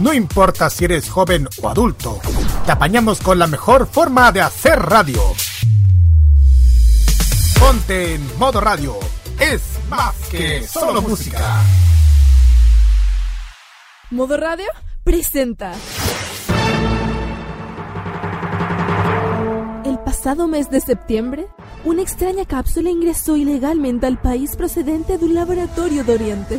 No importa si eres joven o adulto, te apañamos con la mejor forma de hacer radio. Ponte en modo radio. Es más que solo música. Modo radio presenta. El pasado mes de septiembre, una extraña cápsula ingresó ilegalmente al país procedente de un laboratorio de Oriente.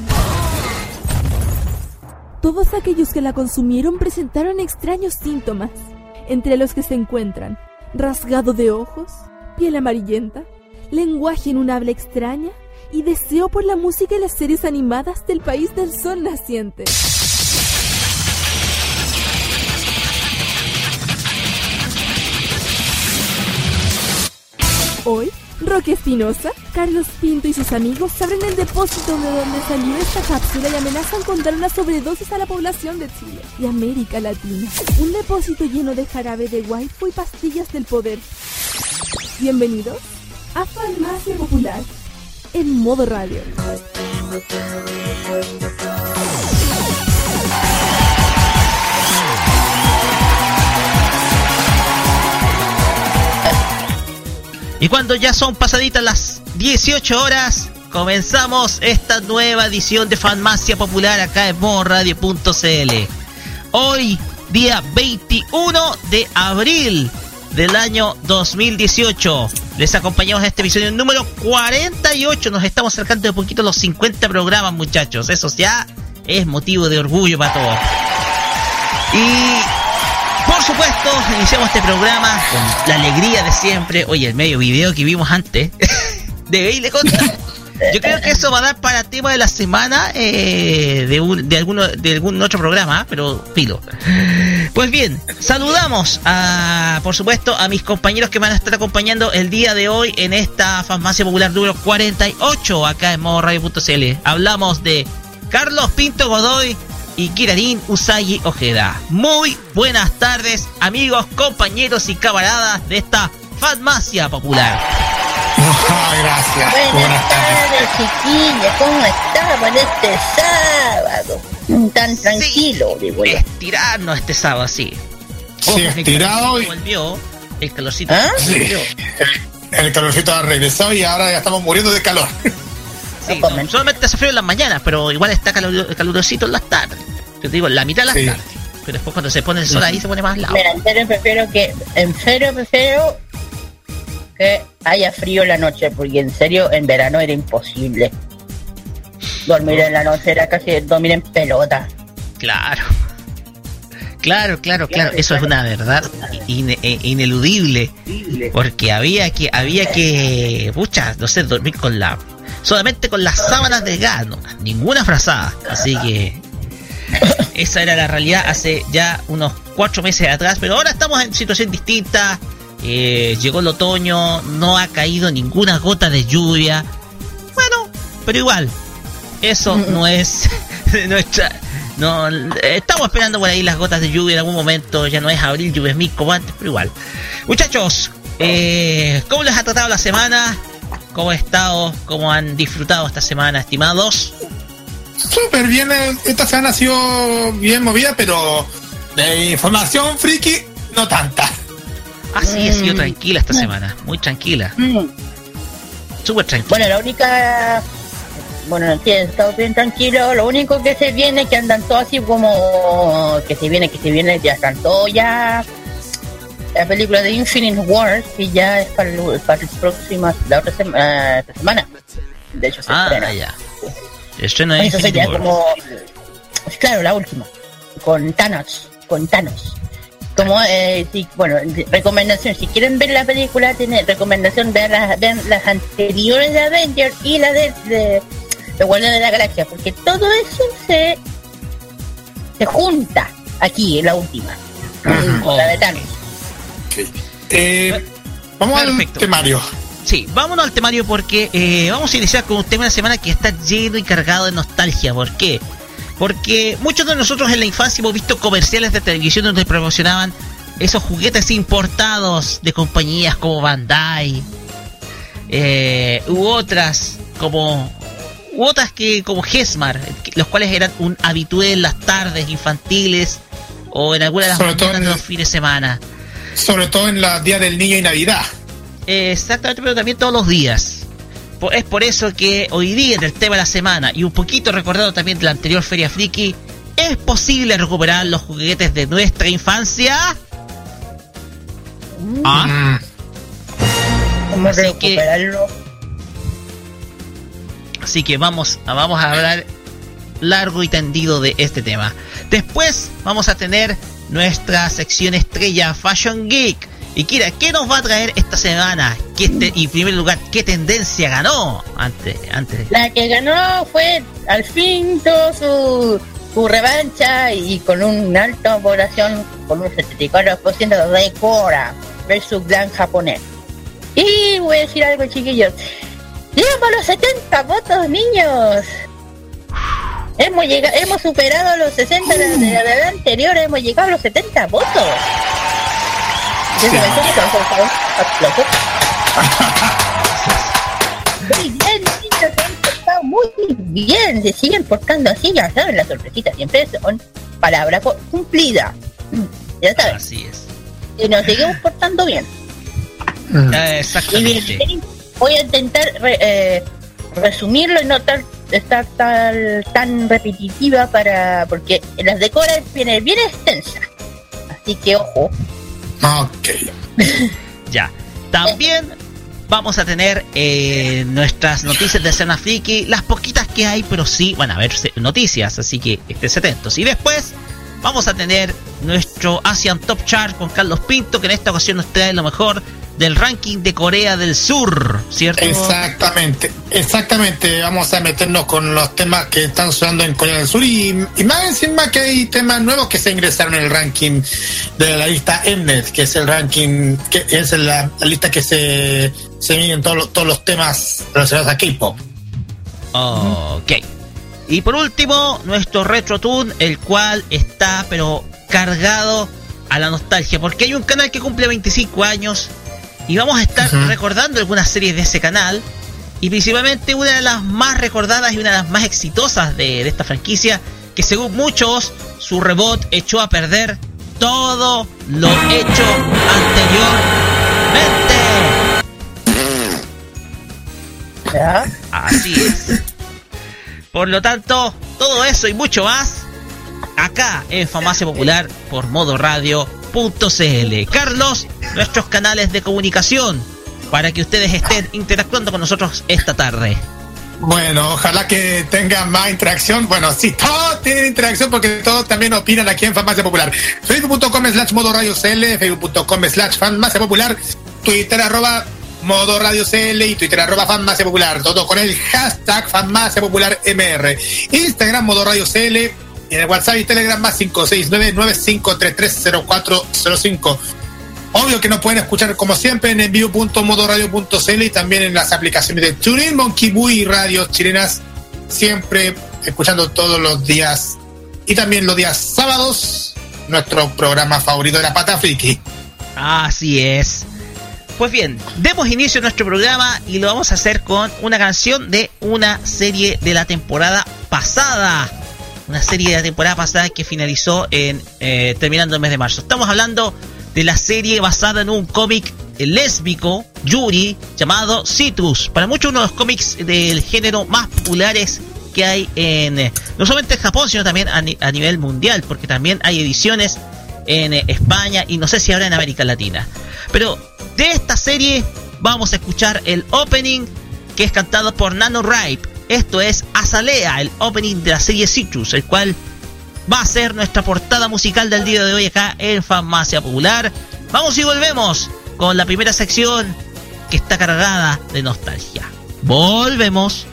Todos aquellos que la consumieron presentaron extraños síntomas, entre los que se encuentran rasgado de ojos, piel amarillenta, lenguaje en un habla extraña y deseo por la música y las series animadas del país del sol naciente. Hoy, Roque Espinosa, Carlos Pinto y sus amigos abren el depósito de donde salió esta cápsula y amenazan con dar una sobredosis a la población de Chile y América Latina. Un depósito lleno de jarabe de waifu y pastillas del poder. Bienvenidos a Farmacia Popular en modo radio. Y cuando ya son pasaditas las 18 horas, comenzamos esta nueva edición de Farmacia Popular acá en modoradio.cl. Hoy, día 21 de abril del año 2018. Les acompañamos en este episodio número 48. Nos estamos acercando de poquito a los 50 programas, muchachos. Eso ya es motivo de orgullo para todos. Y por supuesto, iniciamos este programa con la alegría de siempre. Oye, el medio video que vimos antes, de le contar. Yo creo que eso va a dar para tema de la semana eh, de, un, de, alguno, de algún otro programa, pero filo. Pues bien, saludamos a, por supuesto, a mis compañeros que van a estar acompañando el día de hoy en esta farmacia popular número 48 acá en modoradio.cl. Hablamos de Carlos Pinto Godoy, y Kirarin Usagi Ojeda. Muy buenas tardes, amigos, compañeros y camaradas de esta farmacia popular. gracias. Buenas, tardes, chiquillos. ¿Cómo estaban este sábado? Tan tranquilo, sí, Estirarnos este sábado, sí. Sí, estirado y... Volvió, el calorcito ¿Ah? volvió. El calorcito ha regresado y ahora ya estamos muriendo de calor. Sí, solamente hace frío en las mañanas, pero igual está calor, calurosito en las tardes. Yo te digo, en la mitad de las tardes. Pero después cuando se pone el sol ahí se pone más lado. Mira, en serio prefiero que, en serio prefiero que haya frío en la noche, porque en serio en verano era imposible. Dormir en la noche era casi dormir en pelota. Claro. Claro, claro, claro, eso es una verdad eh, ineludible, porque había que, había que, pucha, no sé, dormir con la solamente con las sábanas de gano, ninguna frazada. Así que esa era la realidad hace ya unos cuatro meses atrás, pero ahora estamos en situación distinta. Eh, llegó el otoño, no ha caído ninguna gota de lluvia. Bueno, pero igual, eso no es nuestra. No, estamos esperando por ahí las gotas de lluvia en algún momento. Ya no es abril, lluvia es mil como antes, pero igual. Muchachos, eh, ¿cómo les ha tratado la semana? ¿Cómo han estado? ¿Cómo han disfrutado esta semana, estimados? Súper bien, eh, esta semana ha sido bien movida, pero de información friki, no tanta. Ah, sí, ha sido mm. tranquila esta semana, muy tranquila. Mm. Súper tranquila. Bueno, la única... Bueno, sí, he estado bien tranquilo. Lo único que se viene, que andan todos así como... Que se viene, que se viene, ya están todos ya la película de Infinite Wars que ya es para, el, para el próximo, la otra eh, semana. De hecho, se ah, estrena. ya. Estrena Eso sería como. Claro, la última. Con Thanos. Con Thanos. Como, eh, si, bueno, recomendación, si quieren ver la película, tiene recomendación ver las, ver las anteriores de Avengers y la de, de, de de la Galaxia, porque todo eso se, se junta aquí en la última. La de Thanos. Eh, vamos al temario. Sí, vámonos al temario porque eh, vamos a iniciar con un tema de la semana que está lleno y cargado de nostalgia. ¿Por qué? Porque muchos de nosotros en la infancia hemos visto comerciales de televisión donde promocionaban esos juguetes importados de compañías como Bandai eh, u otras como u otras que como Gesmar, los cuales eran un habitué en las tardes infantiles o en alguna de las mañanas de los fines de semana. Sobre todo en los días del niño y Navidad. Exactamente, pero también todos los días. Es por eso que hoy día en el tema de la semana y un poquito recordado también de la anterior Feria Friki, ¿es posible recuperar los juguetes de nuestra infancia? ¿Ah? ¿Cómo recuperarlo? así que vamos, vamos a hablar largo y tendido de este tema. Después vamos a tener nuestra sección estrella Fashion Geek y Kira, ¿qué nos va a traer esta semana? ¿Qué y en primer lugar, ¿qué tendencia ganó antes? antes? La que ganó fue al fin todo su, su revancha y con una alta población, con un 74% de Cora versus Gran Japonés. Y voy a decir algo, chiquillos. Llegamos los 70 votos, niños. Hemos llegado, hemos superado los 60 de la, de la anterior, hemos llegado a los 70 votos. Muy bien, niños, se han portado muy bien. Se siguen portando así, ya saben, las sorpresitas siempre son palabra cumplida. Ya saben. Así es. Y nos seguimos portando bien. exactamente. voy a intentar eh, resumirlo y no estar tan, tan repetitiva para porque las decoras vienen bien extensas. Así que ojo. Ok. ya. También vamos a tener eh, nuestras noticias de escena friki, las poquitas que hay, pero sí van a haber noticias, así que estén atentos. Y después vamos a tener nuestro Asian Top Chart con Carlos Pinto, que en esta ocasión nos trae lo mejor del ranking de Corea del Sur, ¿cierto? Exactamente, exactamente. Vamos a meternos con los temas que están sonando en Corea del Sur y, más encima que hay temas nuevos que se ingresaron en el ranking de la lista Mnet, que es el ranking, que es la, lista que se, se miden todos, todos los temas relacionados a K-pop. Ok. Y por último, nuestro Retro Tune, el cual está pero cargado a la nostalgia, porque hay un canal que cumple 25 años y vamos a estar recordando algunas series de ese canal. Y principalmente una de las más recordadas y una de las más exitosas de, esta franquicia. Que según muchos, su reboot echó a perder todo lo hecho anteriormente. Así es. Por lo tanto, todo eso y mucho más acá en Famacia Popular por Modo Radio Carlos, nuestros canales de comunicación para que ustedes estén interactuando con nosotros esta tarde. Bueno, ojalá que tengan más interacción. Bueno, sí, todos tienen interacción porque todos también opinan aquí en Farmacia Popular. Facebook.com slash modo CL, Facebook.com slash Farmacia Popular, Twitter arroba modo CL y Twitter arroba Farmacia Popular. Todo con el hashtag Farmacia Popular MR. Instagram modo radio CL en el WhatsApp y Telegram más 569-9533-0405. Obvio que nos pueden escuchar como siempre en envío.modoradio.cl y también en las aplicaciones de TuneIn, Monkey Boo y radios chilenas, siempre escuchando todos los días y también los días sábados, nuestro programa favorito de la pata friki. Así es. Pues bien, demos inicio a nuestro programa y lo vamos a hacer con una canción de una serie de la temporada pasada una serie de la temporada pasada que finalizó en eh, terminando el mes de marzo. Estamos hablando de la serie basada en un cómic lésbico, Yuri, llamado Citrus. Para muchos uno de los cómics del género más populares que hay en eh, no solamente en Japón, sino también a, nivel mundial, porque también hay ediciones en eh, España y no sé si ahora en América Latina. Pero de esta serie vamos a escuchar el opening que es cantado por Nano Ripe esto es Azalea, el opening de la serie Citrus, el cual va a ser nuestra portada musical del día de hoy acá en Farmacia Popular. Vamos y volvemos con la primera sección que está cargada de nostalgia. Volvemos.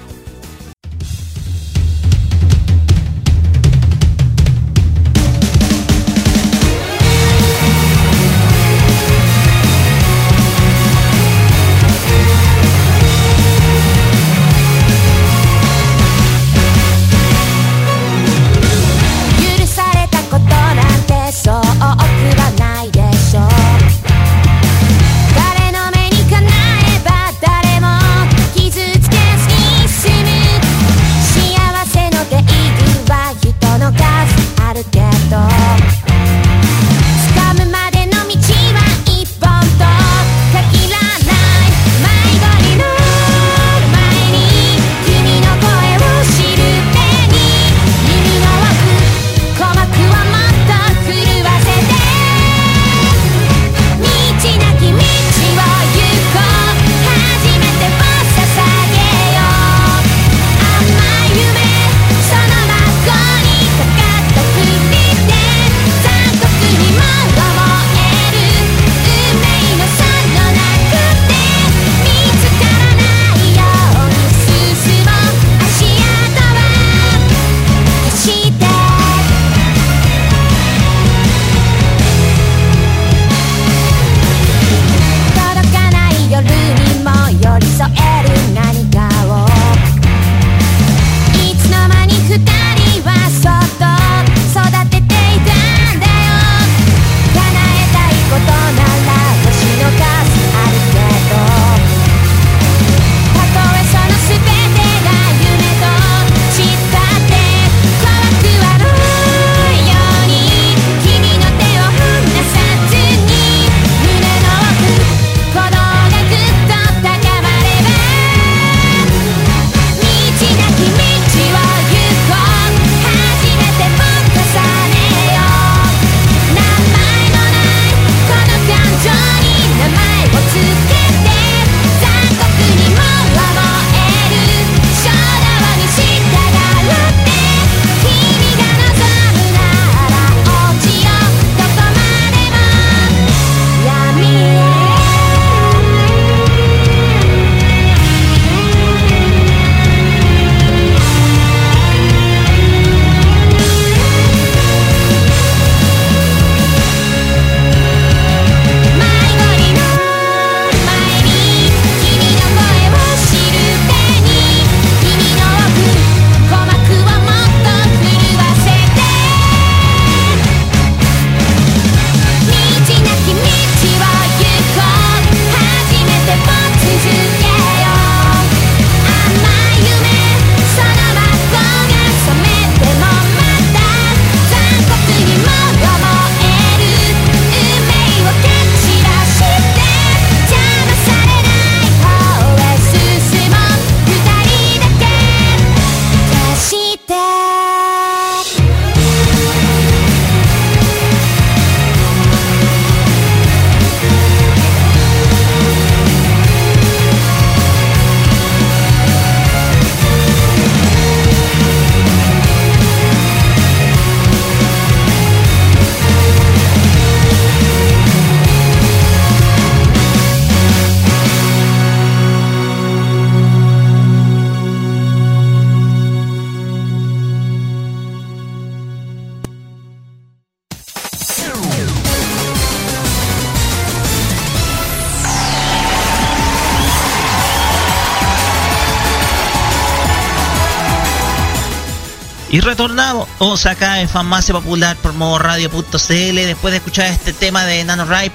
Retornamos acá en Farmacia Popular por modo radio.cl después de escuchar este tema de NanoRipe.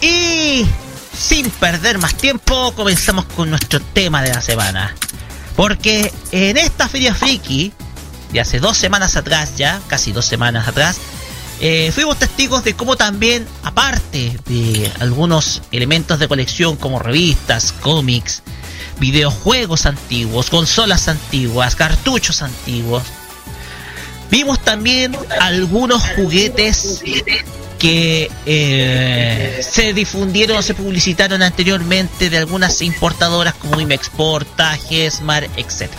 Y sin perder más tiempo, comenzamos con nuestro tema de la semana. Porque en esta Feria Friki, de hace dos semanas atrás ya, casi dos semanas atrás, eh, fuimos testigos de cómo también, aparte de algunos elementos de colección como revistas, cómics, videojuegos antiguos, consolas antiguas, cartuchos antiguos, Vimos también algunos juguetes que eh, se difundieron o se publicitaron anteriormente de algunas importadoras como Imexport, Mar, etc.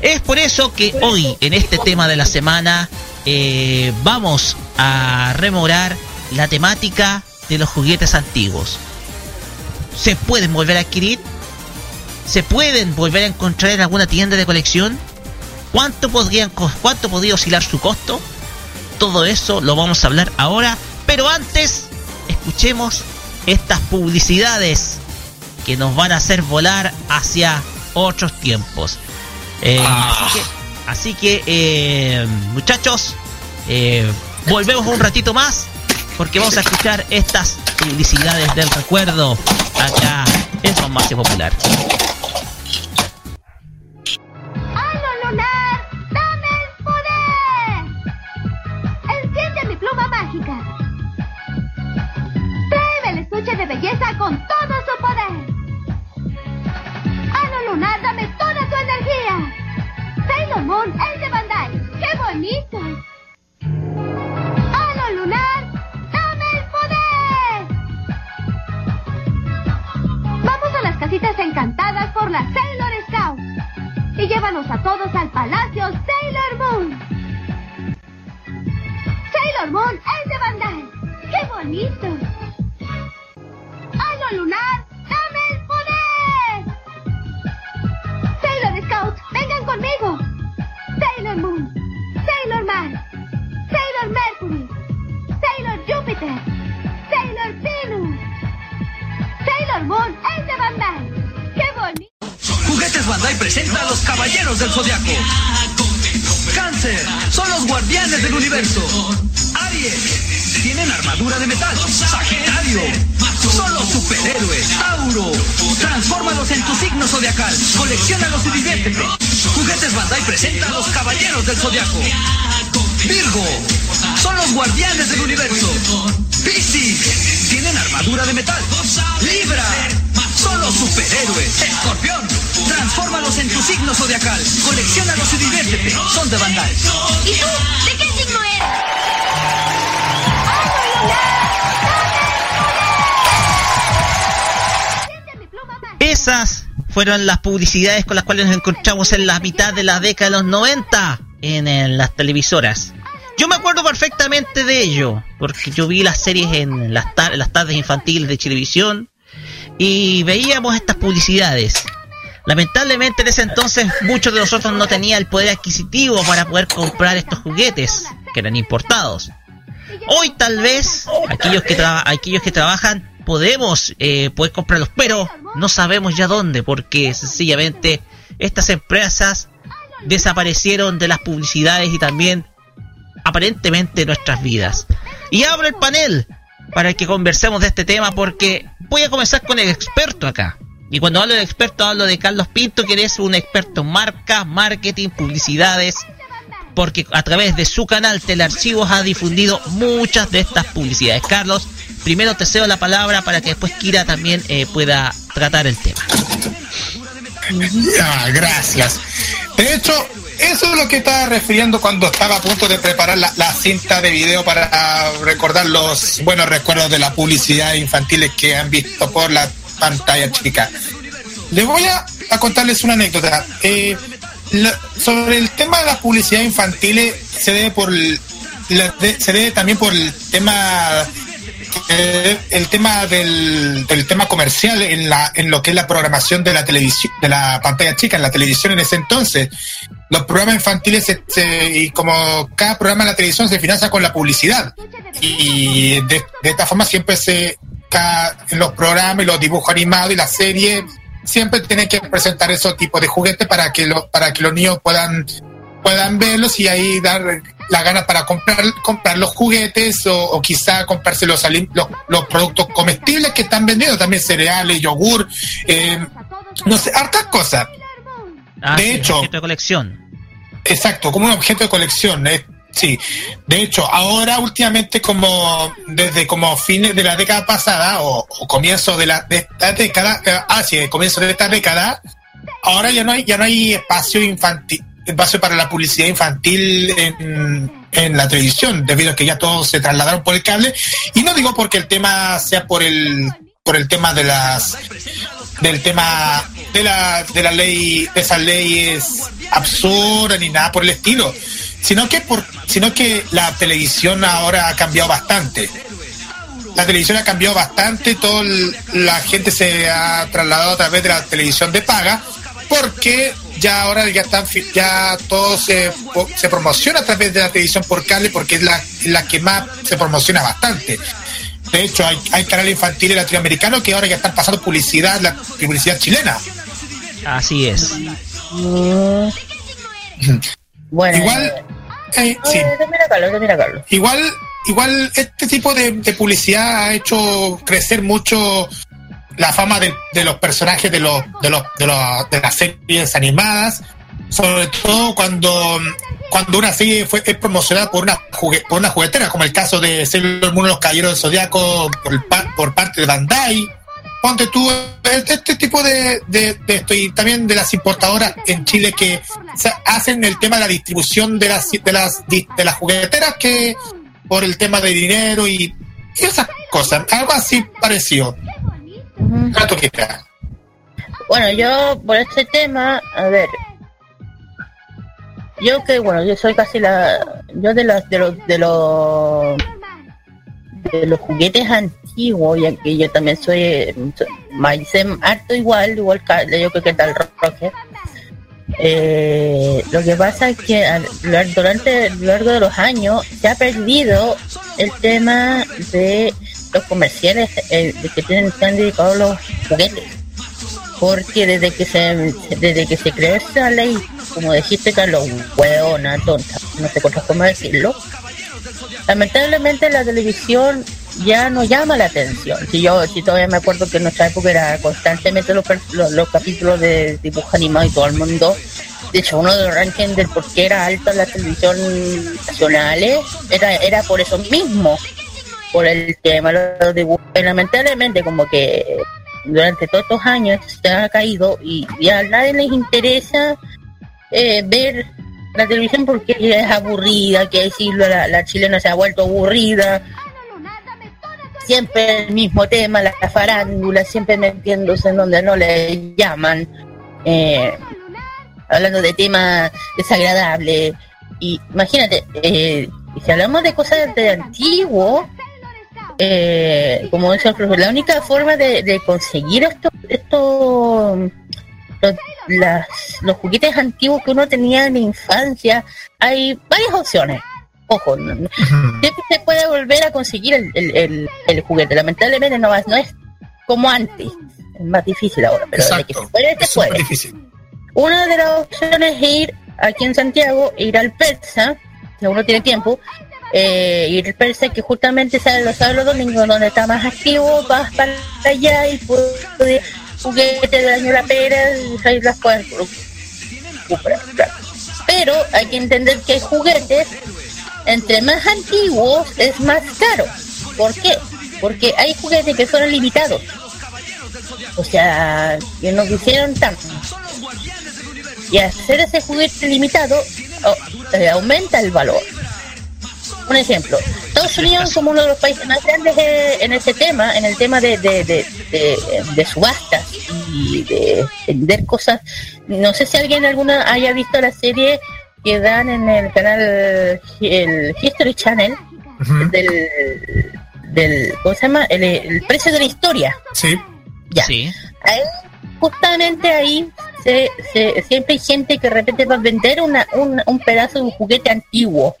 Es por eso que hoy, en este tema de la semana, eh, vamos a remorar la temática de los juguetes antiguos. ¿Se pueden volver a adquirir? ¿Se pueden volver a encontrar en alguna tienda de colección? ¿Cuánto, podrían, ¿Cuánto podría oscilar su costo? Todo eso lo vamos a hablar ahora, pero antes escuchemos estas publicidades que nos van a hacer volar hacia otros tiempos. Eh, ah. Así que, eh, muchachos, eh, volvemos un ratito más porque vamos a escuchar estas publicidades del recuerdo acá en Farmacia Popular. Lunar, dame el poder. Sailor Scout, vengan conmigo. Sailor Moon, Sailor Man, Sailor Mercury, Sailor Júpiter, Sailor Venus, Sailor Moon es de Bandai. ¡Qué bonito! Juguetes Bandai presenta a los Caballeros del Zodiaco. Cáncer, son los guardianes del universo. Aries, tienen armadura de metal. Sagitario, son los superhéroes. Tauro, transfórmalos en tu signo zodiacal. Colecciónalos y diviértete. Juguetes Bandai presenta a los caballeros del zodiaco. Virgo, son los guardianes del universo. Piscis, tienen armadura de metal. Libra, son los superhéroes. Escorpión, transfórmalos en tu signo zodiacal. Colecciónalos y diviértete. Son de Bandai. ¿Y tú? ¿De qué Esas fueron las publicidades con las cuales nos encontramos en la mitad de la década de los 90 en, las televisoras. Yo me acuerdo perfectamente de ello, porque yo vi las series en las, las tardes infantiles de televisión y veíamos estas publicidades. Lamentablemente en ese entonces muchos de nosotros no tenían el poder adquisitivo para poder comprar estos juguetes, que eran importados. Hoy tal vez aquellos que, aquellos que trabajan podemos eh, poder comprarlos, pero no sabemos ya dónde, porque sencillamente estas empresas desaparecieron de las publicidades y también aparentemente nuestras vidas. Y abro el panel para que conversemos de este tema porque voy a comenzar con el experto acá. Y cuando hablo de experto hablo de Carlos Pinto, que es un experto en marca, marketing, publicidades, porque a través de su canal Telearchivos ha difundido muchas de estas publicidades. Carlos, primero te cedo la palabra para que después Kira también eh, pueda tratar el tema. Gracias. De hecho, eso es lo que estaba refiriendo cuando estaba a punto de preparar la, cinta de video para recordar los buenos recuerdos de la publicidad infantiles que han visto por la pantalla chica. Les voy a, contarles una anécdota. Eh, sobre el tema de la publicidad infantiles se debe por se debe también por el tema el tema del, tema comercial en la en lo que es la programación de la televisión de la pantalla chica en la televisión en ese entonces. Los programas infantiles y como cada programa de la televisión se financia con la publicidad. Y de, esta forma siempre se en los programas y los dibujos animados y las series siempre tienen que presentar esos tipos de juguetes para que los para que los niños puedan puedan verlos y ahí dar la gana para comprar comprar los juguetes o, o quizá comprarse los, los, los productos comestibles que están vendiendo, también cereales, yogur, eh, no sé, hartas cosas. Ah, De sí, hecho- objeto de colección. Exacto, como un objeto de colección. eh, sí, de hecho, ahora últimamente como desde como fines de la década pasada o, comienzo de la de esta década, eh, ah comienzo de esta década, ahora ya no hay ya no hay espacio infantil, espacio para la publicidad infantil en, en la televisión, debido a que ya todos se trasladaron por el cable. Y no digo porque el tema sea por el por el tema de las del tema de la, de la ley, de esas leyes absurdas ni nada por el estilo, sino que por, sino que la televisión ahora ha cambiado bastante. La televisión ha cambiado bastante, toda la gente se ha trasladado a través de la televisión de paga, porque ya ahora ya están fi- ya todo se, se promociona a través de la televisión por cable porque es la, la que más se promociona bastante. De hecho, hay, hay canales infantiles latinoamericanos que ahora ya están pasando publicidad, la publicidad chilena. Así es. Bueno. Igual, eh, sí, Carlos, Carlos. igual, igual este tipo de, de publicidad ha hecho crecer mucho la fama de, de los personajes de los, de los, de los, de las series animadas, sobre todo cuando, cuando una serie fue es promocionada por una jugue- por una juguetera, como el caso de Sailor Moon los Caballeros del Zodiaco por, por parte de Bandai. Ponte tú este, tipo de, de, de esto y también de las importadoras en Chile que hacen el tema de la distribución de las de las de las jugueteras que por el tema de dinero y, y esas cosas, algo así parecido. Que está. Bueno, yo por este tema, a ver. Yo que bueno, yo soy casi la yo de los de los de los de los juguetes antiguos, ya que yo también soy so- me hice harto igual, igual que yo creo que tal Roger. Eh, lo que pasa es que durante lo largo de los años se ha perdido el tema de los comerciales eh, que tienen están dedicados los juguetes porque desde que se desde que se creó esa ley como dijiste Carlos hueona tonta no sé cómo decirlo lamentablemente la televisión ya no llama la atención. Si yo si todavía me acuerdo que en nuestra época era constantemente los, los, los capítulos de dibujo animado y todo el mundo de hecho uno de los rankings del por qué era alta la televisión nacionales era era por eso mismo por el tema de los dibujos. Y lamentablemente como que durante todos estos años se ha caído y ya a nadie les interesa eh, ver la televisión porque es aburrida, que decirlo, la, la chilena se ha vuelto aburrida, siempre el mismo tema, la farándula, siempre metiéndose en donde no le llaman, eh, hablando de temas desagradables. Y imagínate, eh, si hablamos de cosas de antiguo, eh, como dice el profesor, la única forma de, de conseguir esto, esto los, las- los juguetes antiguos que uno tenía en la infancia, hay varias opciones. Ojo, siempre se puede volver a conseguir el, el- el- el juguete. Lamentablemente no, no es como antes, es más difícil ahora, pero que Exacto. se puede, se Es súper puede. difícil. Una de las opciones es ir aquí en Santiago, ir al Persa, si uno tiene tiempo, eh, ir al Persa que justamente sale los sábados los domingos, donde está más activo, vas para allá y puedes juguetes de año la pera y ahí las puedes claro. Pero hay que entender que juguetes, entre más antiguos es más caro. ¿Por qué? Porque hay juguetes que fueron limitados. O sea, que no quisieron tanto y hacer ese juguete limitado oh, aumenta el valor. Un ejemplo, Estados Unidos como uno de los países más grandes eh, en ese tema, en el tema de, de, de, de- de subastas y de vender cosas. No sé si alguien alguna haya visto la serie que dan en el canal el History Channel del, del ¿cómo se llama? El, el precio de la historia. Sí. Ya. Sí. Ahí, justamente ahí se, se- siempre hay gente que de repente va a vender una, un, un pedazo de un juguete antiguo.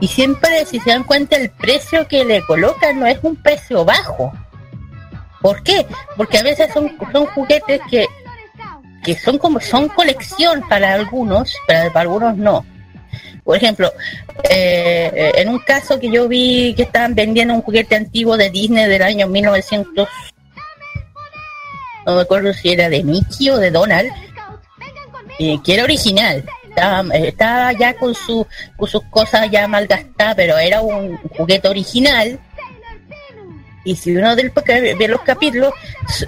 Y siempre, si se dan cuenta, el precio que le colocan no es un precio bajo. ¿Por qué? Porque a veces son, son juguetes que que son como son colección para algunos, pero para algunos no. Por ejemplo, eh, en un caso que yo vi que estaban vendiendo un juguete antiguo de Disney del año 1900, no me acuerdo si era de Mickey o de Donald, eh, que era original. Estaba, eh, estaba ya con, su, con sus cosas ya malgastadas, pero era un juguete original. Y si uno del, ve los capítulos,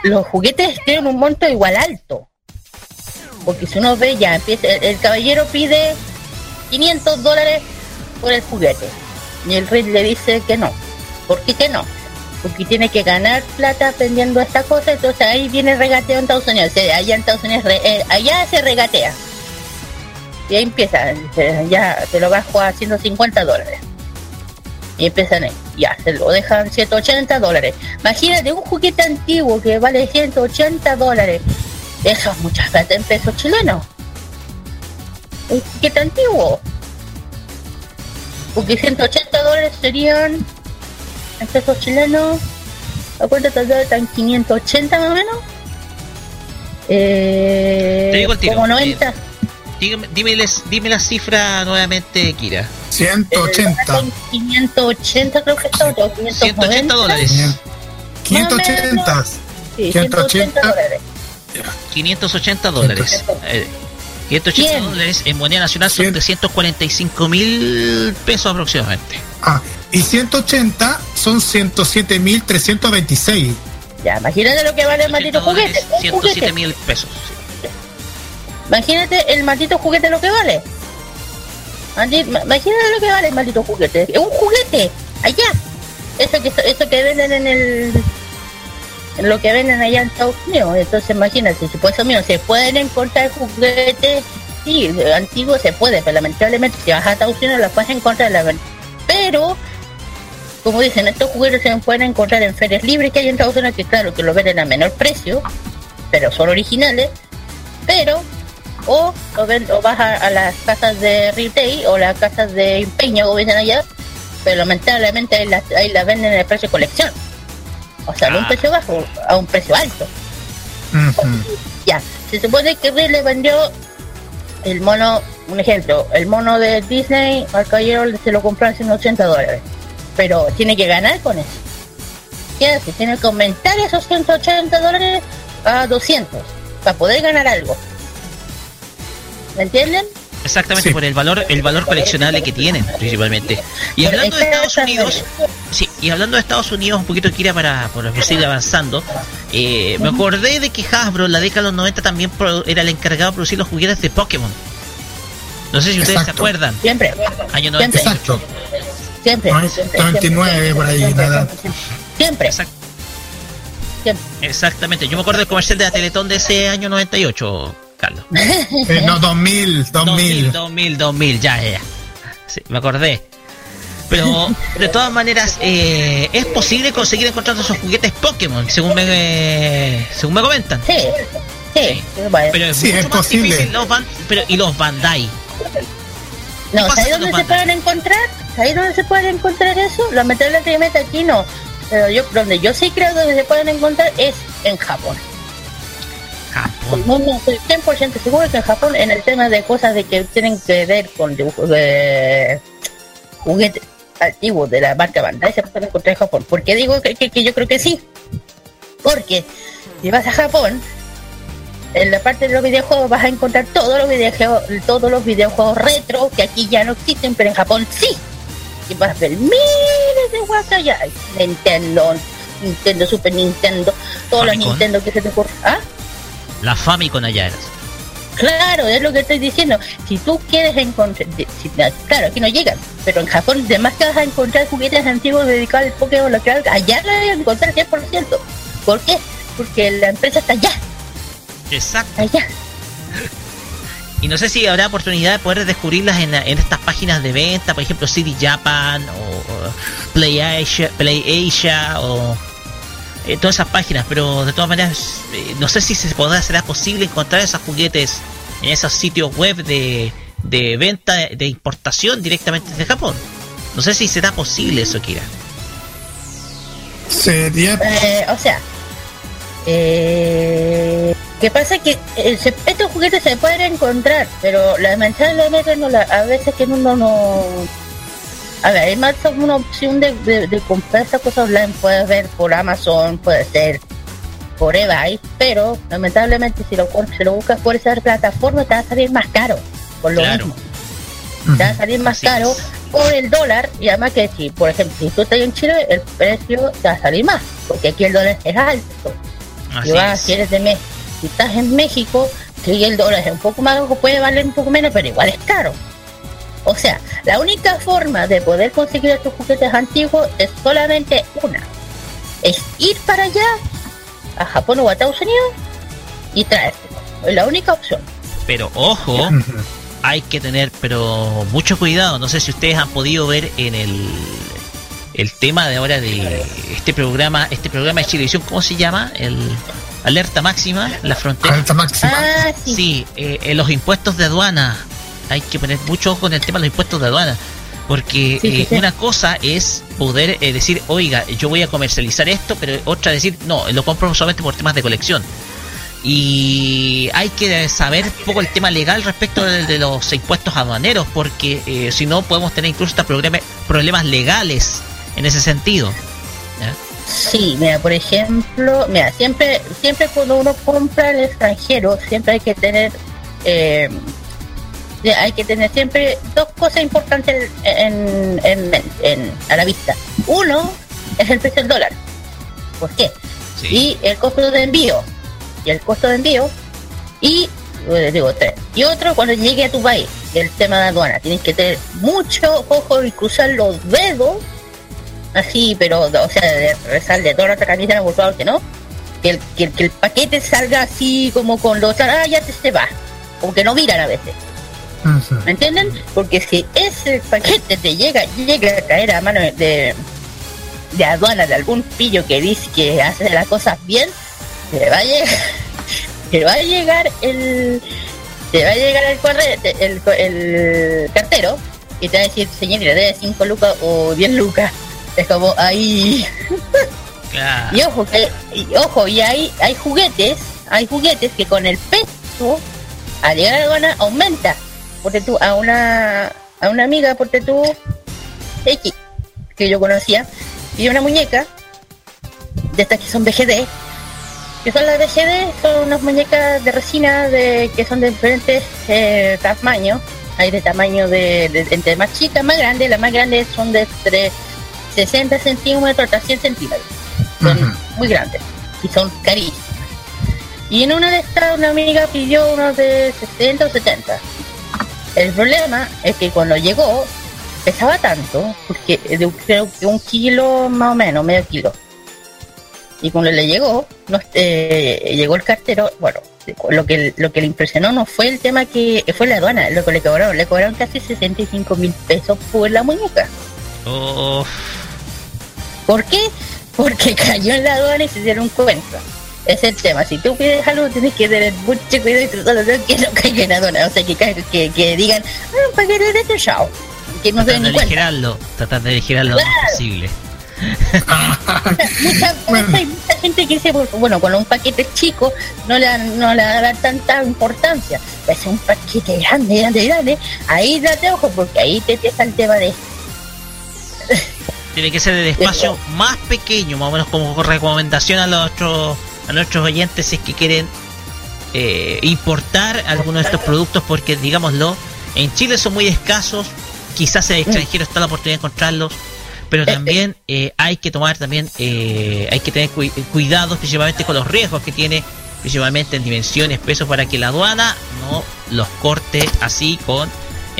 los juguetes tienen un monto igual alto. Porque si uno ve ya, empieza, el, caballero pide 500 dólares por el juguete. Y el rey le dice que no. ¿Por qué que no? Porque tiene que ganar plata vendiendo esta cosa, entonces ahí viene el regateo en Estados Unidos. Allá en Estados Unidos, eh, allá se regatea. Y ahí empieza, ya te lo bajo a 150 dólares. Y empiezan ya, se lo dejan 180 dólares. Imagínate un juguete antiguo que vale 180 dólares. Eso es mucha plata en pesos chilenos. Un juguete antiguo. Porque 180 dólares serían en pesos chilenos. ¿A cuánto te están 580 más o menos? Eh, Te digo el tiro. Como 90. Dime, dime, dime la cifra nuevamente, Kira. 180. 580 creo que está, o 590. 180 dólares. 580. Sí, 180 dólares. 580 dólares. Eh, 580 Bien. dólares en moneda nacional son Cien. 345 mil pesos aproximadamente. Ah, y 180 son 107.326. Ya, imagínate lo que vale el 180 maldito juguete. dólares, Un 107 juguete. mil pesos. Imagínate el maldito juguete lo que vale. Imagínate lo que vale el maldito juguete. Es un juguete. Allá. Eso que eso que venden en el en lo que venden allá en Estados Unidos. Entonces imagínate, si por eso mismo se pueden encontrar juguetes, sí, antiguos se puede, pero lamentablemente si vas a Estados Unidos las puedes encontrar. Pero, como dicen, estos juguetes se pueden encontrar en ferias libres que hay en Estados Unidos, que claro, que lo venden a menor precio, pero son originales. Pero o, o, ven- o vas a, a las casas de retail o las casas de empeño como dicen allá pero lamentablemente ahí las ahí las venden en el precio de colección o sea un Ah. precio bajo a un precio alto Ujú. ya se supone que Rey le vendió el mono un ejemplo el mono de Disney al caballero se lo compró en 180 dólares pero tiene que ganar con eso ¿qué hace? tiene que aumentar esos 180 dólares a 200 para poder ganar algo ¿me entienden? Exactamente Sí. por el valor, el valor coleccionable que tienen, principalmente. Y hablando de Estados Unidos, sí, y hablando de Estados Unidos, un poquito Kira para, para seguir avanzando, eh, me acordé de que Hasbro en la década de los 90 también pro- era el encargado de producir los juguetes de Pokémon. No sé si ustedes se Exacto. acuerdan. siempre Año Siempre. 90. Exacto. Siempre. Noven- siempre, 99 siempre, por ahí, siempre, nada. siempre, Siempre. Exact- siempre. Exactamente. Yo me acuerdo del comercial de la Teletón de ese año 98, Carlos. Eh, no, 2000, 2000. 2000, 2000, ya, ya, ya. Sí, me acordé. Pero de todas maneras, eh, es posible conseguir encontrando esos juguetes Pokémon, según me, según me comentan. Sí. Sí. Pero es Sí, mucho es más posible. difícil los Ban- pero, y los Bandai. no, ¿sabes dónde se pueden encontrar? ¿Sabes dónde se pueden encontrar eso? Lamentablemente aquí no. Pero yo, donde yo sí creo donde se pueden encontrar es en Japón. Japón. No, no, estoy 100% seguro que en Japón, en el tema de cosas de que tienen que ver con dibujos de juguetes antiguos de la marca Bandai, se pueden encontrar en Japón. ¿Por qué digo que, que- que yo creo que sí? Porque si vas a Japón, en la parte de los videojuegos vas a encontrar todos los videojuegos, todos los videojuegos retro que aquí ya no existen, pero en Japón sí. Y vas a ver miles de juegos allá. Nintendo, Nintendo, Super Nintendo, todos los Famicom. Nintendo que se te ocurran. ¿Ah? La Famicom allá eras. Claro, es lo que estoy diciendo. Si tú quieres encontrar, si- claro, aquí no llegan, pero en Japón además que vas a encontrar juguetes antiguos dedicados al Pokémon, lo allá la vas a encontrar 100%. ¿Por qué? Porque la empresa está allá, Exacto. allá. Y no sé si habrá oportunidad de poder descubrirlas en, en estas páginas de venta, por ejemplo, CD Japan o, o Play Asia, Play Asia o eh, todas esas páginas, pero de todas maneras eh, no sé si se podrá será posible encontrar esos juguetes en esos sitios web de, de venta de importación directamente desde Japón. No sé si será posible eso, Kira. Sería. Eh, o sea, eh, que pasa que eh, se- estos juguetes se pueden encontrar, pero lamentablemente no la, a veces que uno no... A ver, hay más una opción de, de, de comprar estas cosas online, puedes ver por Amazon, puede ser por eBay, pero lamentablemente si lo, com- si lo buscas por esa plataforma te va a salir más caro, por lo Claro. mismo. Te va a salir más Así caro es. por el dólar y además que si, por ejemplo, si tú estás en Chile, el precio te va a salir más, porque aquí el dólar es alto. Así Y vas, es. si eres de México, si estás en México, si el dólar es un poco más bajo, puede valer un poco menos, pero igual es caro. O sea, la única forma de poder conseguir estos juguetes antiguos es solamente una. Es ir para allá, a Japón o a Estados Unidos, y traértelo. Es la única opción. Pero ojo, hay que tener pero mucho cuidado. No sé si ustedes han podido ver en el el tema de ahora de este programa, este programa de Chilevisión, ¿cómo se llama? El Alerta Máxima, la frontera. Alta máxima. Ah, sí. Sí, eh, los impuestos de aduana. Hay que poner mucho ojo en el tema de los impuestos de aduana. Porque Sí, eh, sí. una cosa es poder eh, decir, oiga, yo voy a comercializar esto, pero otra decir, no, lo compro solamente por temas de colección. Y hay que saber un poco el tema legal respecto de, de los impuestos aduaneros, porque eh, si no podemos tener incluso hasta problema- problemas legales en ese sentido. Sí, mira, por ejemplo, mira, siempre, siempre cuando uno compra al extranjero, siempre hay que tener, hay que tener siempre dos cosas importantes en, en, en- a la vista. Uno es el precio del dólar. ¿Por qué? Sí. Y el costo de envío. Y el costo de envío. Y, eh, digo, tres. Y otro cuando llegue a tu país, el tema de aduana. Tienes que tener mucho ojo y cruzar los dedos así, pero, o sea, de rezar de toda la camisa, por favor, que no. Que el, que, el- que el paquete salga así como con los... Ah, ya te se va. Como que no miran a veces. ¿Me entienden? Porque si ese paquete te llega, llega a caer a mano de, de aduana de algún pillo que dice que hace las cosas bien, te va a llegar, te va a llegar el, te va a llegar el correo, el, el cartero y te va a decir, señor, le debe 5 lucas o 10 lucas. Es como ahí. Claro. Y ojo, que, y ojo, y hay, hay juguetes, hay juguetes que con el peso, al llegar a la aduana, aumenta. Porque tú, a una, a una amiga, porque tú, X, que yo conocía, y una muñeca, de estas que son BGD, que son las BGD, son unas muñecas de resina de, que son de diferentes eh, tamaños. Hay de tamaño de, de- entre más chicas, más grandes, las más grandes son de entre 60 centímetros hasta 100 centímetros son muy grandes y son carísimas. Y en una de estas una amiga pidió unos de 60 o 70. El problema es que cuando llegó pesaba tanto, porque de un- creo que un kilo más o menos, medio kilo. Y cuando le llegó, no, eh, llegó el cartero, bueno, lo que lo que le impresionó no fue el tema que fue la aduana, lo que le cobraron, le cobraron casi 65 mil pesos por la muñeca. Oh, ¿Por qué? Porque cayó en la aduana y se dieron cuenta. Es el tema. Si tú pides algo, tienes que tener mucho cuidado y tratar de que no caiga en la aduana. O sea, que, que, que digan, ah, un paquete de este show. Que no se den cuenta. aligerarlo, tratar de aligerarlo lo más Claro. posible. Mucha, Bueno. hay mucha gente que dice, bueno, con un paquete chico no le, no le da tanta importancia. Es un paquete grande, grande, grande. Ahí date ojo, porque ahí te empieza el tema de Tiene que ser de espacio más pequeño, más o menos como recomendación a nuestros a nuestros oyentes si es que quieren eh, importar algunos de estos productos, porque digámoslo, en Chile son muy escasos, quizás en el extranjero está la oportunidad de encontrarlos, pero también eh, hay que tomar también eh, hay que tener cui- cuidados principalmente con los riesgos que tiene principalmente en dimensiones, pesos para que la aduana no los corte así con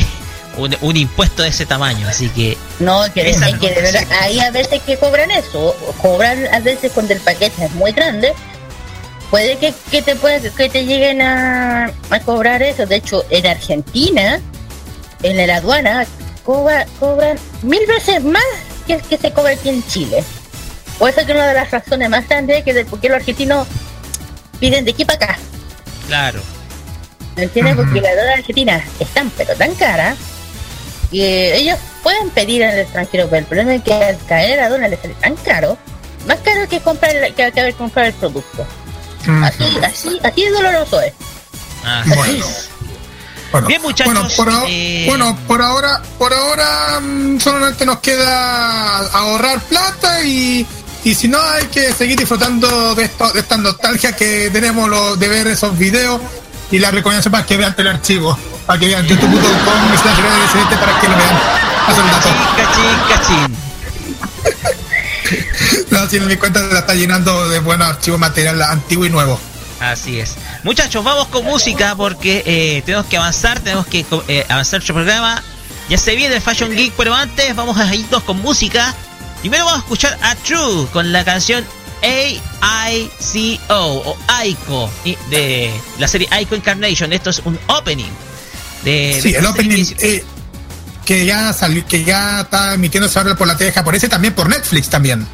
un, un impuesto de ese tamaño, así que No, que, hay que de verdad, a veces que cobran eso, cobran a veces cuando el paquete es muy grande, puede que, que te puede, que te lleguen a, a cobrar eso. De hecho, en Argentina, en la aduana, cobra, cobran mil veces más que el que se cobra aquí en Chile. Por eso que una de las razones más grandes es que de por qué los argentinos piden de aquí para acá. claro. ¿Me entiendes? Ujú. Porque la dólar argentina es tan pero tan cara que ellos pueden pedir el extranjero, pero el problema es que al caer la dólar les sale tan caro, más caro que comprar que haber comprado el producto. Así, así, así es doloroso es. Ah, Bueno. Bueno, Bien, muchachos, Bueno, por, ahora- eh, bueno, por ahora, por ahora mm, solamente nos queda ahorrar plata y, y si no hay que seguir disfrutando de esto, de esta nostalgia que tenemos lo, de ver esos videos y la recomendación para que vean el archivo, para que vean youtube.com slash RDS7 para que lo vean. Dato. Cachín, cachín. No, si no, mi cuenta la está llenando de buenos archivos material antiguo y nuevo. Así es. Muchachos, vamos con música porque eh, tenemos que avanzar, tenemos que eh, avanzar nuestro programa. Ya se viene el Fashion Geek, pero antes vamos a irnos con música. Primero vamos a escuchar a True con la canción A-I-C-O o Aiko de la serie Aiko Incarnation. Esto es un opening. De, Sí, de el opening eh, que ya salió, que ya está emitiéndose ahora por la tele japonesa y también por Netflix también.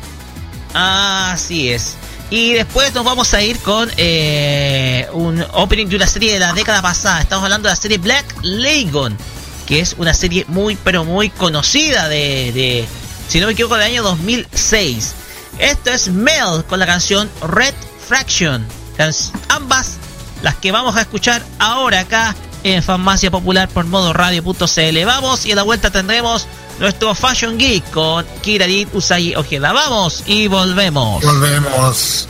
Así es. Y después nos vamos a ir con eh, un opening de una serie de la década pasada. Estamos hablando de la serie Black Lagoon, que es una serie muy, pero muy conocida de, de si no me equivoco, del año 2006. Esto es Mel con la canción Red Fraction. Ambas las que vamos a escuchar ahora acá en Farmacia Popular por modo radio.cl. Vamos y a la vuelta tendremos nuestro Fashion Geek con Kirarit Usagi Ojeda. Vamos y volvemos. Volvemos.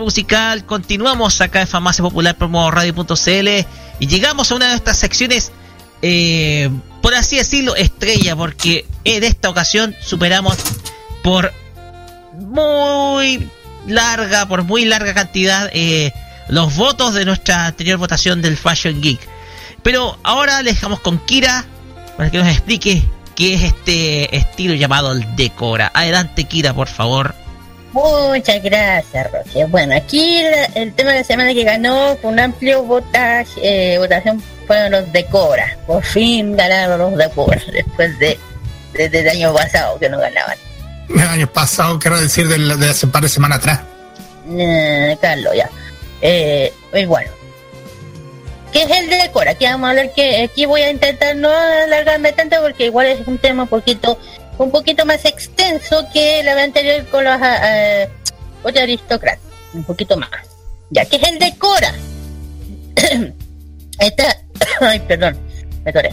Musical, continuamos acá en Farmacia Popular Promo Radio.cl y llegamos a una de estas secciones, eh, por así decirlo, estrella, porque en esta ocasión superamos por muy larga, por muy larga cantidad, eh, los votos de nuestra anterior votación del Fashion Geek. Pero ahora le dejamos con Kira para que nos explique qué es este estilo llamado el Decora. Adelante, Kira, por favor. Muchas gracias, Roger. Bueno, aquí la- el tema de la semana que ganó con un amplio votaje, eh, votación fueron los Decora. Por fin ganaron los Decora después de desde el año pasado que no ganaban. El año pasado, quiero decir, del- de, hace un par de semanas atrás. Eh, Carlos, ya. Eh, y bueno. ¿Qué es el Decora? Aquí vamos a hablar que aquí voy a intentar no alargarme tanto porque igual es un tema un poquito un poquito más extenso que vez anterior con los eh, otros aristócratas. Un poquito más. Ya, ¿qué es el Decora? Esta, ay, perdón, me atoré.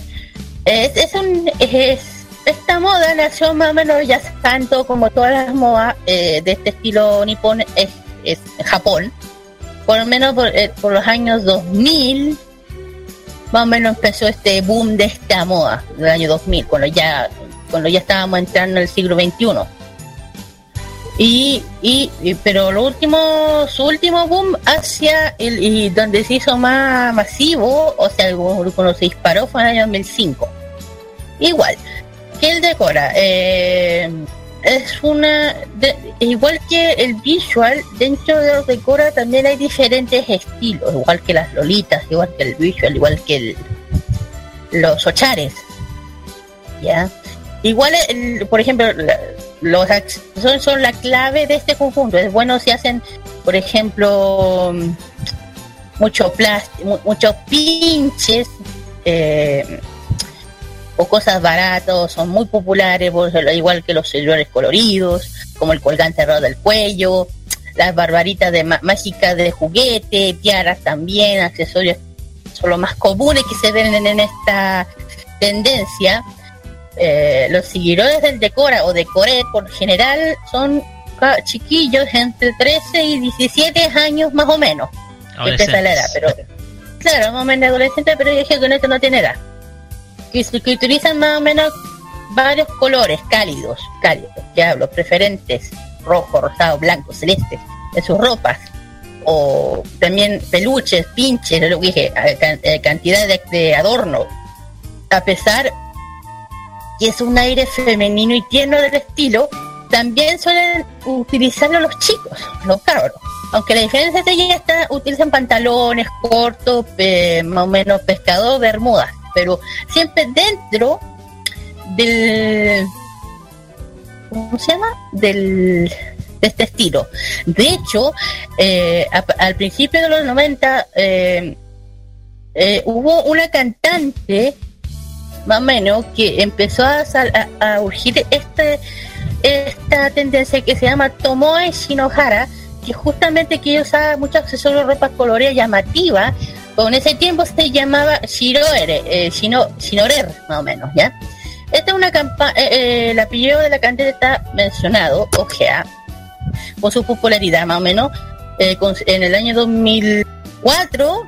Es, es un, es, esta moda nació más o menos ya tanto como todas las modas eh, de este estilo nipón es, es en Japón. Por lo menos por, eh, los años 2000, más o menos empezó este boom de esta moda, del año 2000, cuando ya, cuando ya estábamos entrando en el siglo XXI. Y, y, pero lo último, su último boom hacia el, y donde se hizo más masivo, o sea, cuando se disparó fue en el año 2005. Igual, que el decora, eh, es una, igual que el visual, dentro de los decora también hay diferentes estilos, igual que las lolitas, igual que el visual, igual que el, los ochares, ¿ya? Igual, el- por ejemplo, los ac- son, la clave de este conjunto. Es bueno si hacen, por ejemplo, mucho plástico, muchos pinches eh, o cosas baratos, son muy populares, igual que los celulares coloridos, como el colgante alrededor del cuello, las barbaritas de mágicas de juguete, tiaras también, accesorios son los más comunes que se ven en, en esta tendencia. Eh, los seguidores del Decora o Decoret por general son chiquillos entre 13 y 17 años más o menos. La edad, pero claro, más o menos adolescente, pero yo dije que esto no tiene edad. Que, que utilizan más o menos varios colores cálidos, cálidos, que hablo, preferentes, rojo, rosado, blanco, celeste, en sus ropas. O también peluches, pinches, lo que dije, eh, cantidad de, de adorno. A pesar que es un aire femenino y tierno del estilo, también suelen utilizarlo los chicos, los cabros. Aunque la diferencia es que ellos está, utilizan pantalones cortos, más o menos pescador, bermudas, pero siempre dentro del ¿cómo se llama? del de este estilo. De hecho, eh, al principio de los 90 eh, eh, hubo una cantante más o menos que empezó a, a, a urgir este esta tendencia que se llama Tomoe Shinohara, que justamente que usaba muchos accesorios, ropa colorida llamativa, con ese tiempo se llamaba Shiroere, eh, Shino, Shinorer, más o menos, ¿ya? Esta es una campaña, el apellido de la cantante está mencionado, OGA, por su popularidad, más o menos, eh, con- en el año 2004,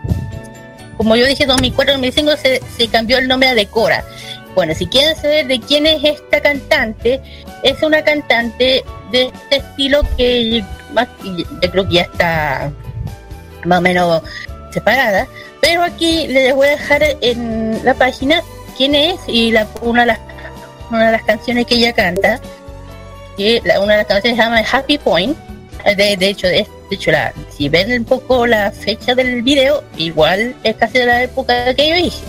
como yo dije, 2004-2005 se, se cambió el nombre a Decora. Bueno, si quieren saber de quién es esta cantante, es una cantante de este estilo que más, creo que ya está más o menos separada, pero aquí les voy a dejar en la página quién es y la, una, de las, una de las canciones que ella canta, que una de las canciones se llama Happy Point, de, de hecho, es- hecho la, si ven un poco la fecha del video, igual es casi de la época que yo hice.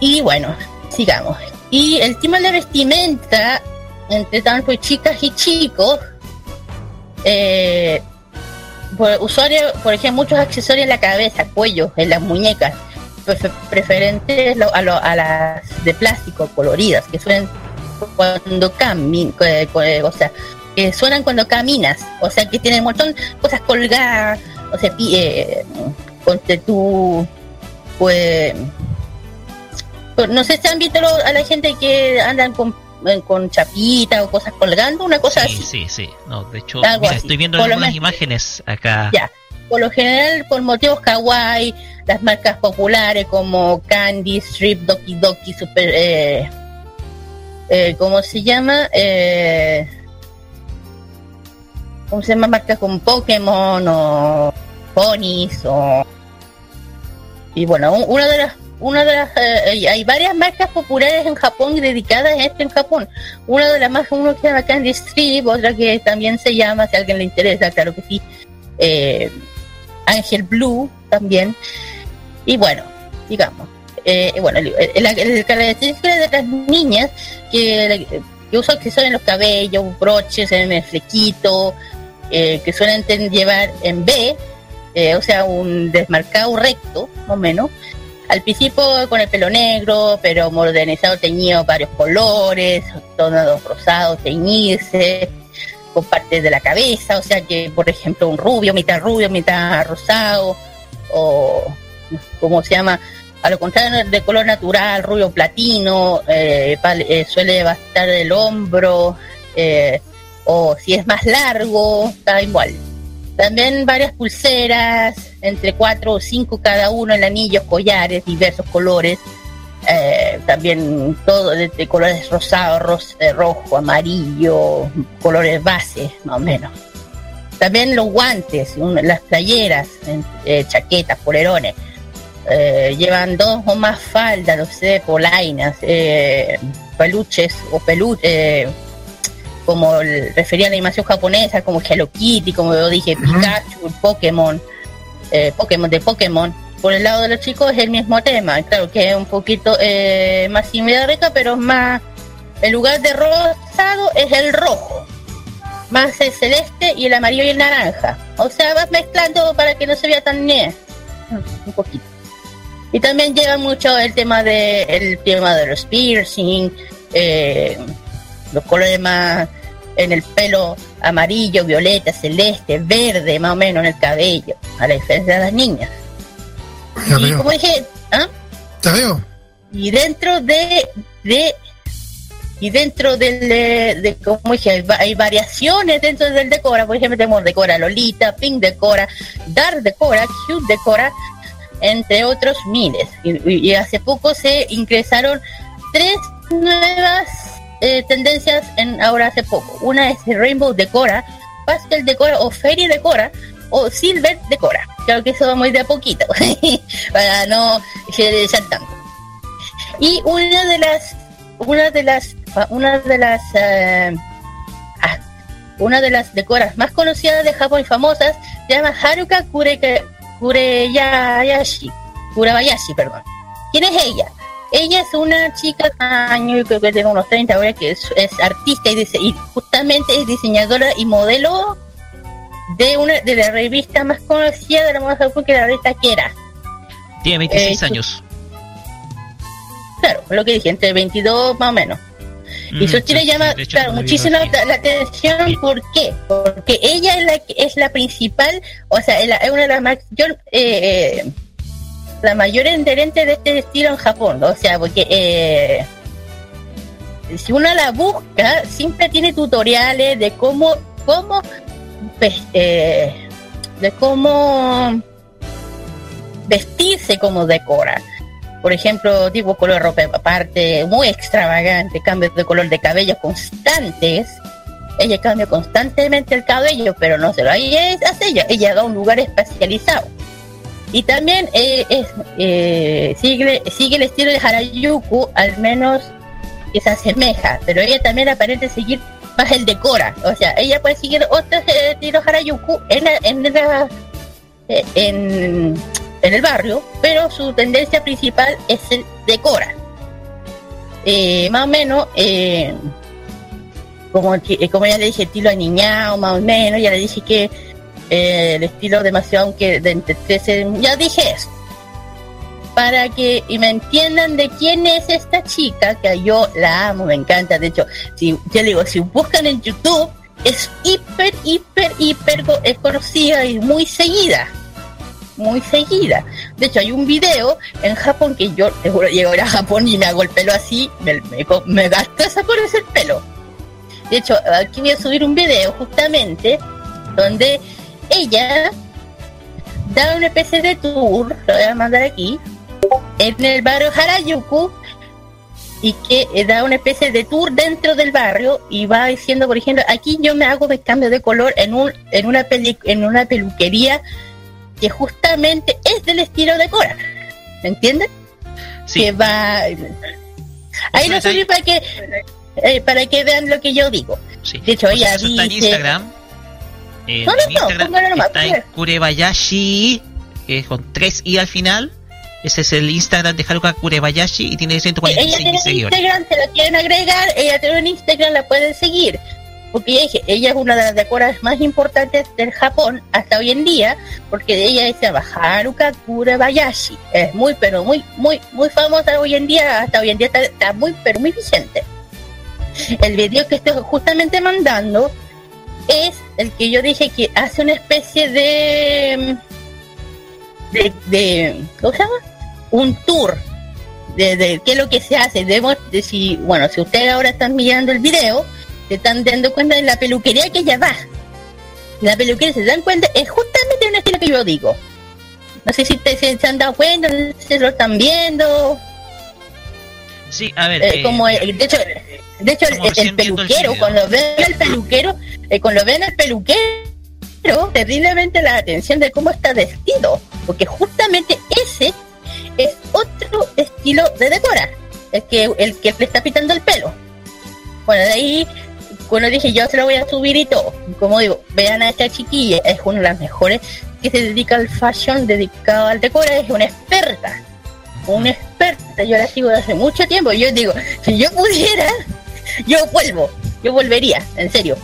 Y bueno, sigamos. Y el tema de la vestimenta, entre tanto chicas y chicos, eh, por usuario, por ejemplo, muchos accesorios en la cabeza, cuello, en las muñecas, prefe- preferentes a, lo- a las de plástico coloridas, que suelen cuando caminan, o sea, que suenan cuando caminas, o sea, que tienen un montón de cosas colgadas, o sea, eh, ponte tú, pues, no sé si han visto a la gente que andan con eh, con chapita o cosas colgando, una cosa Sí, así. sí, sí. No, de hecho, mira, estoy viendo Por algunas imágenes acá. Ya. Por lo general, por motivos kawaii, las marcas populares como Candy, Strip, Doki Doki, Super. Eh, eh, ¿Cómo se llama? Eh, ¿Cómo se llama? Marcas como Pokémon o Ponies o. Y bueno, un- una de las. Una de las, eh, hay varias marcas populares en Japón dedicadas a esto en Japón. Una de las más, uno que se llama Candy Strip, otra que también se llama, si a alguien le interesa, claro que sí, eh, Ángel Blue también. Y bueno, digamos, eh, bueno, el característica de las niñas que, que usan accesorios en los cabellos, broches en el flequito, eh, que suelen llevar en B, eh, o sea, un desmarcado recto, más o menos. Al principio con el pelo negro, pero modernizado, teñido varios colores, tonos rosados, teñirse, con partes de la cabeza, o sea que, por ejemplo, un rubio, mitad rubio, mitad rosado, o como se llama, a lo contrario de color natural, rubio platino, eh, eh, suele bastar el hombro, eh, o si es más largo, está igual. También varias pulseras, entre cuatro o cinco cada uno en anillos, collares, diversos colores. Eh, también todo de, colores rosado, ros- eh, rojo, amarillo, colores base, más o menos. También los guantes, las playeras, eh, chaquetas, polerones. Llevan dos o más faldas, no sé, polainas, peluches o peluches, como el- refería a la animación japonesa, como Hello Kitty, como yo dije, Pikachu, Pokémon, eh, Pokémon de Pokémon. Por el lado de los chicos es el mismo tema, claro que es un poquito eh, más similar pero más, en lugar de rosado es el rojo, más el celeste y el amarillo y el naranja. O sea, vas mezclando para que no se vea tan nie, un poquito. Y también lleva mucho el tema de el tema de los piercing, eh, los colores más en el pelo amarillo, violeta, celeste, verde, más o menos en el cabello, a la diferencia de las niñas. Ya y veo. como dije, ¿ah? Ya veo. y dentro de, de y dentro del de, de- como dije hay, va- hay variaciones dentro del decora por ejemplo tenemos decora Lolita Pink decora Dark decora Cute decora entre otros miles y hace poco se ingresaron tres nuevas eh, tendencias en ahora hace poco. Una es Rainbow decora Pastel decora o Fairy decora o Silver decora. Creo que eso va muy de a poquito para no generalizar tanto y una de las una de las una de las eh, ah, una de las decoras más conocidas de Japón y famosas se llama Haruka Kureke, Kureyashi Kurabayashi perdón. ¿quién es ella? Ella es una chica año yo creo que tiene unos 30 ahora que es, es artista y, justamente es diseñadora y modelo de una de la revista más conocida de la moda que la revista Kera Tiene 26 Eh, su- años. Claro, lo que dije, entre 22 más o menos. Y Mm, su sí, llama, hecho, claro, muchísimo sí. la, la atención. ¿Por qué? Porque ella es la, es la principal, o sea, es, la- es una de las más, yo, eh, eh, la mayor adherente de este estilo en Japón. O sea, porque eh, si uno la busca, siempre tiene tutoriales de cómo, cómo, pues, eh, de cómo vestirse como decora. Por ejemplo, tipo color ropa aparte, muy extravagante, cambios de color de cabello constantes. Ella cambia constantemente el cabello, pero no se lo hace ella. Ella va a un lugar especializado. Y también eh, es, eh, sigue, sigue el estilo de Harajuku, al menos que se asemeja, pero ella también aparenta seguir más el decora. O sea, ella puede seguir otros eh, estilos Harajuku en, la- en, la- eh, en, en el barrio, pero su tendencia principal es el decora. Eh, más o menos, como, como ya le dije, estilo aniñado, más o menos, ya le dije que eh, el estilo demasiado, aunque de entre 13, ya dije eso. Para que y me entiendan de quién es esta chica, que yo la amo, me encanta. De hecho, si ya digo, si buscan en YouTube, es hiper, hiper, hiper es conocida y muy seguida. muy seguida. De hecho, hay un video en Japón que yo, te juro, llego a Japón y me hago el pelo así, me, me, me gasto esa por ese pelo. De hecho, aquí voy a subir un video justamente donde ella da una especie de tour, lo voy a mandar aquí, en el barrio Harajuku y que eh, da una especie de tour dentro del barrio y va diciendo, por ejemplo, aquí yo me hago de cambio de color en un en una peli- en una peluquería que justamente es del estilo de Cora. ¿Me entiendes? Sí. Que va Ahí lo subí ahí. para que eh, para que vean lo que yo digo. Sí. De hecho, ella Eso está en Instagram. Eh, No, no, en no, Instagram póngalo nomás, está en. Kurebayashi, que es con 3 i al final. Ese es el Instagram de Haruka Kurebayashi y tiene ella 146 tiene un seguidores. Instagram, se la quieren agregar, ella tiene un Instagram, la pueden seguir. Porque ella, ella es una de las decoradas más importantes del Japón hasta hoy en día, porque ella se llama Haruka Kurebayashi. Es muy, pero muy, muy, muy famosa hoy en día, hasta hoy en día está, está muy, pero muy vigente. El video que estoy justamente mandando es el que yo dije que hace una especie de... de, de ¿cómo se llama? Un tour de, de qué es lo que se hace. Debemos de si, bueno, si ustedes ahora están mirando el video, se están dando cuenta de la peluquería que ella va. La peluquería, se dan cuenta, es justamente un estilo que yo digo. No sé si te, se, se han dado cuenta, no sé si lo están viendo. Sí, a ver. Eh, eh, como el- de hecho, de hecho el, peluquero, cuando ven al peluquero, eh, cuando ven al peluquero, terriblemente la atención de cómo está vestido, porque justamente ese es otro estilo de decora, el que el que le está pitando el pelo. Bueno, de ahí, cuando dije yo se lo voy a subir y todo, como digo, vean a esta chiquilla, es una de las mejores que se dedica al fashion, dedicado al decora, es una experta una experta, yo la sigo desde hace mucho tiempo. Yo digo, si yo pudiera, yo vuelvo, yo volvería, en serio.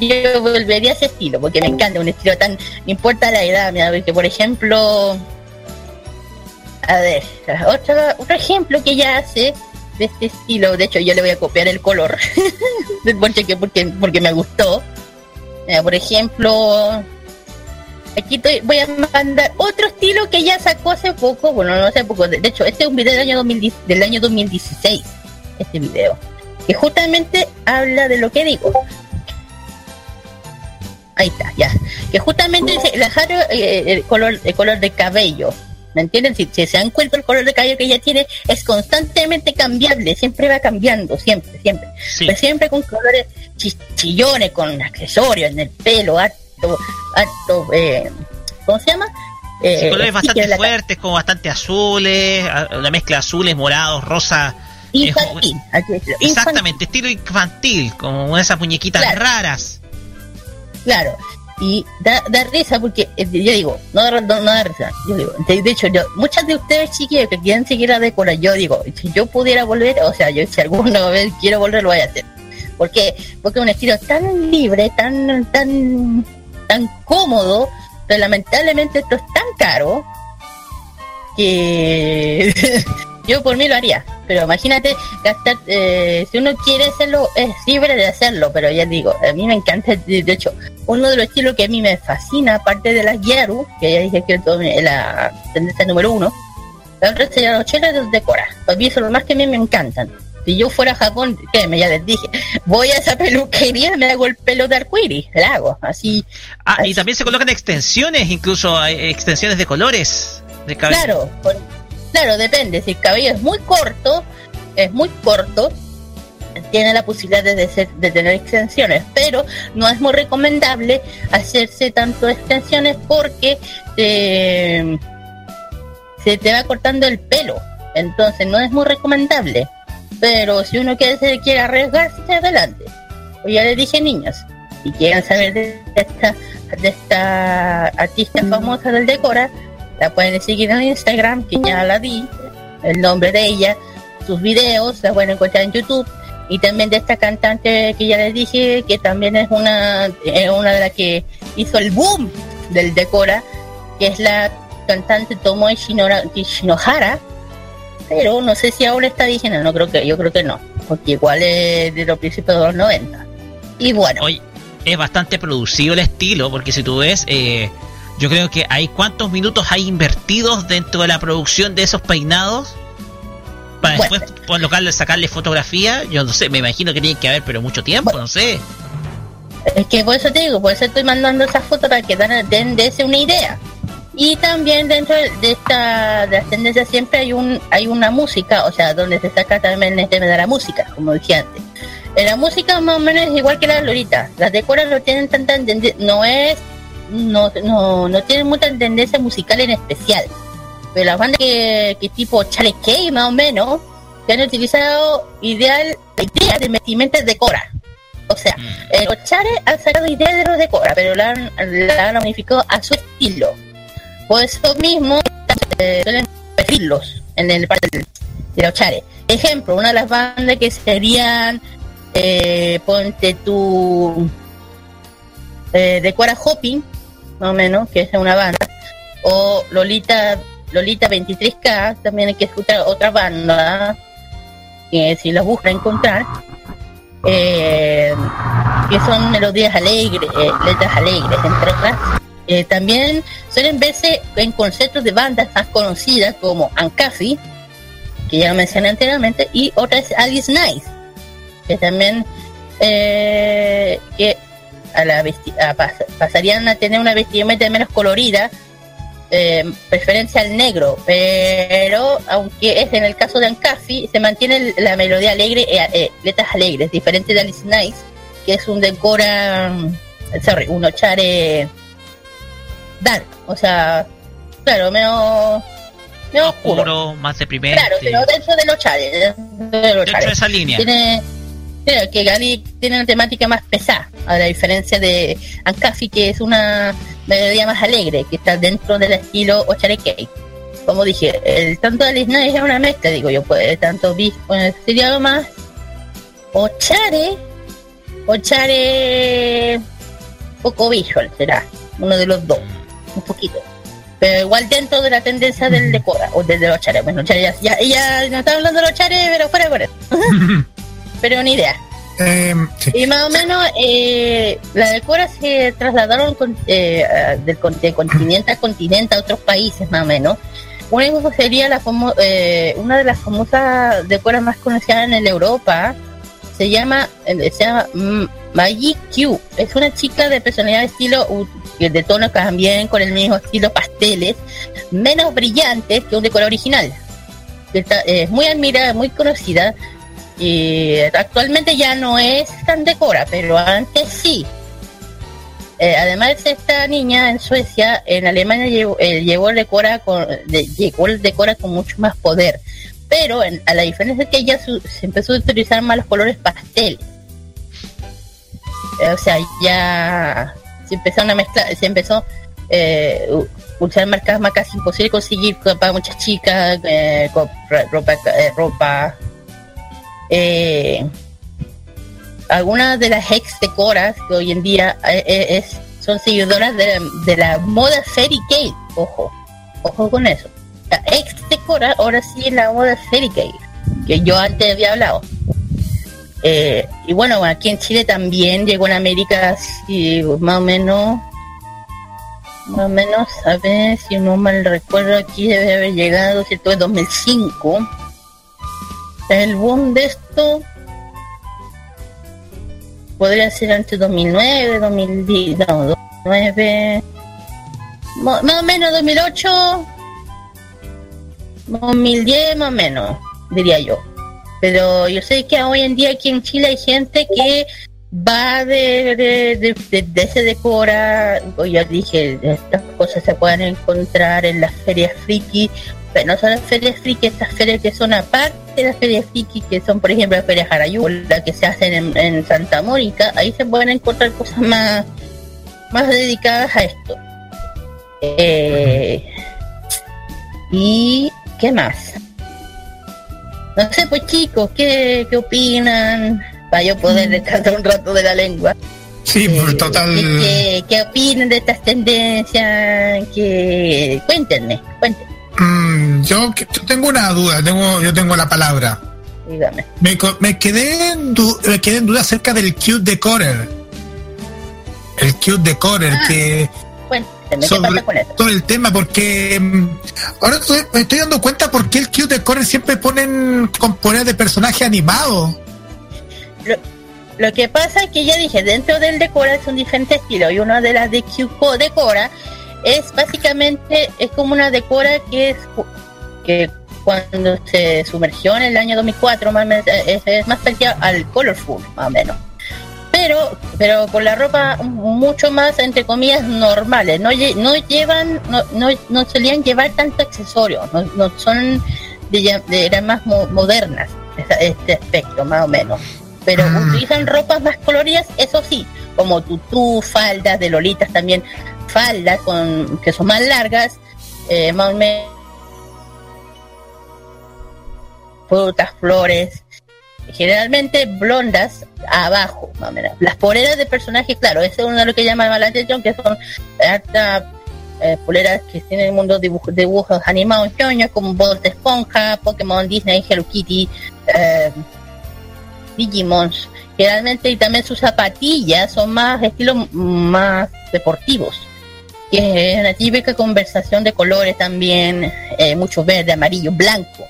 Yo volvería a ese estilo, porque me encanta un estilo tan, no importa la edad, mira, porque por ejemplo, a ver, otro, otro ejemplo que ella hace de este estilo, de hecho yo le voy a copiar el color, porque, porque, porque me gustó. Mira, por ejemplo, Aquí voy a mandar otro estilo que ya sacó hace poco, bueno, no hace poco, de, hecho, este es un video del año, 2010 del año 2016, este video, que justamente habla de lo que digo. Ahí está, ya. Que justamente dice, la Haru, eh, el, color, el color de cabello, ¿me entienden? Si, si se dan cuenta, el color de cabello que ella tiene es constantemente cambiable, siempre va cambiando, siempre, siempre. sí. Pero siempre con colores chillones, con accesorios en el pelo, harto, harto, eh, ¿cómo se llama? Eh, Sí, colores bastante fuertes, como bastante azules, a- la mezcla azules, morados, rosa. Infantil, Exactamente, estilo infantil, como esas muñequitas Claro. raras. claro. Y da, da risa porque, eh, yo digo, no, da- no, no da risa. Yo digo, de, de hecho, yo, muchas de ustedes chiquillos que quieren seguir a Decora, yo digo, si yo pudiera volver, o sea, yo si alguna vez quiero volver, lo voy a hacer. Porque, porque es un estilo tan libre, tan, tan, tan cómodo, pero lamentablemente esto es tan caro que yo por mí lo haría. Pero imagínate gastar, eh, si uno quiere hacerlo, es libre de hacerlo, pero ya digo, a mí me encanta, de hecho, uno de los estilos que a mí me fascina, aparte de las Yaru, que ya dije que es la tendencia número uno, la otra sería los chelas de Cora. Para mí son los más que a mí me encantan. Si yo fuera a Japón, que me ya les dije, voy a esa peluquería, me hago el pelo de arcoíris, la hago, así, Ah, y también se colocan extensiones, incluso hay extensiones de colores de cabello. Claro, con- claro, depende. Si el cabello es muy corto, es muy corto, tiene la posibilidad de, ser- de tener extensiones, pero no es muy recomendable hacerse tanto extensiones porque eh, se te va cortando el pelo. Entonces no es muy recomendable. Pero si uno quiere, se quiere arriesgarse, adelante. Pues ya les dije, niños, si quieren saber de esta, de esta artista famosa del Decora, la pueden seguir en Instagram, que ya la di, el nombre de ella, sus videos, la pueden encontrar en YouTube. Y también de esta cantante que ya les dije, que también es una, es una de las que hizo el boom del Decora, que es la cantante Tomoe Shinora- Shinohara, pero no sé si ahora está vigente, no creo que, yo creo que no, porque igual es de los principios de los 90. Y bueno, Oye, es bastante producido el estilo, porque si tú ves, eh, Yo creo que hay cuántos minutos hay invertidos dentro de la producción de esos peinados para Bueno. después colocarle, sacarle fotografía. Yo no sé, me imagino que tiene que haber, pero mucho tiempo, no sé. Es que por eso te digo, por eso estoy mandando esas fotos para que den de ese una idea. Y también dentro de esta de las tendencias siempre hay un hay una música, o sea, donde se saca también el tema de la música, como dije antes. En la música más o menos es igual que la Lolita. Las decoras no tienen tanta no es, no, no, no tienen mucha tendencia musical en especial. Pero las bandas que, que tipo Charlie K más o menos, que han utilizado ideal, ideas de vestimenta de Cora. O sea, eh, los chares han sacado ideas de los de Cora, pero la han, la han unificado a su estilo. Por eso mismo eh, suelen en el parte de los chares. Ejemplo, una de las bandas que serían, eh, ponte tu eh, de Cora Hopping, más o menos, que es una banda, o Lolita Lolita 23K, también hay que escuchar otra banda, que si la busca encontrar, eh, que son melodías alegres, eh, letras alegres, entre otras. Eh, también suelen verse en conceptos de bandas más conocidas como Ancafi, que ya mencioné anteriormente, y otra es Alice Nice, que también que a la vesti- a pas- pasarían a tener una vestimenta menos colorida, eh, preferencia al negro, pero aunque es en el caso de Ancafi, se mantiene la melodía alegre, eh, eh, letras alegres, diferente de Alice Nice, que es un decora, mm, sorry, un ochare dark, o sea, claro, menos, menos oscuro. Oscuro, más deprimente. Claro, pero dentro de los chales, dentro de esa línea. Tiene, claro, que Gali tiene una temática más pesada, a la diferencia de Ancafi, que es una melodía más alegre, que está dentro del estilo Ochare Cake. Como dije, el tanto de Nice es una mezcla, digo yo, pues tanto bis, pues, sería algo más Ochare, Ochare poco visual será, uno de los dos, un poquito. Pero igual dentro de la tendencia del decora, o desde los chares. Bueno, ya, ya, ya no estaba hablando de los chares, pero fuera por eso. pero ni idea. Eh, sí. Y más o menos eh, la se trasladaron con- eh, del, de continente a continente a otros países más o menos. Un ejemplo sería la famo- eh, una de las famosas decoras más conocidas en Europa. Se llama, eh, se llama mm, Magic Q. Es una chica de personalidad de estilo que de tono también con el mismo estilo pasteles, menos brillantes que un decora original. Está- eh, Es muy admirada, muy conocida y actualmente ya no es tan decora, pero antes sí. Eh, además esta niña en Suecia, en Alemania llevó, eh, llevó el decora con, llegó el decora con mucho más poder, pero en- a la diferencia es que ella su- se empezó a utilizar más los colores pasteles. Eh, o sea, ya se empezaron a mezclar, se empezó eh, usar marcas más casi imposible conseguir para muchas chicas, ropa, ropa eh, algunas de las ex decoras que hoy en día eh, eh, son seguidoras de, de la moda fairy tale. Ojo, ojo con eso. La ex decora ahora sí es la moda fairy tale, que yo antes había hablado. Y bueno, aquí en Chile también llegó en América así, más o menos, más o menos, a ver si no mal recuerdo, aquí debe haber llegado, ¿cierto? En 2005 el boom de esto podría ser entre 2009, 2010, no, 2009, mo- más o menos 2008, 2010 más o menos, diría yo. Pero yo sé que hoy en día aquí en Chile hay gente que va de, de, de, de- ese decora, ya dije, estas cosas se pueden encontrar en las ferias friki, pero no son las ferias friki, estas ferias que son aparte de las ferias friki, que son por ejemplo las ferias Jarayú, las que se hacen en, en Santa Mónica, ahí se pueden encontrar cosas más, más dedicadas a esto. Eh, y qué más no sé pues chicos qué, qué opinan para yo poder descansar un rato de la lengua. Sí, pues, Eh, total. ¿qué, qué, qué opinan de estas tendencias que cuéntenme cuéntenme Mm, yo, yo tengo una duda, tengo, yo tengo la palabra. dígame Me, me quedé en du- me quedé en duda acerca del cute decorer. El cute decorer, Ah. que ¿qué sobre con eso? todo el tema porque mm, ahora estoy, me estoy dando cuenta por qué el Q de Core siempre ponen componer de personaje animado. Lo, lo que pasa es que ya dije, dentro del Decora es un diferente estilo y una de las de QCO Decora es básicamente, es como una Decora que es que cuando se sumergió en el año 2004 más o menos, es, es más parecida al Colorful, más o menos. Pero, pero con la ropa mucho más, entre comillas, normales. No, no llevan, no, no, no solían llevar tanto accesorio. No, no son, de, de- eran más mo- modernas, esa- este aspecto, más o menos. Pero Ah. utilizan ropas más coloridas, eso sí, como tutú, faldas de lolitas también, faldas con, que son más largas, eh, más o frutas, flores, generalmente blondas abajo, más. Las poleras de personajes, claro, es uno de lo que llama más la atención, que son hartas eh, poleras que tienen mundos dibujos, dibujos animados ñoños, como Bob de Esponja, Pokémon, Disney, Hello Kitty, eh, Digimons, generalmente, y también sus zapatillas son más estilos más deportivos. Que es una típica conversación de colores también, eh, mucho verde, amarillo, blanco,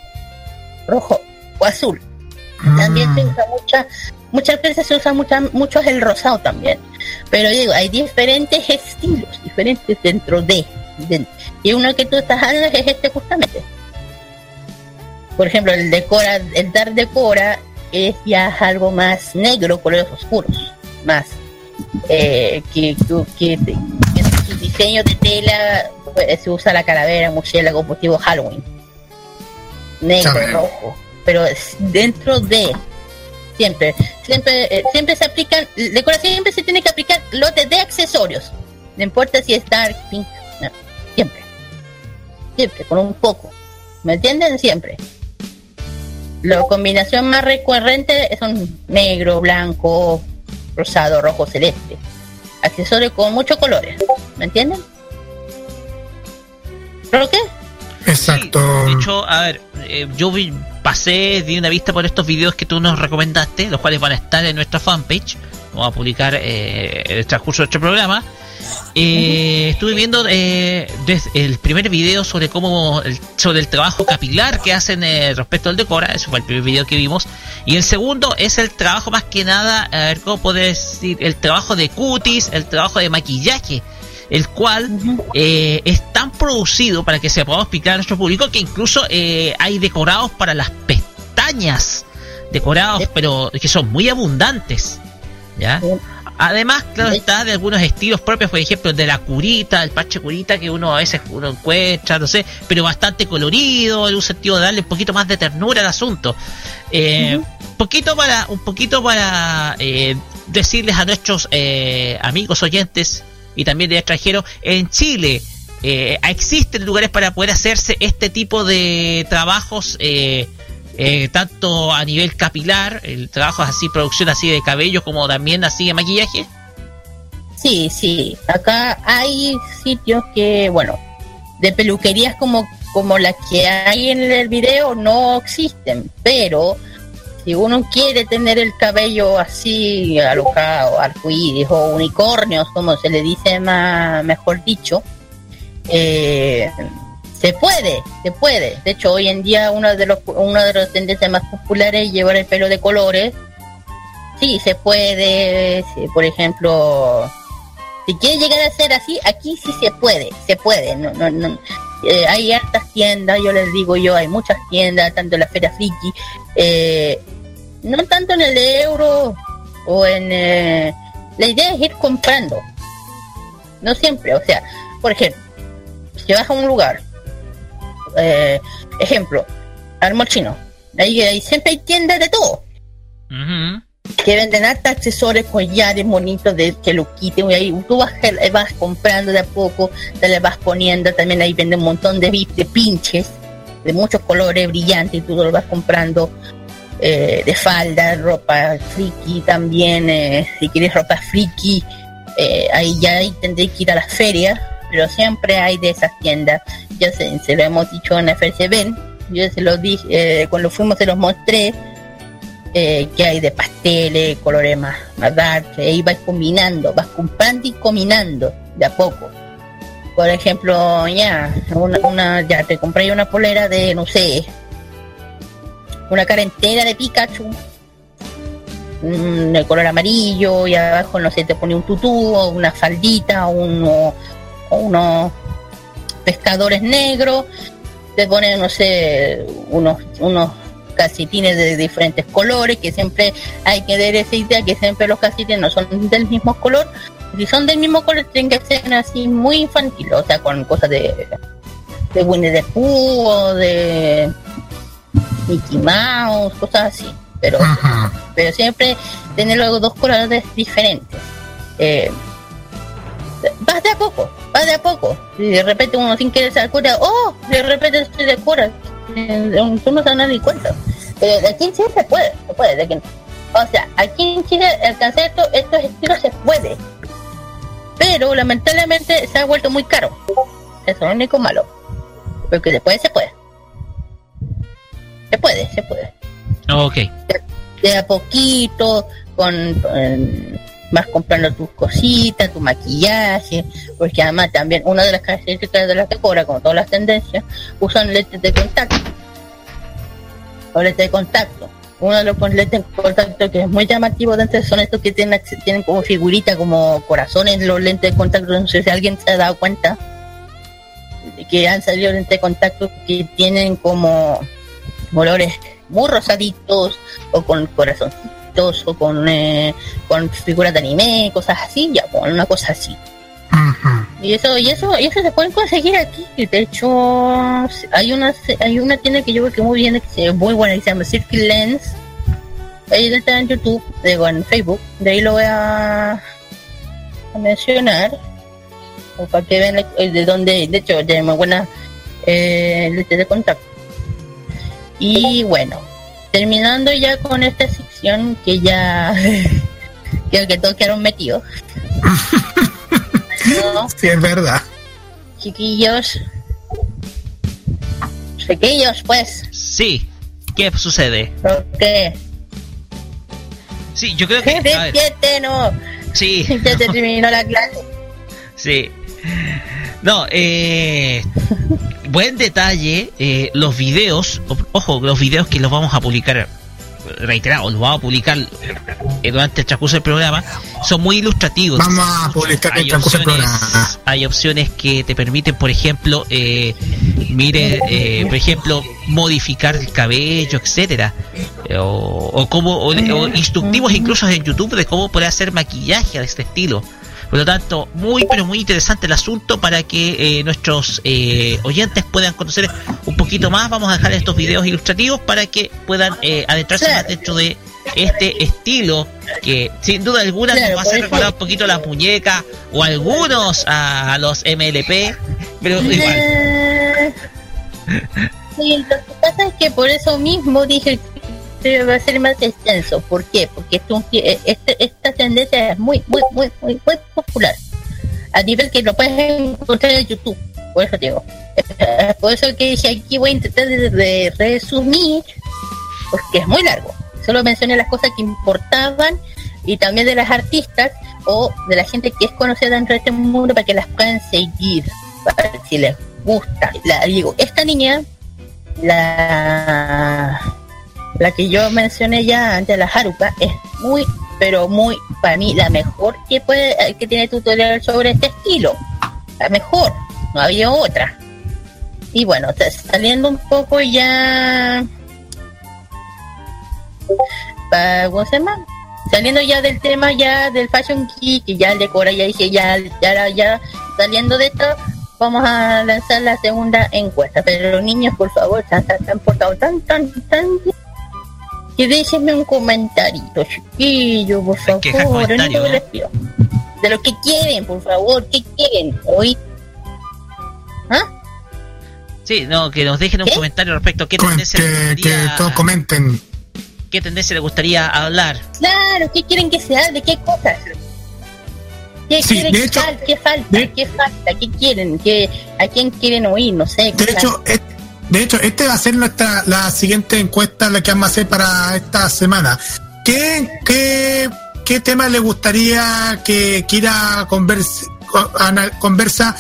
rojo o azul. También se usa mucha, muchas veces se usa mucha, mucho el rosado también. Pero digo, hay diferentes estilos, diferentes dentro de. de- y uno que tú estás hablando es este justamente. Por ejemplo, el decora, el dar decora es ya algo más negro, colores oscuros, más eh, que, que, que- que en su diseño de tela pues, se usa la calavera, murciélago, motivo Halloween, negro, rojo, pero dentro de siempre, siempre, eh, siempre se aplican, decoración siempre se tiene que aplicar lotes de accesorios, no importa si es dark, pink, no, siempre, siempre, con un poco, ¿me entienden? Siempre. La combinación más recurrente son negro, blanco, rosado, rojo, celeste. Accesorios con muchos colores. ¿Me entienden? ¿Pero qué? Exacto. Sí, de hecho, a ver, eh, yo vi- pasé, di una vista por estos videos que tú nos recomendaste, los cuales van a estar en nuestra fanpage. Vamos a publicar eh, el transcurso de nuestro programa. Eh, Estuve viendo eh, el primer video sobre cómo el, sobre el trabajo capilar que hacen eh, respecto al decora. Ese fue el primer video que vimos. Y el segundo es el trabajo más que nada, a ver cómo puedo decir, el trabajo de cutis, el trabajo de maquillaje el cual eh, es tan producido para que se pueda explicar a nuestro público que incluso hay decorados para las pestañas, decorados pero que son muy abundantes, ¿ya? Además, claro está, de algunos estilos propios, por ejemplo, de la curita, el parche curita que uno a veces uno encuentra, no sé, pero bastante colorido, en un sentido de darle un poquito más de ternura al asunto. Eh, poquito para, un poquito para eh, decirles a nuestros eh, amigos oyentes y también de extranjeros, en Chile eh, existen lugares para poder hacerse este tipo de trabajos, eh, tanto a nivel capilar, el trabajo así, producción así de cabello, como también así de maquillaje. Sí, sí. Acá hay sitios que, bueno, de peluquerías como, como las que hay en el video no existen, pero si uno quiere tener el cabello así alojado, arcoíris o unicornios, como se le dice más, mejor dicho, eh, se puede, se puede. De hecho, hoy en día uno de los uno de los tendencias más populares es llevar el pelo de colores. Sí, se puede. por ejemplo, si quieres llegar a ser así, aquí sí se puede, se puede. No, no, no. Eh, hay hartas tiendas, yo les digo yo, hay muchas tiendas, tanto en la Feria Friki, eh, no tanto en el euro o en... eh, la idea es ir comprando, no siempre, o sea, por ejemplo, si vas a un lugar, eh, ejemplo, al chino, ahí, ahí siempre hay tiendas de todo. Que venden harta accesorios, collares bonitos de que lo quiten y ahí tú vas, eh, vas comprando de a poco, te le vas poniendo, también ahí venden un montón de, de pinches de muchos colores brillantes y tú lo vas comprando eh, de falda, ropa friki también, eh, si quieres ropa friki, eh, ahí ya ahí tendré que ir a las ferias, pero siempre hay de esas tiendas, ya se, lo hemos dicho en FCB, yo se los dije, eh, cuando fuimos se los mostré, eh, que hay de pasteles, colores más, más dark, ahí vas combinando, vas comprando y combinando de a poco. Por ejemplo, ya, una, una- ya te compré una polera de, no sé, una cara entera de Pikachu, mm, de color amarillo, y abajo, no sé, te pone un tutú, una faldita, o uno, o unos pescadores negros, te pone, no sé, unos, unos calcetines de diferentes colores, que siempre hay que ver esa idea, que siempre los calcetines no son del mismo color, si son del mismo color tienen que ser así muy infantil, o sea, con cosas de, de Winnie the Pooh o de Mickey Mouse, cosas así, pero Ajá. pero siempre tener los dos colores diferentes. Eh, vas de a poco, vas de a poco. Y de repente uno sin querer se da cuenta, oh, de repente estoy de acuerdo. Eh, Tú no se dan ni cuenta. Pero aquí en Chile se puede, se puede. de que- o sea, aquí en Chile alcanzar esto, estos estilos se puede. Pero lamentablemente se ha vuelto muy caro. Eso es lo único malo. Porque después se puede. Se puede, se puede Ok. de a poquito, con, con- vas comprando tus cositas, tu maquillaje, porque además también una de las características de las que cobra, como todas las tendencias, usan lentes de contacto. O lentes de contacto. Uno de los lentes de contacto que es muy llamativo dentro son estos que tienen, tienen como figurita, como corazones los lentes de contacto, no sé si alguien se ha dado cuenta que han salido lentes de contacto que tienen como colores muy rosaditos o con corazoncitos con eh, con figuras de anime cosas así ya con una cosa así. Ajá. y eso y eso y eso se pueden conseguir aquí. De hecho hay una hay una tienda que yo creo que muy bien que se- muy buena que se llama Circle Lens. Ahí está en YouTube digo en Facebook. De ahí lo voy a, a mencionar o para que vean eh, de dónde de hecho de muy buena eh, de contacto. Y bueno, terminando ya con esta sección que ya creo que todos quedaron metidos. No, Sí, es verdad. chiquillos. Chiquillos, pues, Sí. ¿Qué sucede? porque Sí, yo creo que... despierte, no, sí. ya se terminó la clase. Sí. No, eh, buen detalle, eh, los videos, ojo, los videos que los vamos a publicar, reiterado, los vamos a publicar eh, durante el transcurso del programa, son muy ilustrativos. Vamos a publicar el Hay transcurso del opciones, programa. hay opciones que te permiten, por ejemplo, eh, mire, eh, por ejemplo, modificar el cabello, etcétera, Eh, o, o como o, o instructivos incluso en YouTube de cómo poder hacer maquillaje de este estilo. Por lo tanto, muy pero muy interesante el asunto para que eh, nuestros eh, oyentes puedan conocer un poquito más. Vamos a dejar estos videos ilustrativos para que puedan eh, adentrarse más dentro de este estilo que sin duda alguna Claro, nos va a hacer recordar un poquito las muñecas o algunos a, a los MLP, pero igual. Sí, lo que pasa es que por eso mismo dije va a ser más extenso. ¿Por qué? Porque esto, este, esta tendencia es muy, muy, muy, muy, muy popular. A nivel que lo puedes encontrar en YouTube. Por eso digo. Eh, Por eso que dije aquí voy a intentar de, resumir, porque es muy largo. Solo mencioné las cosas que importaban y también de las artistas o de la gente que es conocida dentro de este mundo para que las puedan seguir, para si les gusta. La, digo, esta niña, la, la que yo mencioné ya antes, la Haruka, es muy, pero muy, para mí, la mejor que puede, que tiene tutorial sobre este estilo. La mejor, no había otra. Y bueno, sa- saliendo un poco ya ¿cómo se? Saliendo ya del tema ya del Fashion Geek, que ya el decora, ya dije, ya, ya, ya, saliendo de esto, vamos a lanzar la segunda encuesta. Pero niños, por favor, se han, se han portado tan, tan, tan. Que déjenme un comentarito, chiquillo, por que favor, es comentario, que les pido. De lo que quieren, por favor, ¿qué quieren? ¿Hoy? ¿Ah? Sí, no, que nos dejen un ¿Qué? comentario respecto a qué Comen- tendencia, le que, que gustaría, todos comenten. qué tendencia le gustaría hablar. Claro, ¿qué quieren que se hable? ¿Qué cosas? ¿Qué Sí, quieren de que hecho- fal- ¿Qué falta? de- ¿Qué falta? ¿Qué quieren? ¿Qué, ¿A quién quieren oír? No sé. De ¿qué hecho, et- de hecho, este va a ser nuestra la siguiente encuesta la que vamos a hacer para esta semana. ¿Qué, qué, qué tema le gustaría que quiera conversa, conversa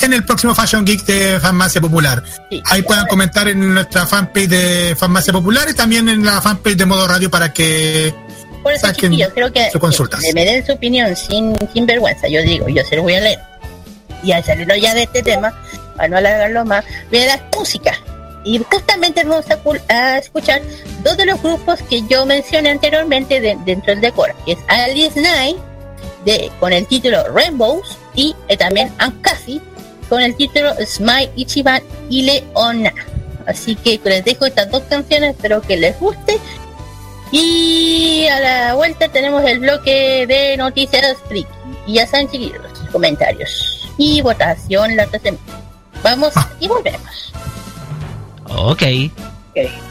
en el próximo Fashion Geek de Farmacia Popular. Sí. Ahí puedan comentar en nuestra fanpage de Farmacia Popular y también en la fanpage de Modo Radio para que Por eso, saquen chiquillos, creo que sus consultas. que me den su opinión sin, sin vergüenza. Yo digo, yo se lo voy a leer. Y al salirlo ya de este tema, para no alargarlo más, voy a dar música. Y justamente vamos a, cu- a escuchar dos de los grupos que yo mencioné anteriormente de- dentro del decor, que es Alice Nine, de, con el título Rainbows, y eh, también Ankasi, con el título Smile Ichiban y Leona. Así que les dejo estas dos canciones, espero que les guste. Y a la vuelta tenemos el bloque de noticias friki. Y ya saben chiquillos, comentarios y votación la semana. Vamos y volvemos. Ok. Ok.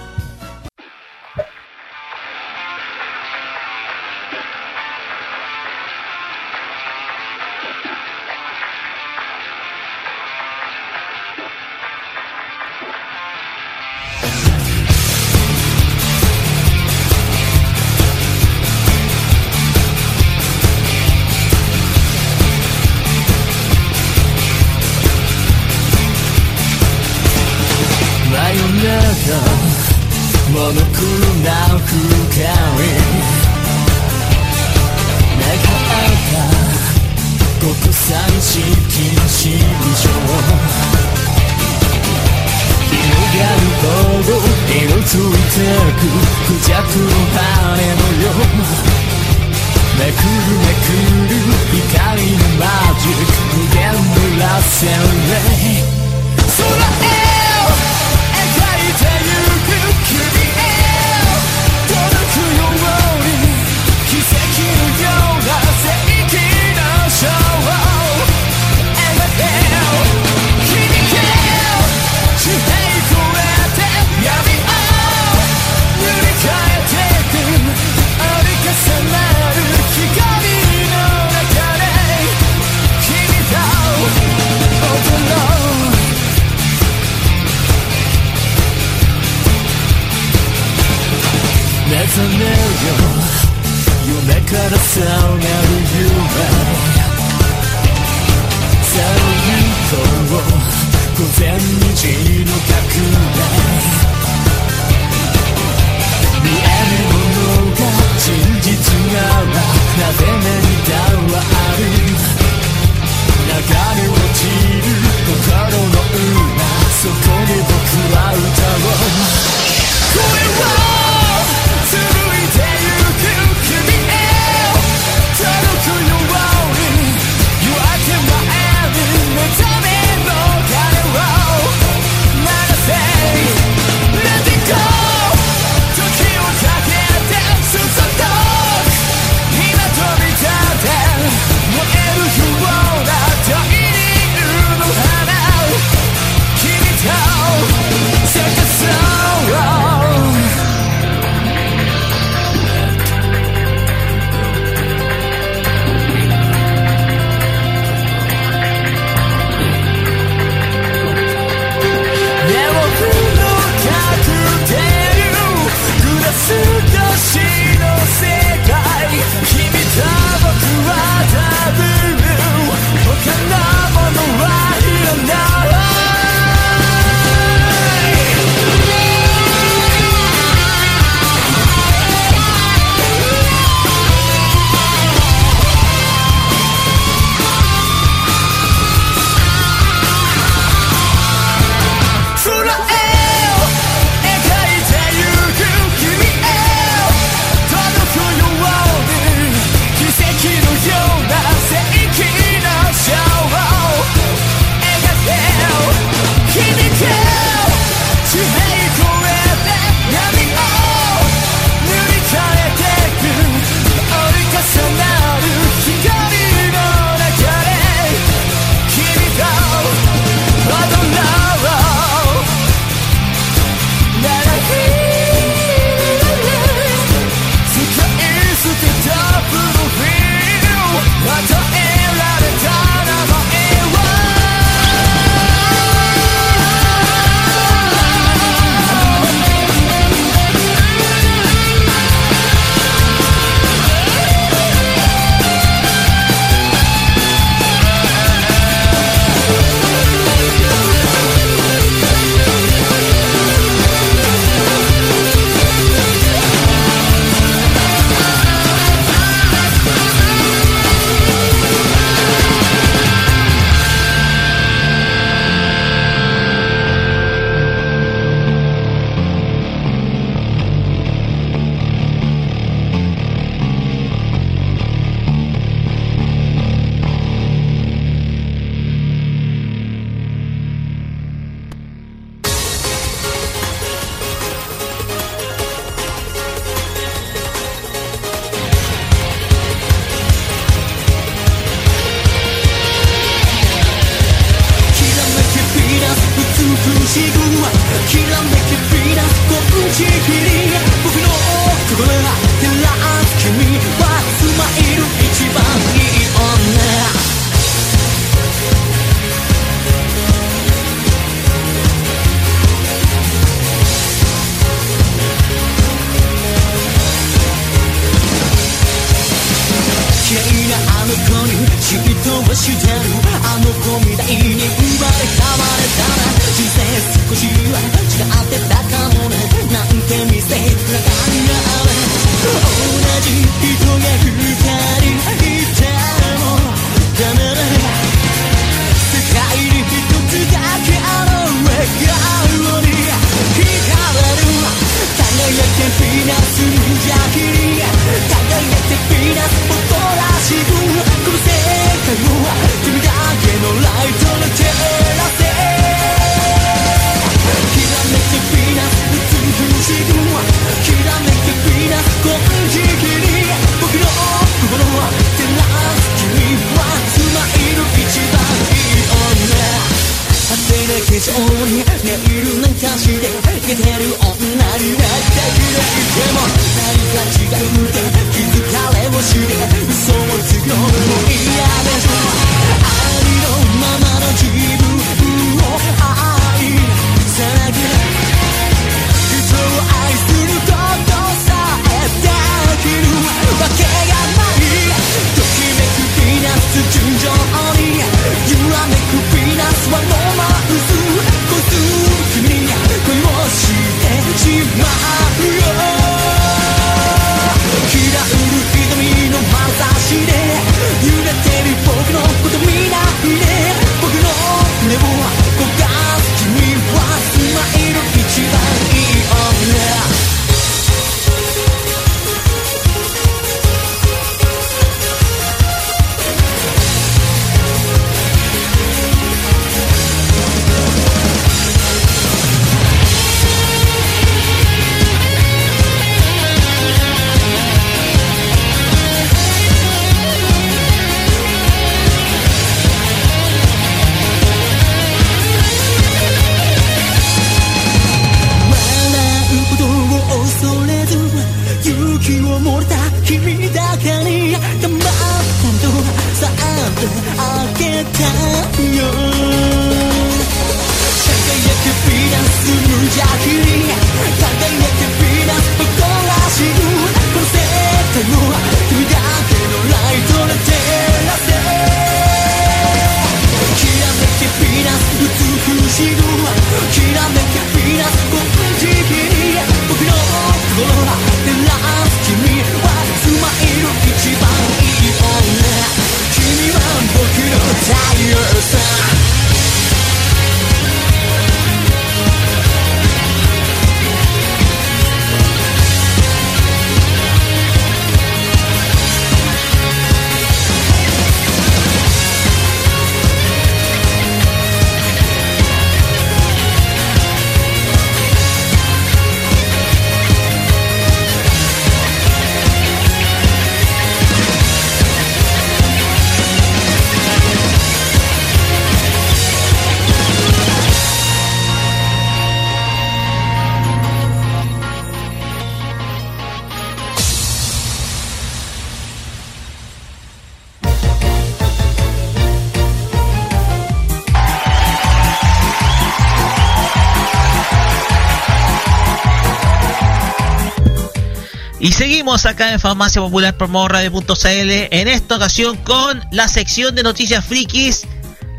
acá en Farmacia Popular Radio.cl en esta ocasión con la sección de noticias frikis,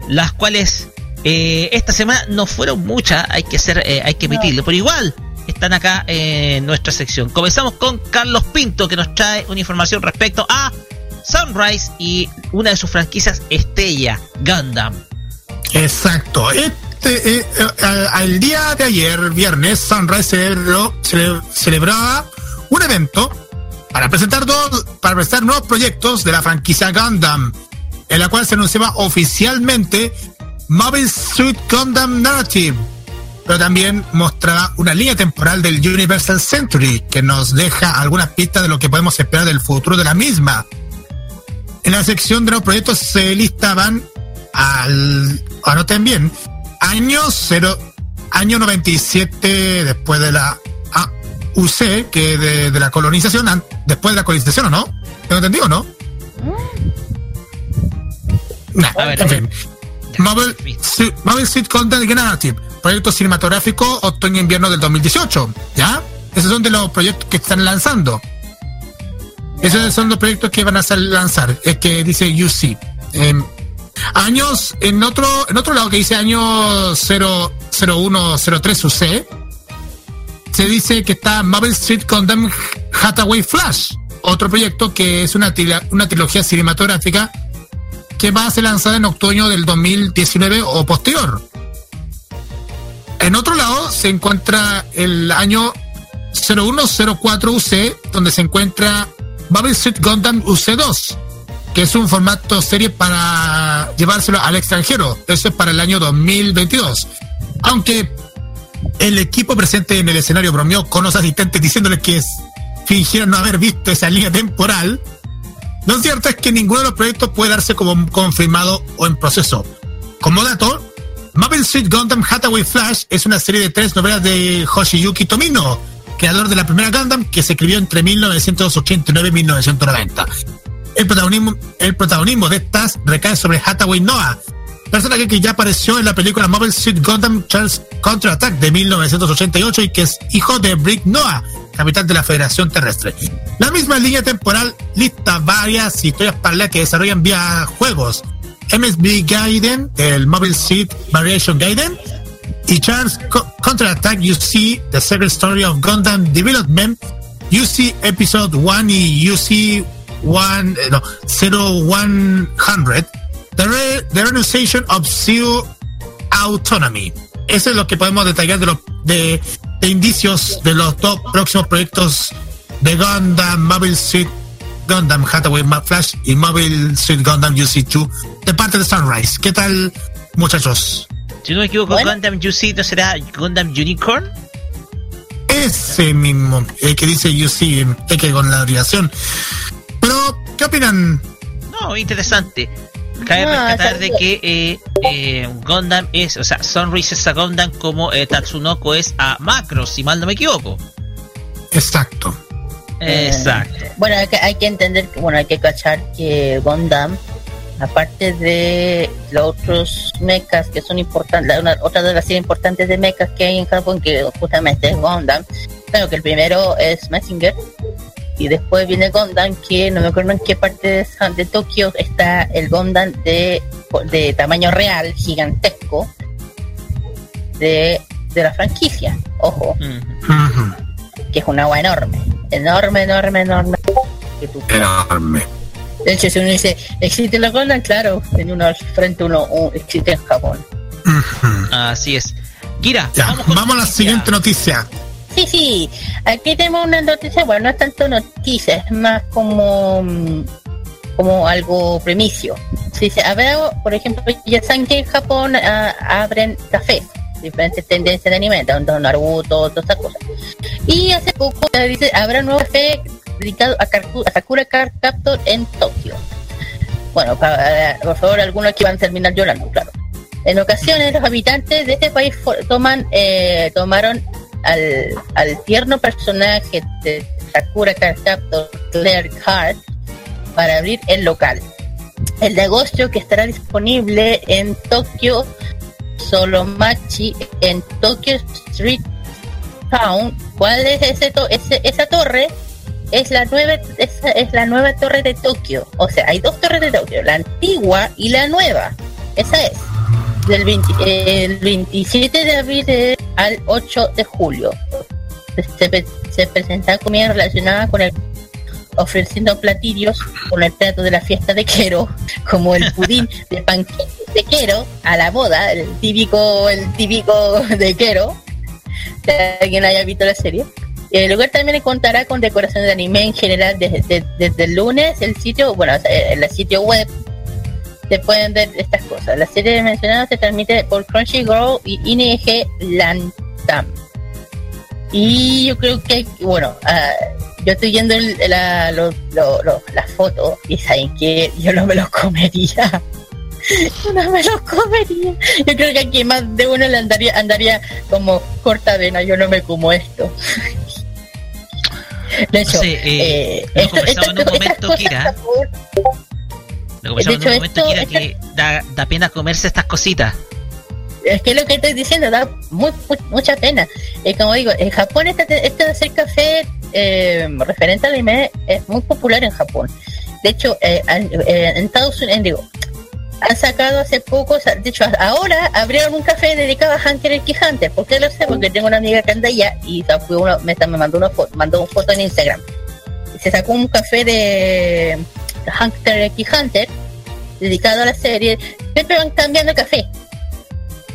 las cuales eh, esta semana no fueron muchas, hay que ser, eh, hay que emitirlo, no. pero igual están acá en nuestra sección. Comenzamos con Carlos Pinto que nos trae una información respecto a Sunrise y una de sus franquicias estrella, Gundam. Exacto. Este, eh, al día de ayer, viernes, Sunrise celebró, celebraba un evento para presentar dos, para presentar nuevos proyectos de la franquicia Gundam, en la cual se anunciaba oficialmente Mobile Suit Gundam Narrative, pero también mostraba una línea temporal del Universal Century que nos deja algunas pistas de lo que podemos esperar del futuro de la misma. En la sección de los proyectos se listaban al, anoten bien, año 0, año 97 después de la AUC, que de, de la colonización, después de la colonización, ¿o no? ¿Tengo entendido o no? Nah, A ver, en fin. Marvel, Marvel Street Content Narrative, proyecto cinematográfico otoño-invierno del 2018, ¿ya? Esos son de los proyectos que están lanzando. Esos son los proyectos que van a lanzar, es que dice UC. Em, años, en otro, en otro lado que dice año 0, 0103 UC, se dice que está Marvel Street Condemn Hathaway Flash, otro proyecto que es una, una trilogía cinematográfica que va a ser lanzada en otoño del 2019 o posterior. En otro lado se encuentra el año 0104 UC, donde se encuentra Marvel Street Gundam UC2, que es un formato serie para llevárselo al extranjero. Eso es para el año 2022. Aunque el equipo presente en el escenario bromeó con los asistentes diciéndoles que fingieron no haber visto esa línea temporal. Lo cierto es que ninguno de los proyectos puede darse como confirmado o en proceso. Como dato, Marvel Street Gundam Hathaway Flash es una serie de tres novelas de Hoshiyuki Tomino, creador de la primera Gundam que se escribió entre 1989 y 1990. El protagonismo, el protagonismo de estas recae sobre Hathaway Noah, personaje que ya apareció en la película Marvel Street Gundam Charles Counterattack de 1988 y que es hijo de Brick Noah, capitán de la Federación Terrestre. La misma línea temporal lista varias historias paralelas que desarrollan vía juegos. MSB Gaiden, el Marvel Street Variation Gaiden, y Charles Co- Counterattack UC, The Secret Story of Gundam Development, UC Episode 1 y UC 1, eh, no, 0100, The, Re- the Renunciation of Zero Autonomy. Eso es lo que podemos detallar de los de, de indicios de los dos próximos proyectos de Gundam Mobile Suit Gundam Hathaway Flash y Mobile Suit Gundam UC2 de parte de Sunrise. ¿Qué tal, muchachos? Si no me equivoco, Bueno. Gundam UC no será Gundam Unicorn. Ese mismo, el que dice UC, que con la abreviación. Pero, ¿qué opinan? No, interesante. Cabe No, rescatar de que eh, eh, Gundam es, o sea, Sunrise es a Gundam como eh, Tatsunoko es a Macros, si mal no me equivoco. Exacto. Exacto. Bueno, hay que, hay que entender, que, bueno, hay que cachar que Gundam, aparte de los otros mechas que son importantes, una, otra de las importantes de mechas que hay en Japón, que justamente es Gundam, claro que el primero es Messenger, y después viene Gundam, que no me acuerdo en qué parte de, San- de Tokio está el Gundam de, de tamaño real, gigantesco, de, de la franquicia, ojo que es un agua enorme, enorme, enorme, enorme. Que tú- Enorme. De hecho, si uno dice, ¿existe la Golden? Claro, en uno al frente uno un- existe en Japón. Así es. Gira, Ya, vamos, con vamos a la siguiente noticia. Sí, sí, aquí tenemos una noticia, bueno, no es tanto noticia, es más como mm, como algo premicio. Sí, sí, habrá, por ejemplo, ya saben que en Japón ah, abren cafés, diferentes tendencias de anime, tanto Naruto, todas esas cosas. Y hace poco eh, dice, habrá un nuevo café dedicado a, a Sakura Card Captor en Tokio. Bueno, para, por favor, algunos que van a terminar llorando, claro. En ocasiones los habitantes de este país toman, eh, tomaron al, al tierno personaje de Sakura Captor, Claire Card, para abrir el local. El negocio que estará disponible en Tokio Solomachi, en Tokyo Street Town. ¿Cuál es ese, to- ese- esa torre? Es la nueva esa es la nueva torre de Tokio. O sea, hay dos torres de Tokio, la antigua y la nueva. Esa es del 20 el 27 de abril al 8 de julio. Se, se presenta comida relacionada con el ofreciendo platillos con el plato de la fiesta de Quero, como el pudín de panqueques de Quero a la boda, el típico, el típico de Quero, si alguien haya visto la serie. El lugar también contará con decoración de anime en general desde, de- desde el lunes, el sitio, bueno, el sitio web se pueden ver estas cosas. La serie mencionada se transmite por Crunchyroll y ING Lantam. Y yo creo que, bueno, ah, yo estoy viendo el- la, lo- lo- fotos y saben que yo no me los comería. no me lo comería. Yo creo que aquí más de uno le andaría, andaría como corta vena, yo no me como esto. De hecho, eh, eh, esto- en un cosas, Kira. por favor, Lo conversamos en un momento, esto, que da, da pena comerse estas cositas. Es que lo que estoy diciendo da muy, muy- mucha pena. Eh, como digo, en Japón este, este de hacer café eh, referente al anime es muy popular en Japón. De hecho, eh, eh, en Estados Unidos, digo, han sacado hace poco, de hecho, ahora abrieron un café dedicado a Hunter x Hunter. ¿Por qué lo sé? Porque tengo una amiga que anda allá y sacó una- me, me mandó una foto, mandó una foto en Instagram. Se sacó un café de Hunter x Hunter dedicado a la serie. Siempre van cambiando café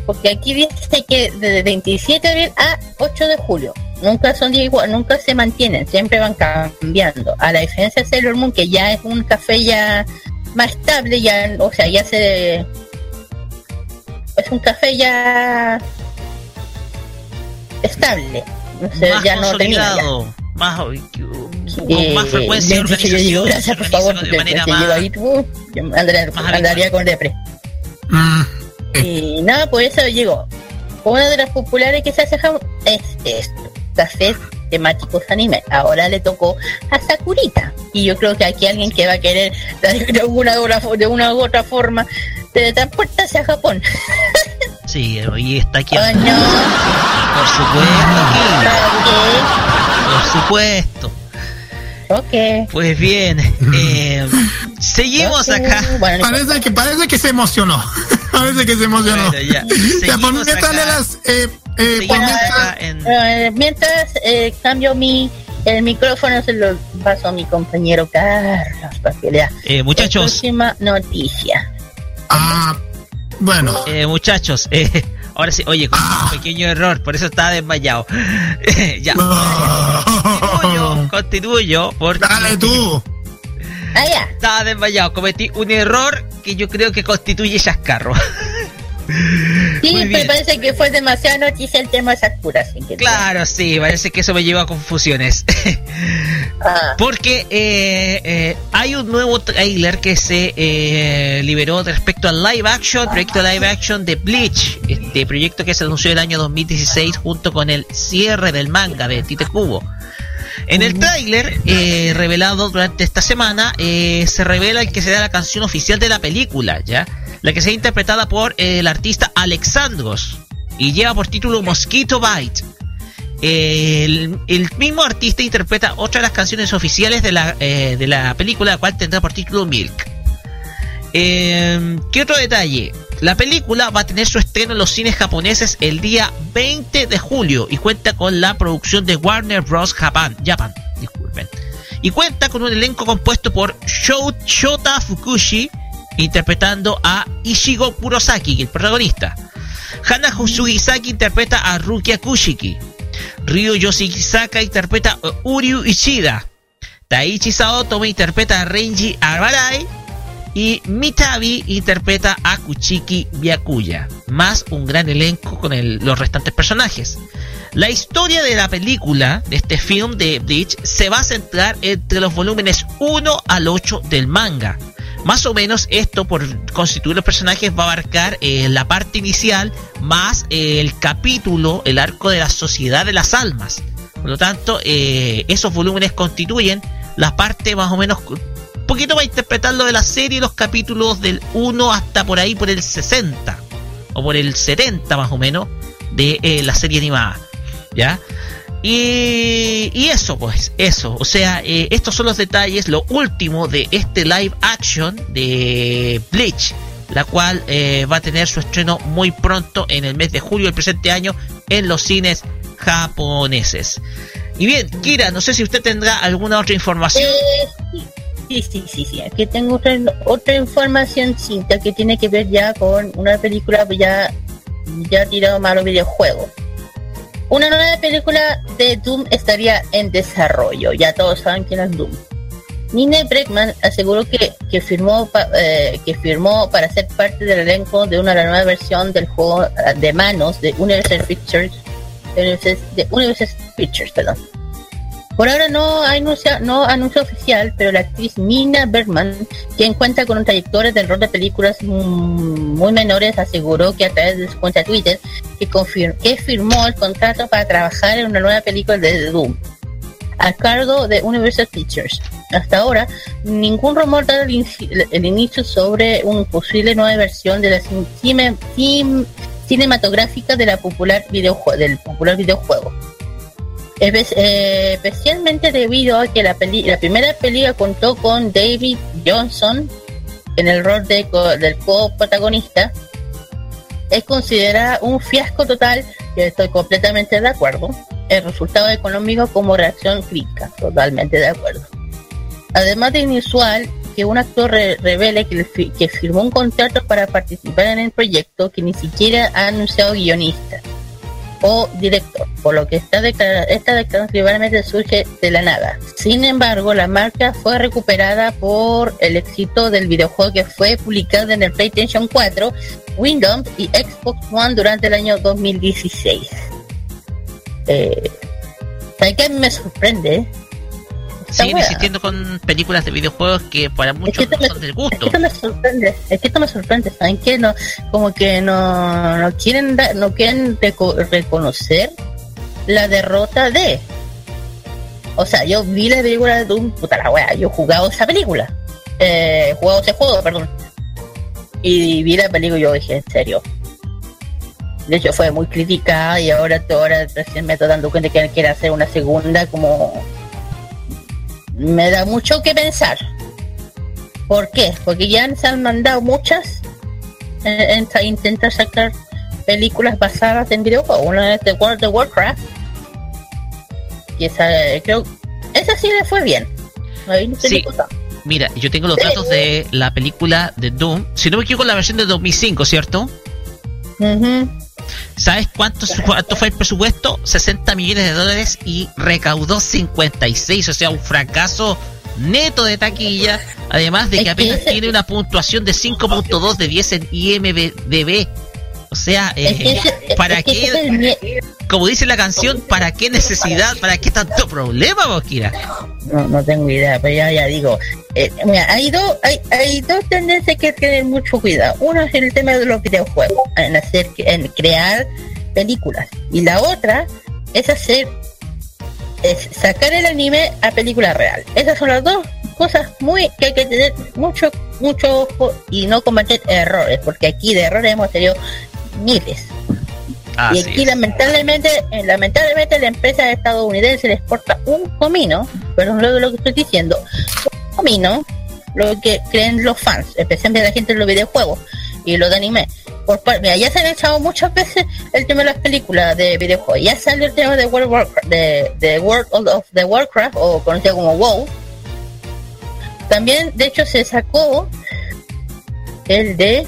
porque aquí dice que de 27 de abril a 8 de julio nunca son igual, nunca se mantienen, siempre van cambiando. A la diferencia de Sailor Moon, que ya es un café ya más estable, ya, o sea, ya se es un café ya estable, no sé, más ya no termina ya. Más, con Eh, más frecuencia de hecho, yo digo, gracias se por favor, porque de manera si más... ahí, yo andaría, más andaría con depre. Mm, Y nada, por eso digo, una de las populares que se hace Japón es esto, cafés temáticos anime. Ahora le tocó a Sakurita. Y yo creo que aquí alguien que va a querer de una, u otra fo- de una u otra forma teletransportarse a Japón. Sí, y está aquí. Oh, no. Por supuesto, Kira, por supuesto. Ok. Pues bien, eh, seguimos acá. Bueno, parece que parece que se emocionó. parece que se emocionó. Bueno, ya, Ya, por mientras acá. le das, eh, eh, por mientras- en- Eh, mientras eh, cambio mi el micrófono se lo paso a mi compañero Carlos para que lea Eh, la muchachos, próxima noticia. Ah, bueno. eh, muchachos, eh, ahora sí, oye, con un pequeño error, por eso estaba desmayado. ya, continúo, continúo yo, porque Dale tú. Ah, ya. estaba desmayado, cometí un error que yo creo que constituye chascarro. Sí, me parece que fue demasiada noticia el tema de Sakura. Así que Claro, sí, parece que eso me lleva a confusiones. Ah, Porque eh, eh, hay un nuevo trailer que se eh, liberó respecto al live action, proyecto live action de Bleach, este proyecto que se anunció el año 2016 junto con el cierre del manga de Tite Kubo. En el tráiler eh, revelado durante esta semana eh, se revela el que será la canción oficial de la película, ya, la que será interpretada por el artista Alexandros y lleva por título Mosquito Bite. El, mismo artista interpreta otra de las canciones oficiales de la, eh, de la película, la cual tendrá por título Milk. Eh, ¿Qué otro detalle? La película va a tener su estreno en los cines japoneses el día 20 de julio y cuenta con la producción de Warner Bros. Japan, Japan disculpen. Y cuenta con un elenco compuesto por Sho- Shota Fukushi interpretando a Ishigo Kurosaki, el protagonista. Hana Sugisaki interpreta a Rukia Kushiki. Ryu Yoshizaka interpreta a Uryu Ishida. Taichi Saotome interpreta a Renji Abarai. Y Mitabi interpreta a Kuchiki Byakuya. Más un gran elenco con los restantes personajes. La historia de la película, de este film de Bleach, se va a centrar entre los volúmenes 1 al 8 del manga. Más o menos esto por constituir los personajes va a abarcar eh, la parte inicial más eh, el capítulo, el arco de la sociedad de las almas. Por lo tanto, eh, esos volúmenes constituyen la parte más o menos un poquito para interpretar lo de la serie, los capítulos del 1 hasta por ahí por el 60 o por el 70 más o menos de la serie animada. ¿Ya? Y, eso, pues, eso. O sea, eh, estos son los detalles, lo último de este live action de Bleach, la cual eh, va a tener su estreno muy pronto en el mes de julio del presente año en los cines japoneses. Y bien, Kira, no sé si usted tendrá alguna otra información. Eh, sí, sí, sí, sí. Aquí tengo otra, otra información cinta que tiene que ver ya con una película ya, ya tirado malo videojuego. Una nueva película de Doom estaría en desarrollo. Ya todos saben quién es Doom. Nina Bregman aseguró que, que firmó eh, que firmó para ser parte del elenco de una nueva versión del juego eh, de manos de Universal Pictures de Universal Pictures, perdón. Por ahora no anuncia, no anuncio oficial, pero la actriz Nina Bergman, quien cuenta con un trayectoria del rol de películas muy menores, aseguró que a través de su cuenta Twitter que, confir- que firmó el contrato para trabajar en una nueva película de Doom a cargo de Universal Pictures. Hasta ahora, ningún rumor da el, inici- el inicio sobre una posible nueva versión de la cin- cine- cin- cinematográfica de la popular del popular videojuego. Eh, especialmente debido a que la, primera película contó con David Johnson en el rol de co- del co-protagonista, es considerada un fiasco total, y estoy completamente de acuerdo. El resultado económico como reacción crítica, totalmente de acuerdo. Además de inusual que un actor re- revele que, que firmó un contrato para participar en el proyecto que ni siquiera ha anunciado guionista o director, por lo que esta, declara- esta declaración probablemente surge de la nada. Sin embargo, la marca fue recuperada por el éxito del videojuego que fue publicado en el PlayStation 4, Windows y Xbox One durante el año 2016. Eh, ¿Sabes qué me sorprende? Siguen insistiendo con películas de videojuegos que para muchos no son del gusto. Esto me sorprende, es que esto me sorprende, ¿saben qué? No, como que no, no quieren da- no quieren reco- reconocer la derrota de. O sea, yo vi la película de Doom, puta la wea, yo he jugado esa película. Eh, he jugado ese juego, perdón. Y vi la película y yo dije, en serio. De hecho fue muy criticada y ahora, ahora recién me estoy dando cuenta que quiere hacer una segunda como me da mucho que pensar. ¿Por qué? Porque ya se han mandado muchas eh, en, intentar sacar películas basadas en videojuegos. Una es de World of Warcraft. Y esa, eh, creo, esa sí le fue bien. No Sí. Mira, yo tengo los datos de la película de Doom. Si no me equivoco, la versión de 2005, ¿cierto? Ujú. ¿Sabes cuánto, cuánto fue el presupuesto? 60 millones de dólares y recaudó 56, o sea, un fracaso neto de taquilla, además de que apenas tiene una puntuación de 5.2 de 10 en IMDB. O sea, eh, ¿para qué? Como dice la canción, ¿para qué necesidad? ¿Para qué tanto problema, Bosquira? No, no tengo idea, pero ya, ya digo. eh, mira, hay dos, hay, hay dos tendencias que hay que tener mucho cuidado. Una es el tema de los videojuegos, en hacer, en crear películas. Y la otra es hacer, es sacar el anime a película real. Esas son las dos cosas muy que hay que tener mucho, mucho ojo y no cometer errores, porque aquí de errores hemos tenido miles. y Así aquí es. lamentablemente, eh, lamentablemente la empresa estadounidense le exporta un comino, pero de lo que estoy diciendo, un comino, lo que creen los fans, especialmente la gente de los videojuegos y los de anime. Por mira, ya se han echado muchas veces el tema de las películas de videojuegos, ya salió el tema de World of Warcraft, de, de World of the Warcraft, o conocido como WoW. También, de hecho, se sacó el de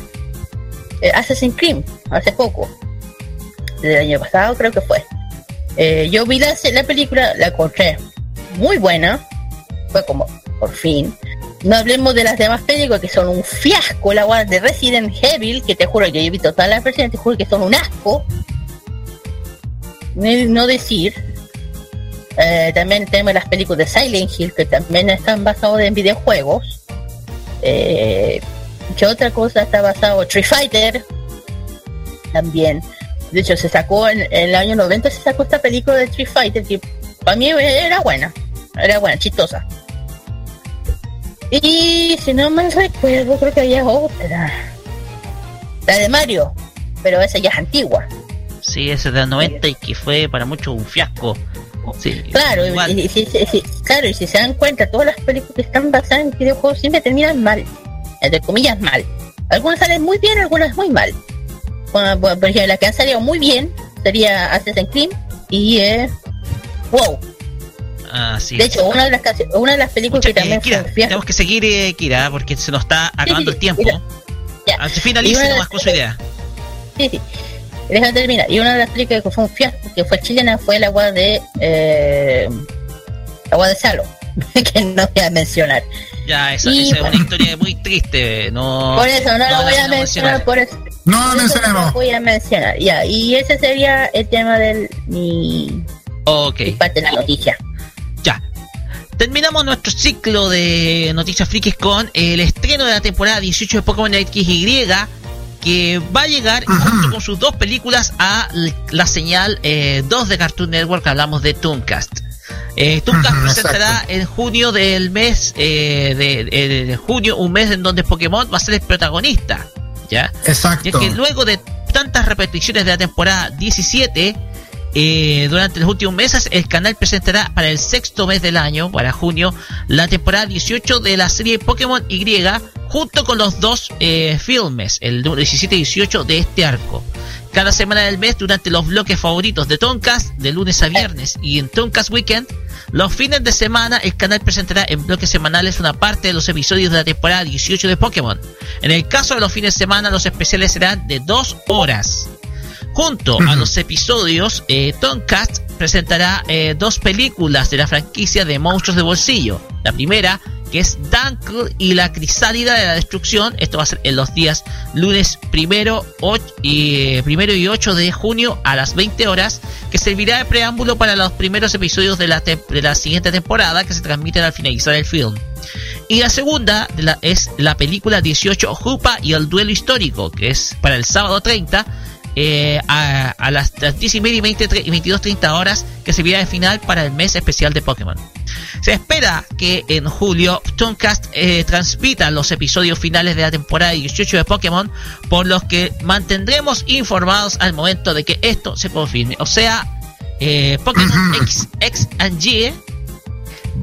eh, Assassin's Creed hace poco del año pasado creo que fue. Eh, yo vi la, la película, la encontré muy buena, fue como, por fin. No hablemos de las demás películas que son un fiasco, la guarda de Resident Evil, que te juro que yo he visto todas las versiones, te juro que son un asco. No decir. Eh, también tenemos las películas de Silent Hill, que también están basadas en videojuegos. Eh, ¿Qué otra cosa está basado? Street Fighter. También. De hecho, se sacó en, en el año 90, se sacó esta película de Street Fighter que para mí era buena. Era buena, chistosa. Y si no me recuerdo, creo que había otra. La de Mario, pero esa ya es antigua. Sí, ese de los 90 y que fue para muchos un fiasco. Sí, Claro, y, igual. y- si- si- si- claro, y si se dan cuenta, todas las películas que están basadas en videojuegos siempre terminan mal. Entre comillas, mal. Algunas salen muy bien, algunas muy mal. Por ejemplo, las que han salido muy bien sería Assassin's Creed y eh, WoW. Así De es. hecho, una de las, una de las películas que eh, también Kira, fue tenemos que seguir, eh, Kira, porque se nos está acabando sí, el tiempo. ya. Ah, Finalice nomás con su idea. Sí, sí. Déjame terminar. Y una de las películas que fue un fiasco, que fue chilena, fue el agua de. Eh, agua de Salo, que no voy a mencionar. Ya, esa, Y esa es una historia muy triste. No, por eso no, no lo voy la a mencionar, por eso. No por eso mencionemos. lo voy a mencionar, ya. Y ese sería el tema de mi, parte de la noticia. ya. Terminamos nuestro ciclo de noticias frikis con el estreno de la temporada 18 de Pokémon XY que va a llegar junto con sus dos películas a la señal 2 eh, de Cartoon Network, hablamos de Tooncast. Eh, presentará en junio del mes eh, de, junio, un mes en donde Pokémon va a ser el protagonista. ¿Ya? Exacto. Y que luego de tantas repeticiones de la temporada 17, eh, durante los últimos meses, el canal presentará para el sexto mes del año, para junio, la temporada 18 de la serie Pokémon Y, junto con los dos eh, filmes, el 17 y 18 de este arco. Cada semana del mes, durante los bloques favoritos de Toncast, de lunes a viernes, y en Toncast Weekend, los fines de semana, el canal presentará en bloques semanales una parte de los episodios de la temporada 18 de Pokémon. En el caso de los fines de semana, los especiales serán de dos horas. Junto a los episodios, eh, Tomcast presentará eh, dos películas de la franquicia de Monstruos de Bolsillo. La primera, que es Dunkle y la Crisálida de la Destrucción. Esto va a ser en los días lunes primero, y, primero y 8 de junio a las 20 horas, que servirá de preámbulo para los primeros episodios de la, de la siguiente temporada que se transmiten al finalizar el film. Y la segunda es la película 18 Jupa y el duelo histórico, que es para el sábado 30 eh, a, las, 10 y media y, 22.30 horas que servirá de final para el mes especial de Pokémon. Se espera que en julio Tooncast eh, transmita los episodios finales de la temporada 18 de Pokémon, por los que mantendremos informados al momento de que esto se confirme. O sea, eh, Pokémon X, X and Y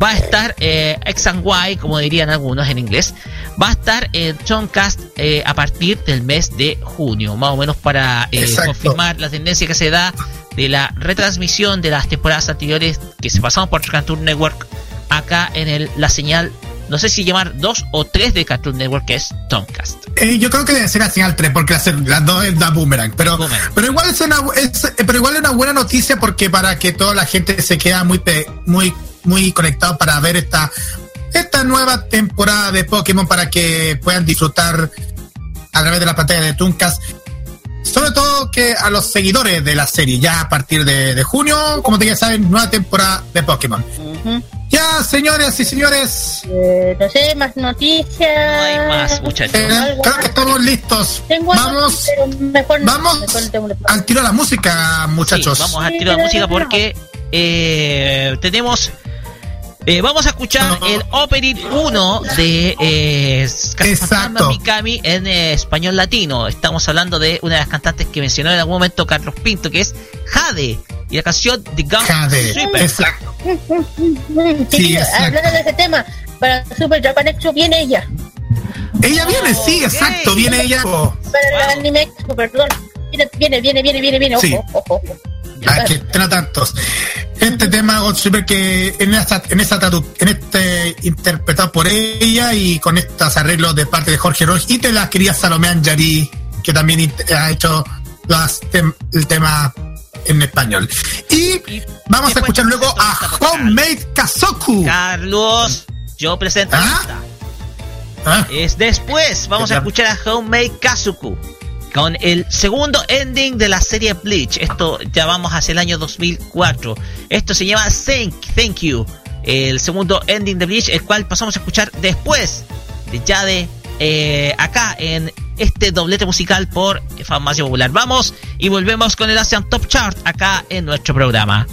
va a estar eh, X and Y, como dirían algunos en inglés, va a estar en Tomcast eh, a partir del mes de junio, más o menos para eh, confirmar la tendencia que se da de la retransmisión de las temporadas anteriores que se pasaron por Cartoon Network acá en el, la señal no sé si llamar dos o tres de Cartoon Network, que es Tomcast. Eh, yo creo que debe ser la señal 3, porque las dos es da boomerang. Pero, pero igual es una pero igual es una buena noticia porque para que toda la gente se queda muy muy muy conectados para ver esta, esta nueva temporada de Pokémon para que puedan disfrutar a través de la pantalla de Tunkas. Sobre todo que a los seguidores de la serie, ya a partir de, junio, como ya saben, nueva temporada de Pokémon. Ya, señores y señores. Eh, no sé, más noticias. No hay más, muchachos. Eh, creo que estamos listos. vamos, vamos al tiro a la música, muchachos. vamos al tiro a la música porque eh, tenemos eh, vamos a escuchar el opening 1 de eh, Mikami en eh, español latino. Estamos hablando de una de las cantantes que mencionó en algún momento Carlos Pinto, que es Jade. Y la canción The Gun Jade, exacto. Sí, hablando de ese tema, para Super Japan Expo viene ella. Ella viene, sí, exacto, viene ella. Para el anime Expo, perdón. Viene, viene, viene, viene, viene, ojo, ojo, ojo. Ah, que tantos. Este tema Super que en esta, en esta en este interpretado por ella y con estos arreglos de parte de Jorge Roche y de la querida Salomé Anjari, que también ha hecho las el tema en español. Y vamos a escuchar luego a Homemade Kazoku. Carlos, yo presento ¿Ah? ¿Ah? Es después, vamos a escuchar a Homemade Kazoku con el segundo ending de la serie Bleach. Esto ya vamos hacia el año 2004. Esto se llama Thank, Thank You. El segundo ending de Bleach, el cual pasamos a escuchar después de ya de eh, acá en este doblete musical por Farmacia Popular. Vamos y volvemos con el Asian Top Chart acá en nuestro programa.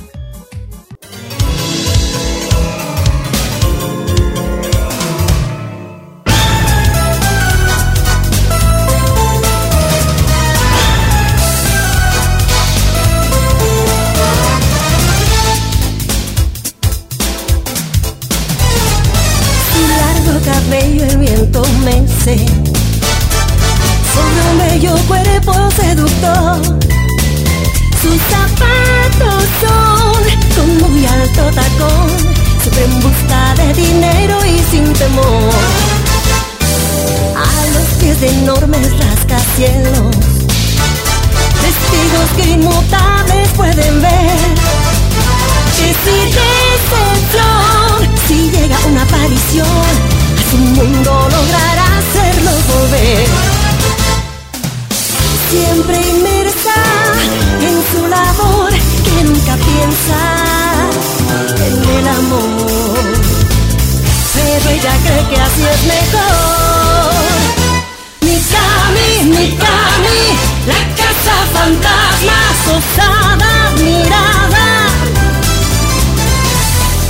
Sus zapatos son con muy alto tacón, siempre en busca de dinero y sin temor. A los pies de enormes rascacielos, testigos que inmutables pueden ver que si de si llega una aparición, un mundo logrará hacerlo volver siempre inmersa en su labor que nunca piensa en el amor. Pero ella cree que así es mejor. Mikami, Mikami, la casa fantasma, osada mirada.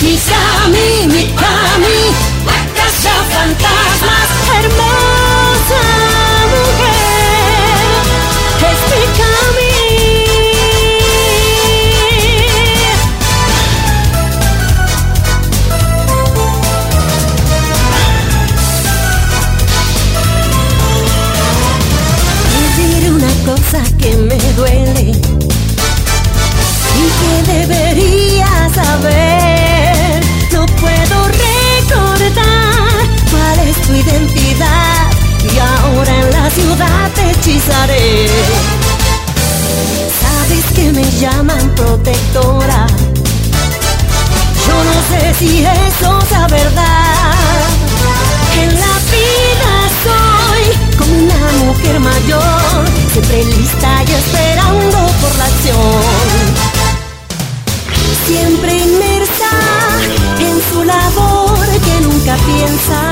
Mikami, Mikami, la casa fantasma, hermosa. Sabes que me llaman protectora. Yo no sé si eso es la verdad. En la vida soy como una mujer mayor, siempre lista y esperando por la acción. Siempre inmersa en su labor que nunca piensa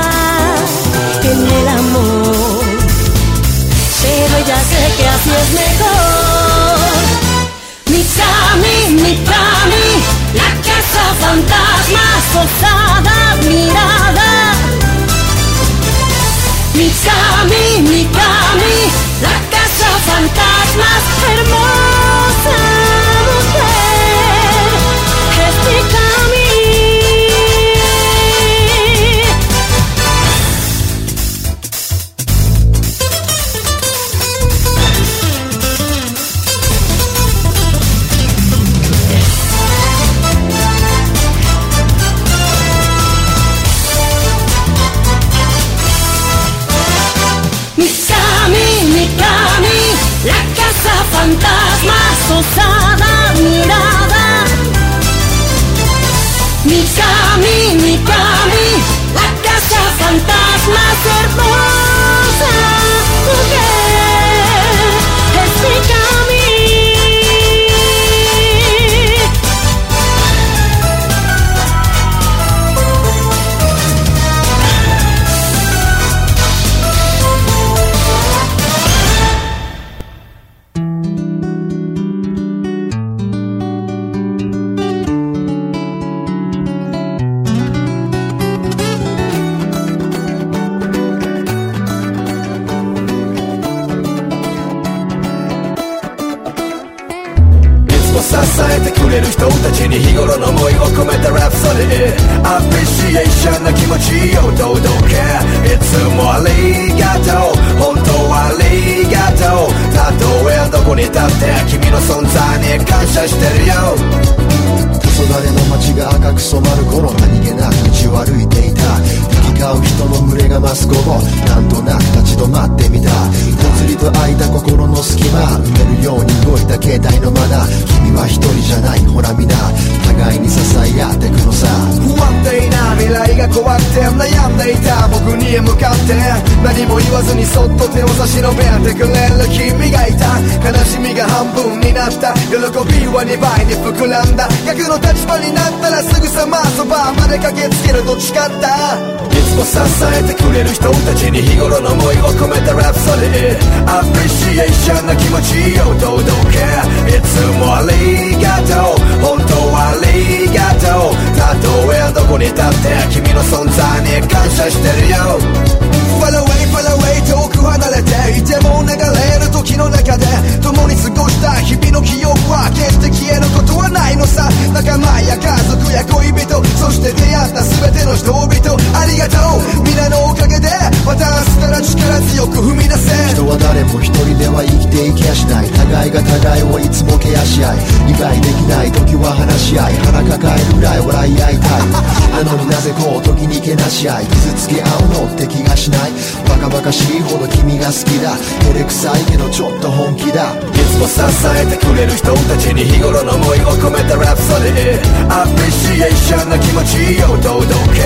fantasmas, osada mirada. Mikami, Mikami, la casa fantasmas. れる人たちに日頃の思いを込めたラプソディアプリシエーションな気持ちを届け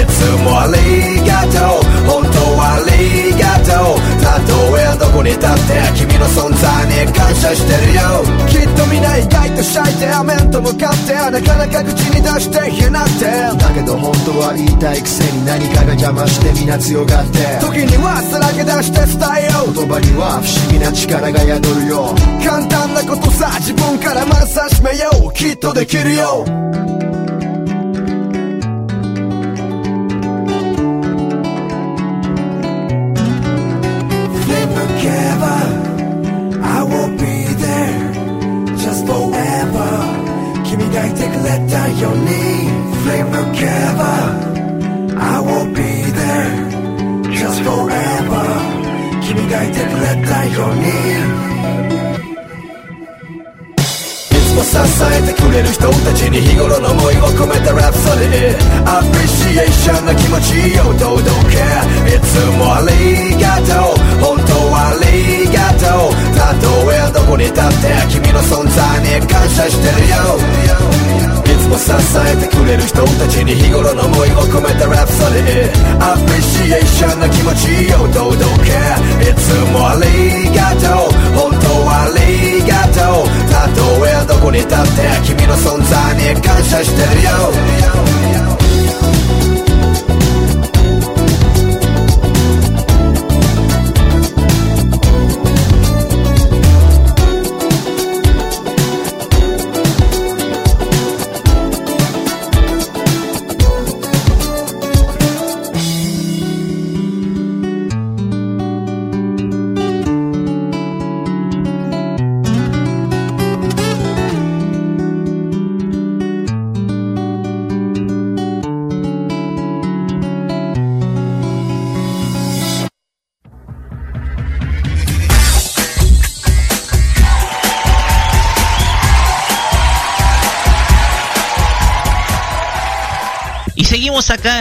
いつもありがとう。本当ありがとう。たとえどこに立って君の存在に感謝してるよ。きっと皆意外とシャイで面と向かってなかなか口に出して言えなって。だけど本当は言いたいくせに何かが邪魔して皆強がって。時にはさらけ出して伝えよう言葉には不思議な力が宿るよ。簡単なことさ自分からまずさしめよう。きっとできるよ。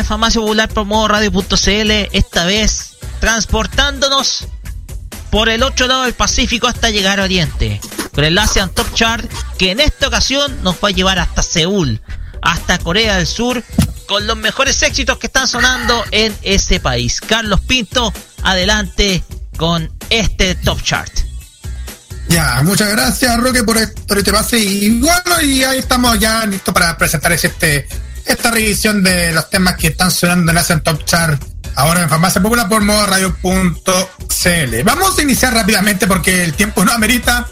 En Farmacia Popular por modo radio.cl, esta vez transportándonos por el otro lado del Pacífico hasta llegar a Oriente, con el ASEAN Top Chart, que en esta ocasión nos va a llevar hasta Seúl, hasta Corea del Sur, con los mejores éxitos que están sonando en ese país. Carlos Pinto, adelante con este Top Chart. Ya, muchas gracias Roque por, este- por este pase y bueno, y ahí estamos ya listos para presentarles este esta revisión de los temas que están sonando en Asian Top Chart ahora en Farmacia Popular por modo radio.cl. Vamos a iniciar rápidamente porque el tiempo no amerita,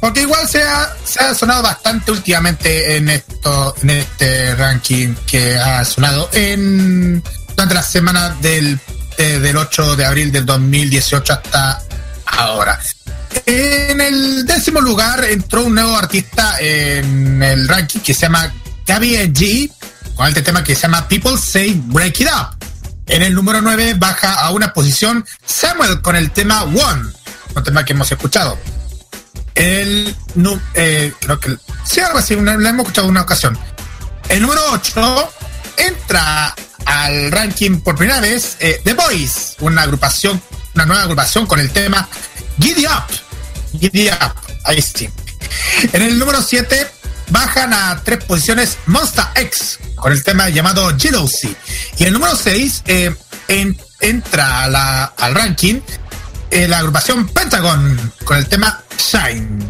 porque igual se ha, se ha sonado bastante últimamente en esto, en este ranking que ha sonado en durante la semana del, eh, del 8 de abril del 2018 hasta ahora. En el décimo lugar entró un nuevo artista en el ranking que se llama Gaby G con este tema que se llama People Say Break It Up. En el número 9 baja a una posición Samuel con el tema One, un tema que hemos escuchado. El eh, creo que sí, algo así, lo hemos escuchado una ocasión. El número 8 entra al ranking por primera vez eh, The Boys, una agrupación, una nueva agrupación con el tema Giddy Up. Giddy Up, ahí sí. En el número 7 bajan a tres posiciones Monster X con el tema llamado Jealousy. Y el número 6 entra a la- al ranking eh, la agrupación Pentagon con el tema Shine.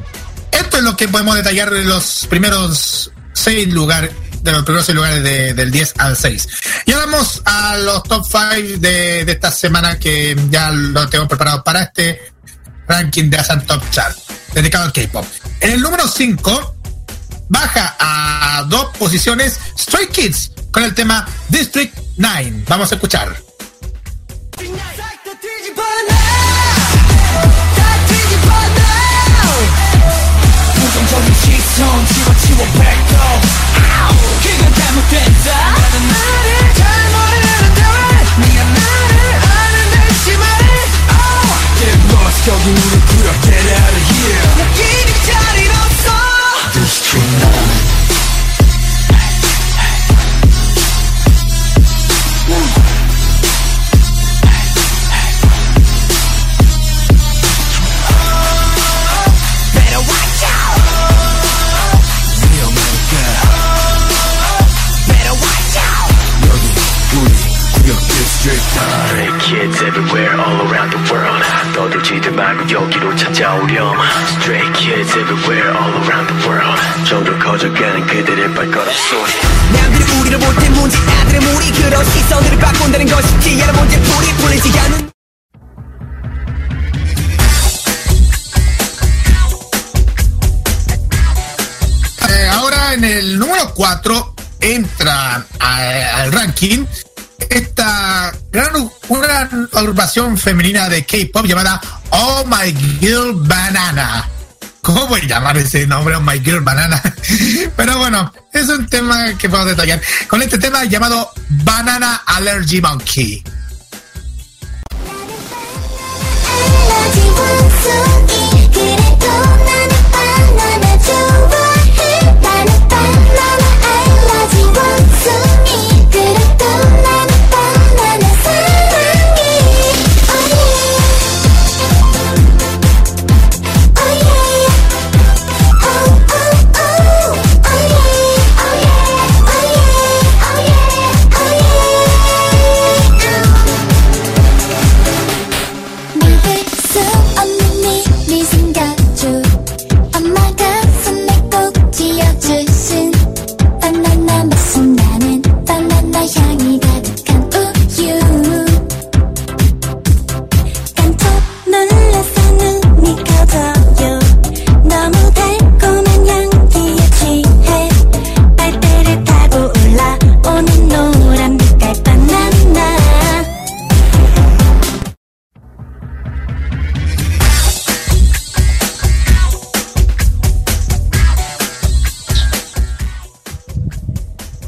Esto es lo que podemos detallar de los primeros seis lugares, de los primeros seis lugares de- del 10 al 6. Y ahora vamos a los top 5 de, de esta semana que ya lo tengo preparado para este ranking de Asan Top Chart, dedicado al K-pop. En el número 5 baja a dos posiciones Stray Kids con el tema District 9. Vamos a escuchar. kids everywhere, all around the world. 너들 말고 여기로 찾아오렴. Stray kids everywhere, all around the world. 점점 커져가는 그들의 발걸음 소리. 남들이 우리를 볼때 eh, Ahora en el número 4 entra al ranking esta gran, una agrupación femenina de K-pop llamada Oh My Girl Banana. ¿Cómo voy a llamar ese nombre Oh My Girl Banana? Pero bueno, es un tema que podemos detallar. Con este tema llamado Banana Allergy Monkey.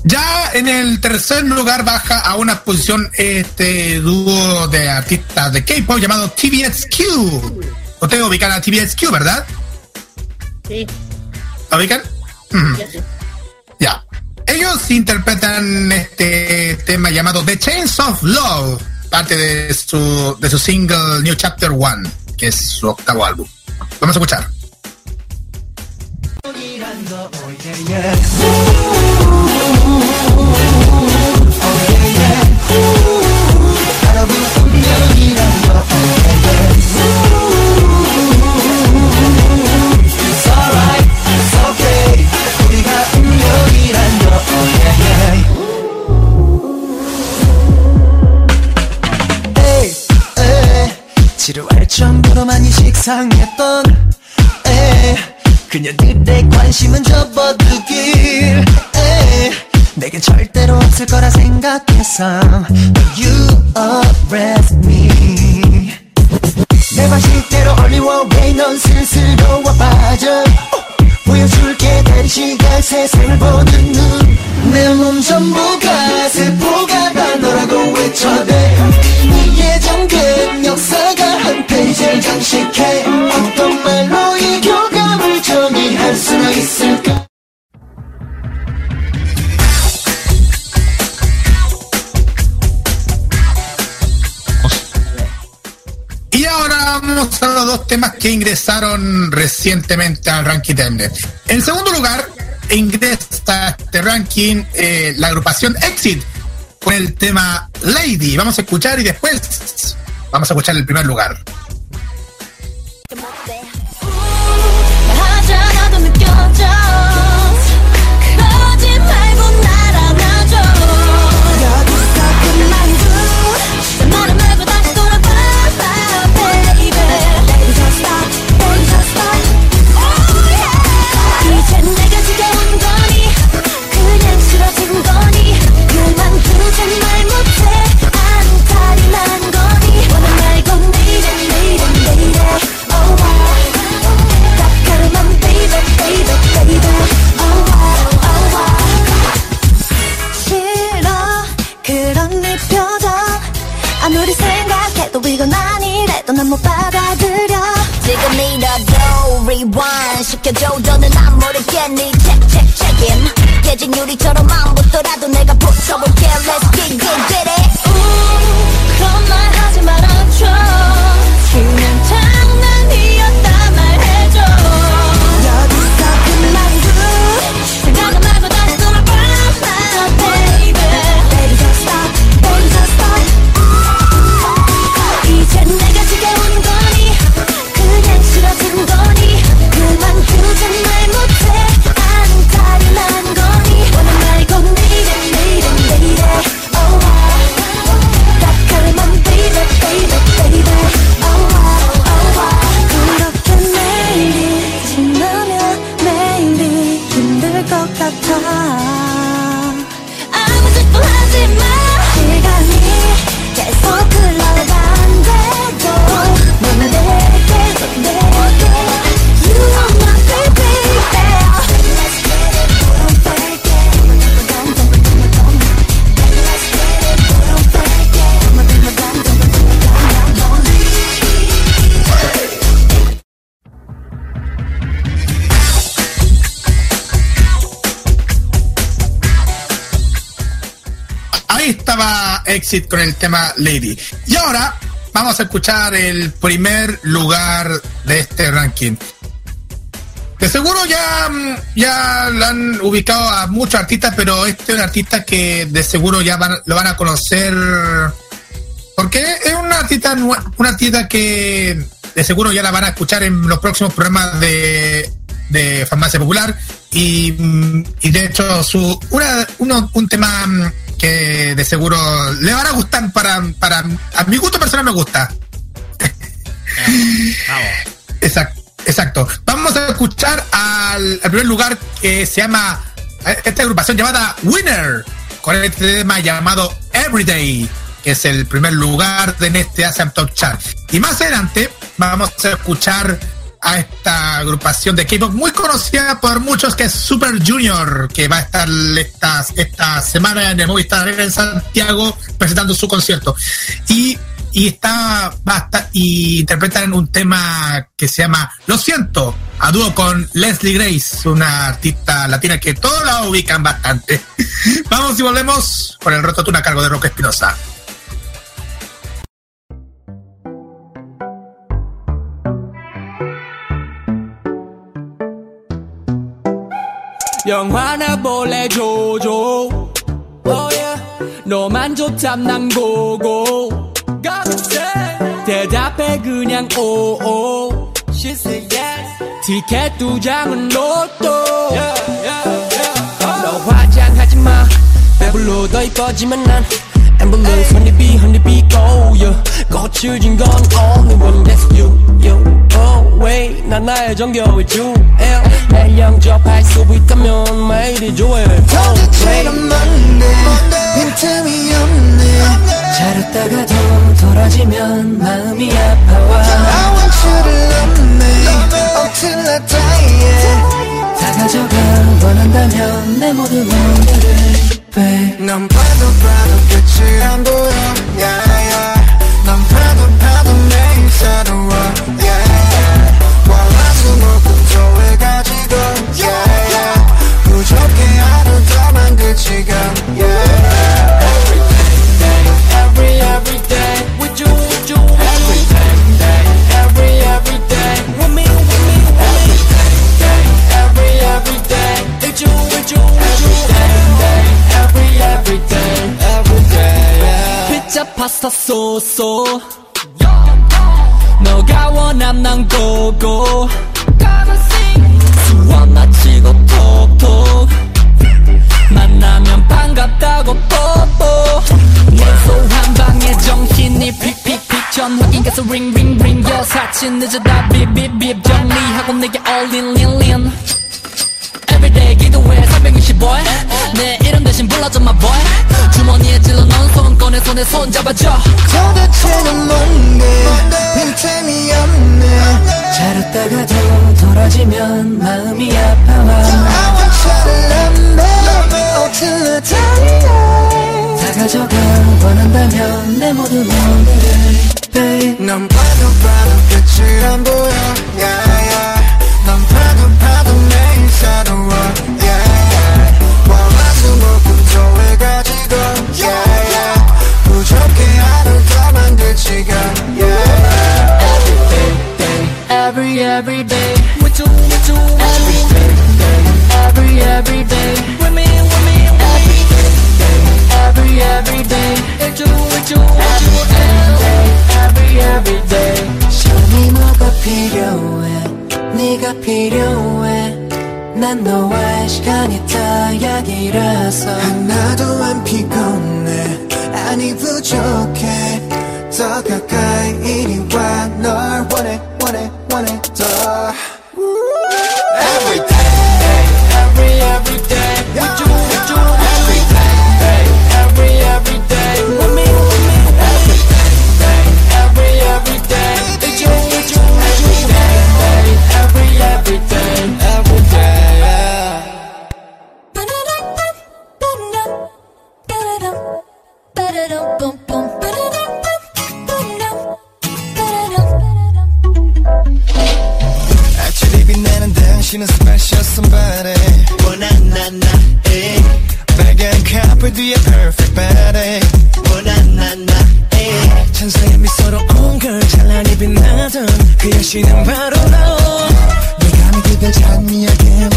Ya en el tercer lugar baja a una posición este dúo de artistas de K-pop llamado TVXQ. Ustedes ubican a TVXQ, ¿verdad? Sí. ¿Lo ubican? Ya. Ellos interpretan este tema llamado The Chains of Love, parte de su, de su single New Chapter One, que es su octavo álbum. Vamos a escuchar. 식상했던 에이, 그녀들의 관심은 접어두길 내겐 절대로 없을 거라 생각했어. But you arrest me. 내 방식대로 only one way 넌 스스로 와 빠져? 보여줄게. 다른 시간 세상을 보는 눈 내 몸 전부가 세포가 다 너라고 외쳐대. 네 예정된 역사가 한 페이지를 장식해. 어떤 vamos a los dos temas que ingresaron recientemente al ranking Temnet. En segundo lugar, ingresa este ranking eh, la agrupación Exit con el tema Lady. Vamos a escuchar y después vamos a escuchar el primer lugar. 못 받아들여. 지금이라도 rewind 시켜줘 더는 안 모르겠니? Check check check in. 깨진 유리처럼 마음부터라도 내가 붙여볼게. Let's get get get it. 그런 말 하지 말아줘. 그냥 Exit con el tema Lady. Y ahora vamos a escuchar el primer lugar de este ranking. De seguro ya, mm, ya lo han ubicado a muchos artistas, pero este es un artista que de seguro ya van- lo van a conocer. Porque es una artista, una artista que de seguro ya la van a escuchar en los próximos programas de, de Farmacia Popular. Y, mm, de hecho, su una, un tema mm, que de seguro le van a gustar para, para a mi gusto personal me gusta. Exacto, exacto. Vamos a escuchar al, al primer lugar que se llama esta agrupación llamada Winner con este tema llamado Everyday, que es el primer lugar de en este Asian Top Chart. Y más adelante vamos a escuchar a esta agrupación de K-pop muy conocida por muchos que es Super Junior, que va a estar esta, esta semana en el Movistar en Santiago presentando su concierto. Y, y está, va a estar- y interpretan un tema que se llama Lo siento, a dúo con Leslie Grace, una artista latina que todos la ubican bastante. Vamos y volvemos con el rototuna a cargo de Roque Espinosa. 영화나 볼래 조조 oh yeah. 너만 좋담 난 고고 대답해 그냥 오오 She said yes 티켓 두 장은 로또 너 화장하지 마 배불러 더 이뻐지만 난 앰뷸런스 honeybee honeybee go yeah. 거칠진 건 only one that's you you wait 난 나의 정겨울 주내 영접할 수 있다면 매일이 좋아해 oh wait 빈틈이 없네. 잘했다가도 돌아지면 마음이 아파와. I want you to love me until I die yeah. 다 가져가 원한다면 내 모든 오늘을 babe 넌 봐도 봐도 끝이 안 보여. yeah, yeah. 지금 yeah. every every day with you with you every day every every day with me with me with me every every day with you with you with you every every day every day 피자 파스타 소소 너가 원함 난 고고 수원 마치고 톡톡 만나면 반갑다고 뽀뽀. 계속 한 방에 정신이 픽픽픽 전화긴 계속 링링링 여사친 늦어다 빕빕빕 정리하고 내게 in in Everyday 기도해. 365일 내 이름 대신 불러줘 my boy. 주머니에 찔러 넣은 손 꺼내 손에 손 잡아줘. 도대체 넌 뭔데? 빈틈이 없네. 잘했다가도 돌아지면 마음이 아파와. I want you to love me until I die 다 가져가 원한다면 내 모든 오늘을 babe 넌 봐도 봐도 끝이 안 보여 yeah, yeah. 넌 봐도 봐도 매일 새로워 yeah, yeah. 월화수목금토에 가지고 yeah, yeah. 부족해 하루 더 만들 지금 yeah. Every every day with you with you every day every every day with me with me every day every every day with you with you with you every every day. 시간이 뭐가 필요해? 네가 필요해. 난 너와의 시간이 다약이라서. 하나도 안 피곤해. 아니 부족해. 더 가까이 이리 와널 원해 원해 원해 뒤에 perfect body 원한나나 천사의 미소로 온걸 찬란히 빛나던 그 여신은 바로 너. 내가 믿기를 찬미하게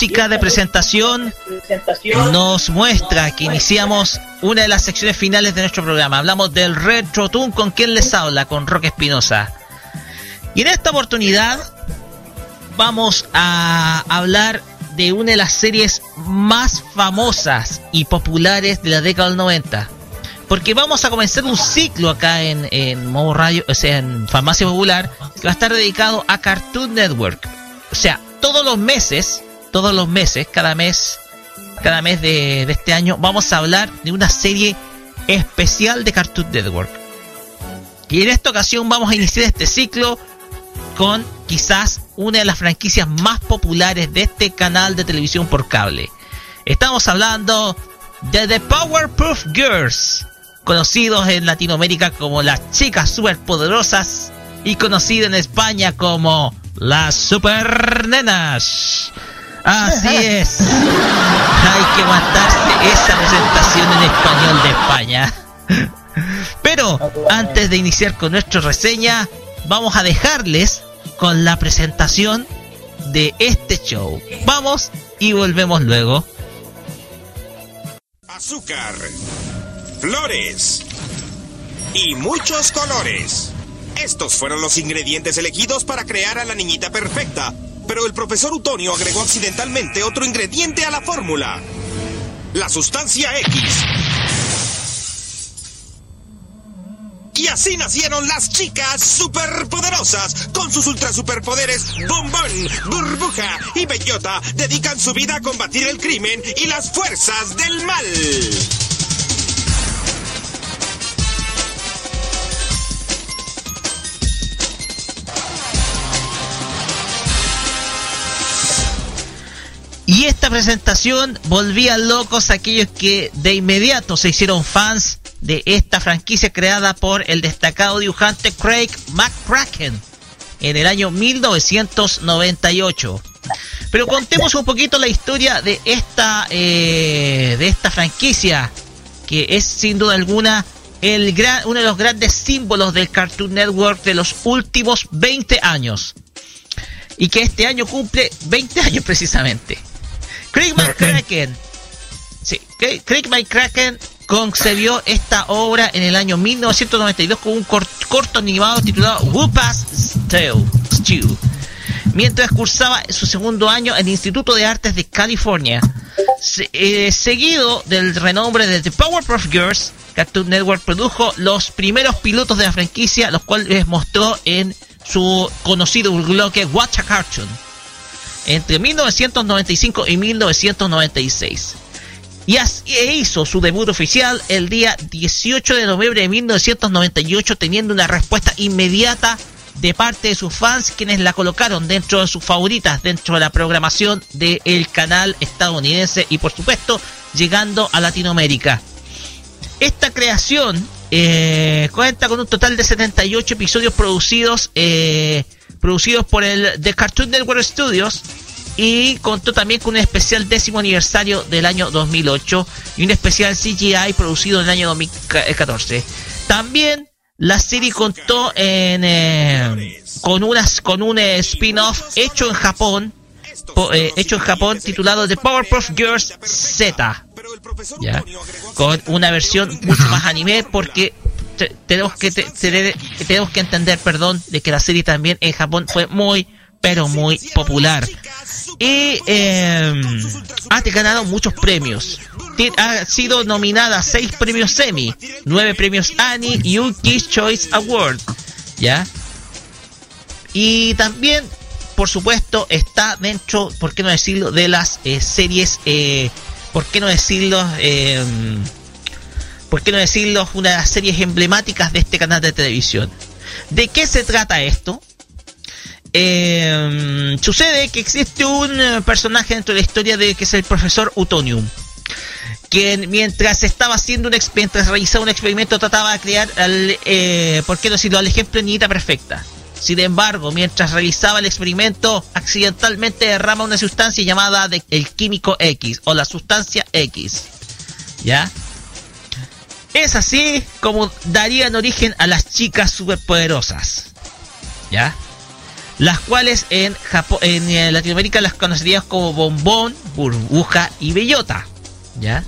música de presentación nos muestra que iniciamos una de las secciones finales de nuestro programa. Hablamos del Retro Tune con quien les habla, con Roque Espinosa. Y en esta oportunidad vamos a hablar de una de las series más famosas y populares de la década del 90. Porque vamos a comenzar un ciclo acá en, en Modo Radio, o sea, en Farmacia Popular, que va a estar dedicado a Cartoon Network. O sea, todos los meses, todos los meses, cada mes, cada mes de, este año, vamos a hablar de una serie especial de Cartoon Network. Y en esta ocasión vamos a iniciar este ciclo con quizás una de las franquicias más populares de este canal de televisión por cable. Estamos hablando de The Powerpuff Girls, conocidos en Latinoamérica como las chicas superpoderosas y conocido en España como las supernenas. Así es. Hay que aguantarse esa presentación en español de España. Pero antes de iniciar con nuestra reseña, vamos a dejarles con la presentación de este show. Vamos y volvemos luego. Azúcar, flores, y muchos colores. Estos fueron los ingredientes elegidos para crear a la niñita perfecta, pero el profesor Utonio agregó accidentalmente otro ingrediente a la fórmula. La sustancia X. Y así nacieron las chicas superpoderosas. Con sus ultra superpoderes, Bombón, Burbuja y Bellota dedican su vida a combatir el crimen y las fuerzas del mal. Y esta presentación volvía locos a aquellos que de inmediato se hicieron fans de esta franquicia creada por el destacado dibujante Craig McCracken en el año 1998. Pero contemos un poquito la historia de esta eh, de esta franquicia que es sin duda alguna uno de los grandes símbolos del Cartoon Network de los últimos 20 años y que este año cumple 20 años precisamente. Craig McCracken. Sí, Craig Craig McCracken concebió esta obra en el año 1992 con un cort- corto animado titulado Whoopa's Stew, Stew, mientras cursaba su segundo año en el Instituto de Artes de California. Se- eh, seguido del renombre de The Powerpuff Girls, Cartoon Network produjo los primeros pilotos de la franquicia, los cuales mostró en su conocido bloque Watch a Cartoon entre 1995 y 1996. Y as- e hizo su debut oficial el día 18 de noviembre de 1998, teniendo una respuesta inmediata de parte de sus fans, quienes la colocaron dentro de sus favoritas, dentro de la programación del canal estadounidense y por supuesto llegando a Latinoamérica. Esta creación eh, cuenta con un total de 78 episodios producidos eh, producidos por el The Cartoon Network Studios y contó también con un especial décimo aniversario del año 2008 y un especial CGI producido en el año 2014. También la serie contó en, eh, con unas con un eh, spin-off hecho en Japón po- eh, hecho en Japón titulado The Powerpuff Girls Z ya con una versión mucho más anime porque te- tenemos que tenemos que entender perdón de que la serie también en Japón fue muy pero muy popular. Y eh, ha ganado muchos premios. Ha sido nominada a seis premios Emmy nueve premios Annie y un Kids Choice Award ya y también por supuesto está dentro por qué no decirlo de las eh, series eh, por qué no decirlo eh, por qué no decirlo una de las series emblemáticas de este canal de televisión. De qué se trata esto Eh, sucede que existe un eh, personaje dentro de la historia de que es el profesor Utonium quien mientras estaba haciendo un mientras realizaba un experimento trataba de crear al, eh, por qué no decirlo al ejemplo niñita perfecta. Sin embargo mientras realizaba el experimento accidentalmente derrama una sustancia llamada el químico X o la sustancia X. Ya es así como darían origen a las chicas superpoderosas ya las cuales en Japón, en eh, Latinoamérica las conoceríamos como bombón, burbuja y bellota, ¿ya?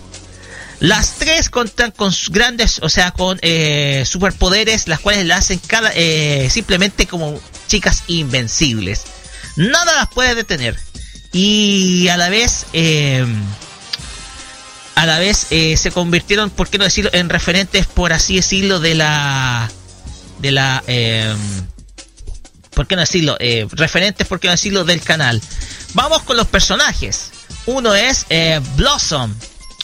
Las tres cuentan con grandes, o sea, con eh, superpoderes, las cuales las hacen cada, eh, simplemente como chicas invencibles. Nada las puede detener. Y a la vez, eh, a la vez eh, se convirtieron, por qué no decirlo, en referentes, por así decirlo, de la, de la, eh, por qué no decirlo, eh, referentes, por qué no decirlo, del canal. Vamos con los personajes. Uno es eh, Blossom,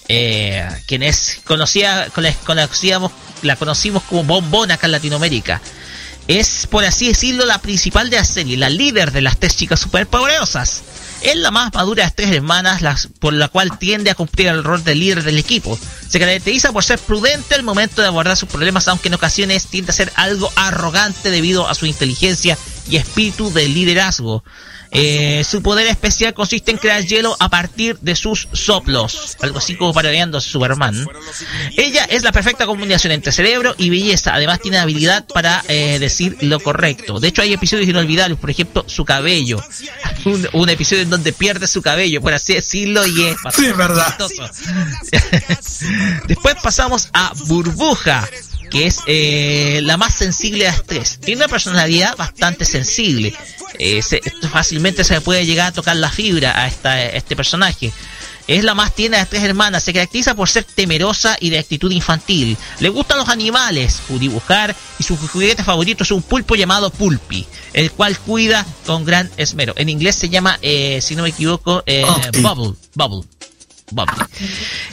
eh, quien es conocida, conocíamos, la conocimos como Bombón acá en Latinoamérica. Es, por así decirlo, la principal de la serie, la líder de las tres chicas superpoderosas. Es la más madura de las tres hermanas, por la cual tiende a cumplir el rol de líder del equipo. Se caracteriza por ser prudente al momento de abordar sus problemas, aunque en ocasiones tiende a ser algo arrogante debido a su inteligencia y espíritu de liderazgo. Eh, su poder especial consiste en crear hielo a partir de sus soplos, algo así como parodiando a Superman. Ella es la perfecta combinación entre cerebro y belleza, además tiene habilidad para eh, decir lo correcto. De hecho hay episodios inolvidables, por ejemplo, su cabello. Un, un episodio en donde pierde su cabello, por así decirlo, y es Sí, es verdad. Después pasamos a Burbuja. Que es eh, la más sensible a estrés. Tiene una personalidad bastante sensible. Eh, se- fácilmente se puede llegar a tocar la fibra a, esta, a este personaje. Es la más tierna de las tres hermanas. Se caracteriza por ser temerosa y de actitud infantil. Le gustan los animales, su dibujar y su juguete favorito es un pulpo llamado Pulpi, el cual cuida con gran esmero. En inglés se llama, eh, si no me equivoco, eh, Bubble. Bubble.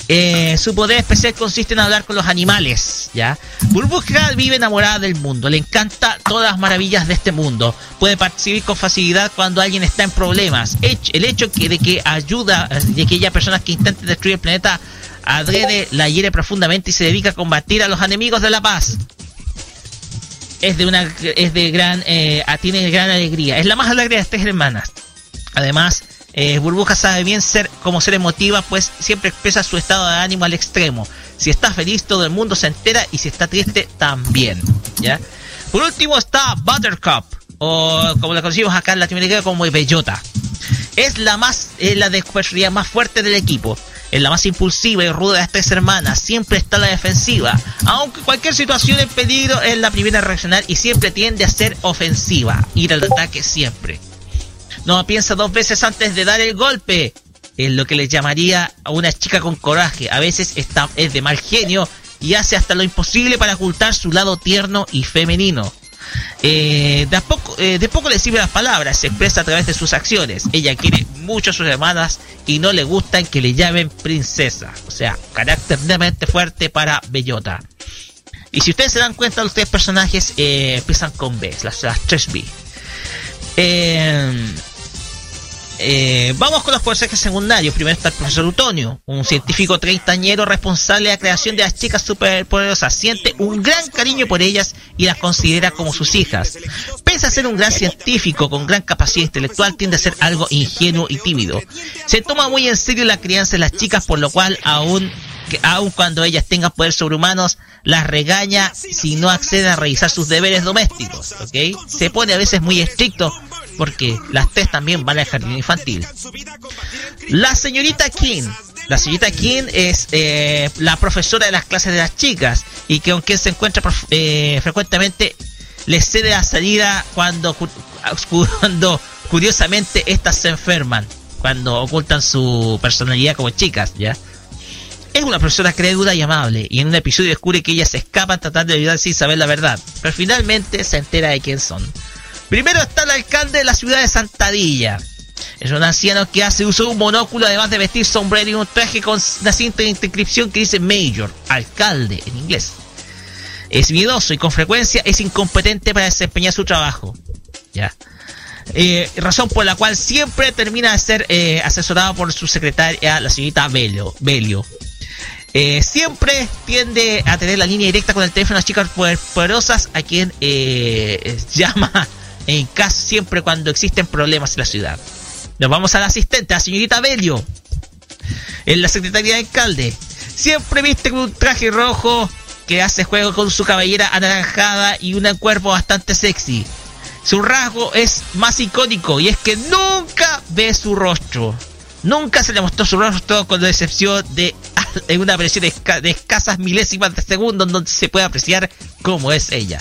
Eh, su poder especial consiste en hablar con los animales, ¿ya? Burbuja vive enamorada del mundo, le encanta todas las maravillas de este mundo. Puede percibir con facilidad cuando alguien está en problemas. El hecho de que ayuda, de que haya personas que intenten destruir el planeta, adrede la hiere profundamente y se dedica a combatir a los enemigos de la paz. Es de una, es de gran, eh, tiene gran alegría. Es la más alegre de las tres hermanas. Además, eh, Burbuja sabe bien ser como ser emotiva, pues siempre expresa su estado de ánimo al extremo. Si está feliz, todo el mundo se entera y si está triste, también. ¿ya? Por último está Buttercup, o como la conocimos acá en Latinoamérica como Bellota. Es la más, es la de más fuerte del equipo. Es la más impulsiva y ruda de las tres hermanas. Siempre está a la defensiva. Aunque cualquier situación en peligro es la primera a reaccionar y siempre tiende a ser ofensiva. Ir al ataque siempre. No piensa dos veces antes de dar el golpe. Es lo que le llamaría a una chica con coraje. A veces está, es de mal genio y hace hasta lo imposible para ocultar su lado tierno y femenino. Eh, de, a poco, eh, de poco le sirven las palabras, se expresa a través de sus acciones. Ella quiere mucho a sus hermanas y no le gustan que le llamen princesa. O sea, carácter realmente fuerte para Bellota. Y si ustedes se dan cuenta, los tres personajes eh, empiezan con B, las, las tres B. Eh, eh, vamos con los personajes secundarios. Primero está el profesor Utonio, un científico treintañero responsable de la creación de las chicas superpoderosas. Siente un gran cariño por ellas y las considera como sus hijas. Pese a ser un gran científico con gran capacidad intelectual, tiende a ser algo ingenuo y tímido. Se toma muy en serio la crianza de las chicas, por lo cual aún aun cuando ellas tengan poderes sobrehumanos, las regaña si no acceden a realizar sus deberes domésticos, ¿ok? Se pone a veces muy estricto porque las tres también van al jardín infantil. La señorita King. La señorita King es eh, la profesora de las clases de las chicas y que aunque se encuentra eh, frecuentemente les cede la salida cuando, cu- cuando curiosamente estas se enferman, cuando ocultan su personalidad como chicas, ¿ya? Es una profesora crédula y amable, y en un episodio descubre que ellas se escapan tratando de ayudar sin saber la verdad, pero finalmente se entera de quién son. Primero está el alcalde de la ciudad de Santadilla. Es un anciano que hace uso de un monóculo, además de vestir sombrero y un traje con una cinta de inscripción que dice Mayor, alcalde en inglés. Es miedoso y con frecuencia es incompetente para desempeñar su trabajo. Ya. Eh, razón por la cual siempre termina de ser eh, asesorado por su secretaria, la señorita Belio. Belio. Eh, siempre tiende a tener la línea directa con el teléfono de las chicas poder- poderosas a quien eh, llama en caso siempre cuando existen problemas en la ciudad. Nos vamos al asistente, a la señorita Belio. En la secretaría del alcalde. Siempre viste con un traje rojo que hace juego con su cabellera anaranjada y un cuerpo bastante sexy. Su rasgo es más icónico y es que nunca ve su rostro. Nunca se le mostró su rostro con la excepción de en una versión de, esca- de escasas milésimas de segundo donde se puede apreciar cómo es ella.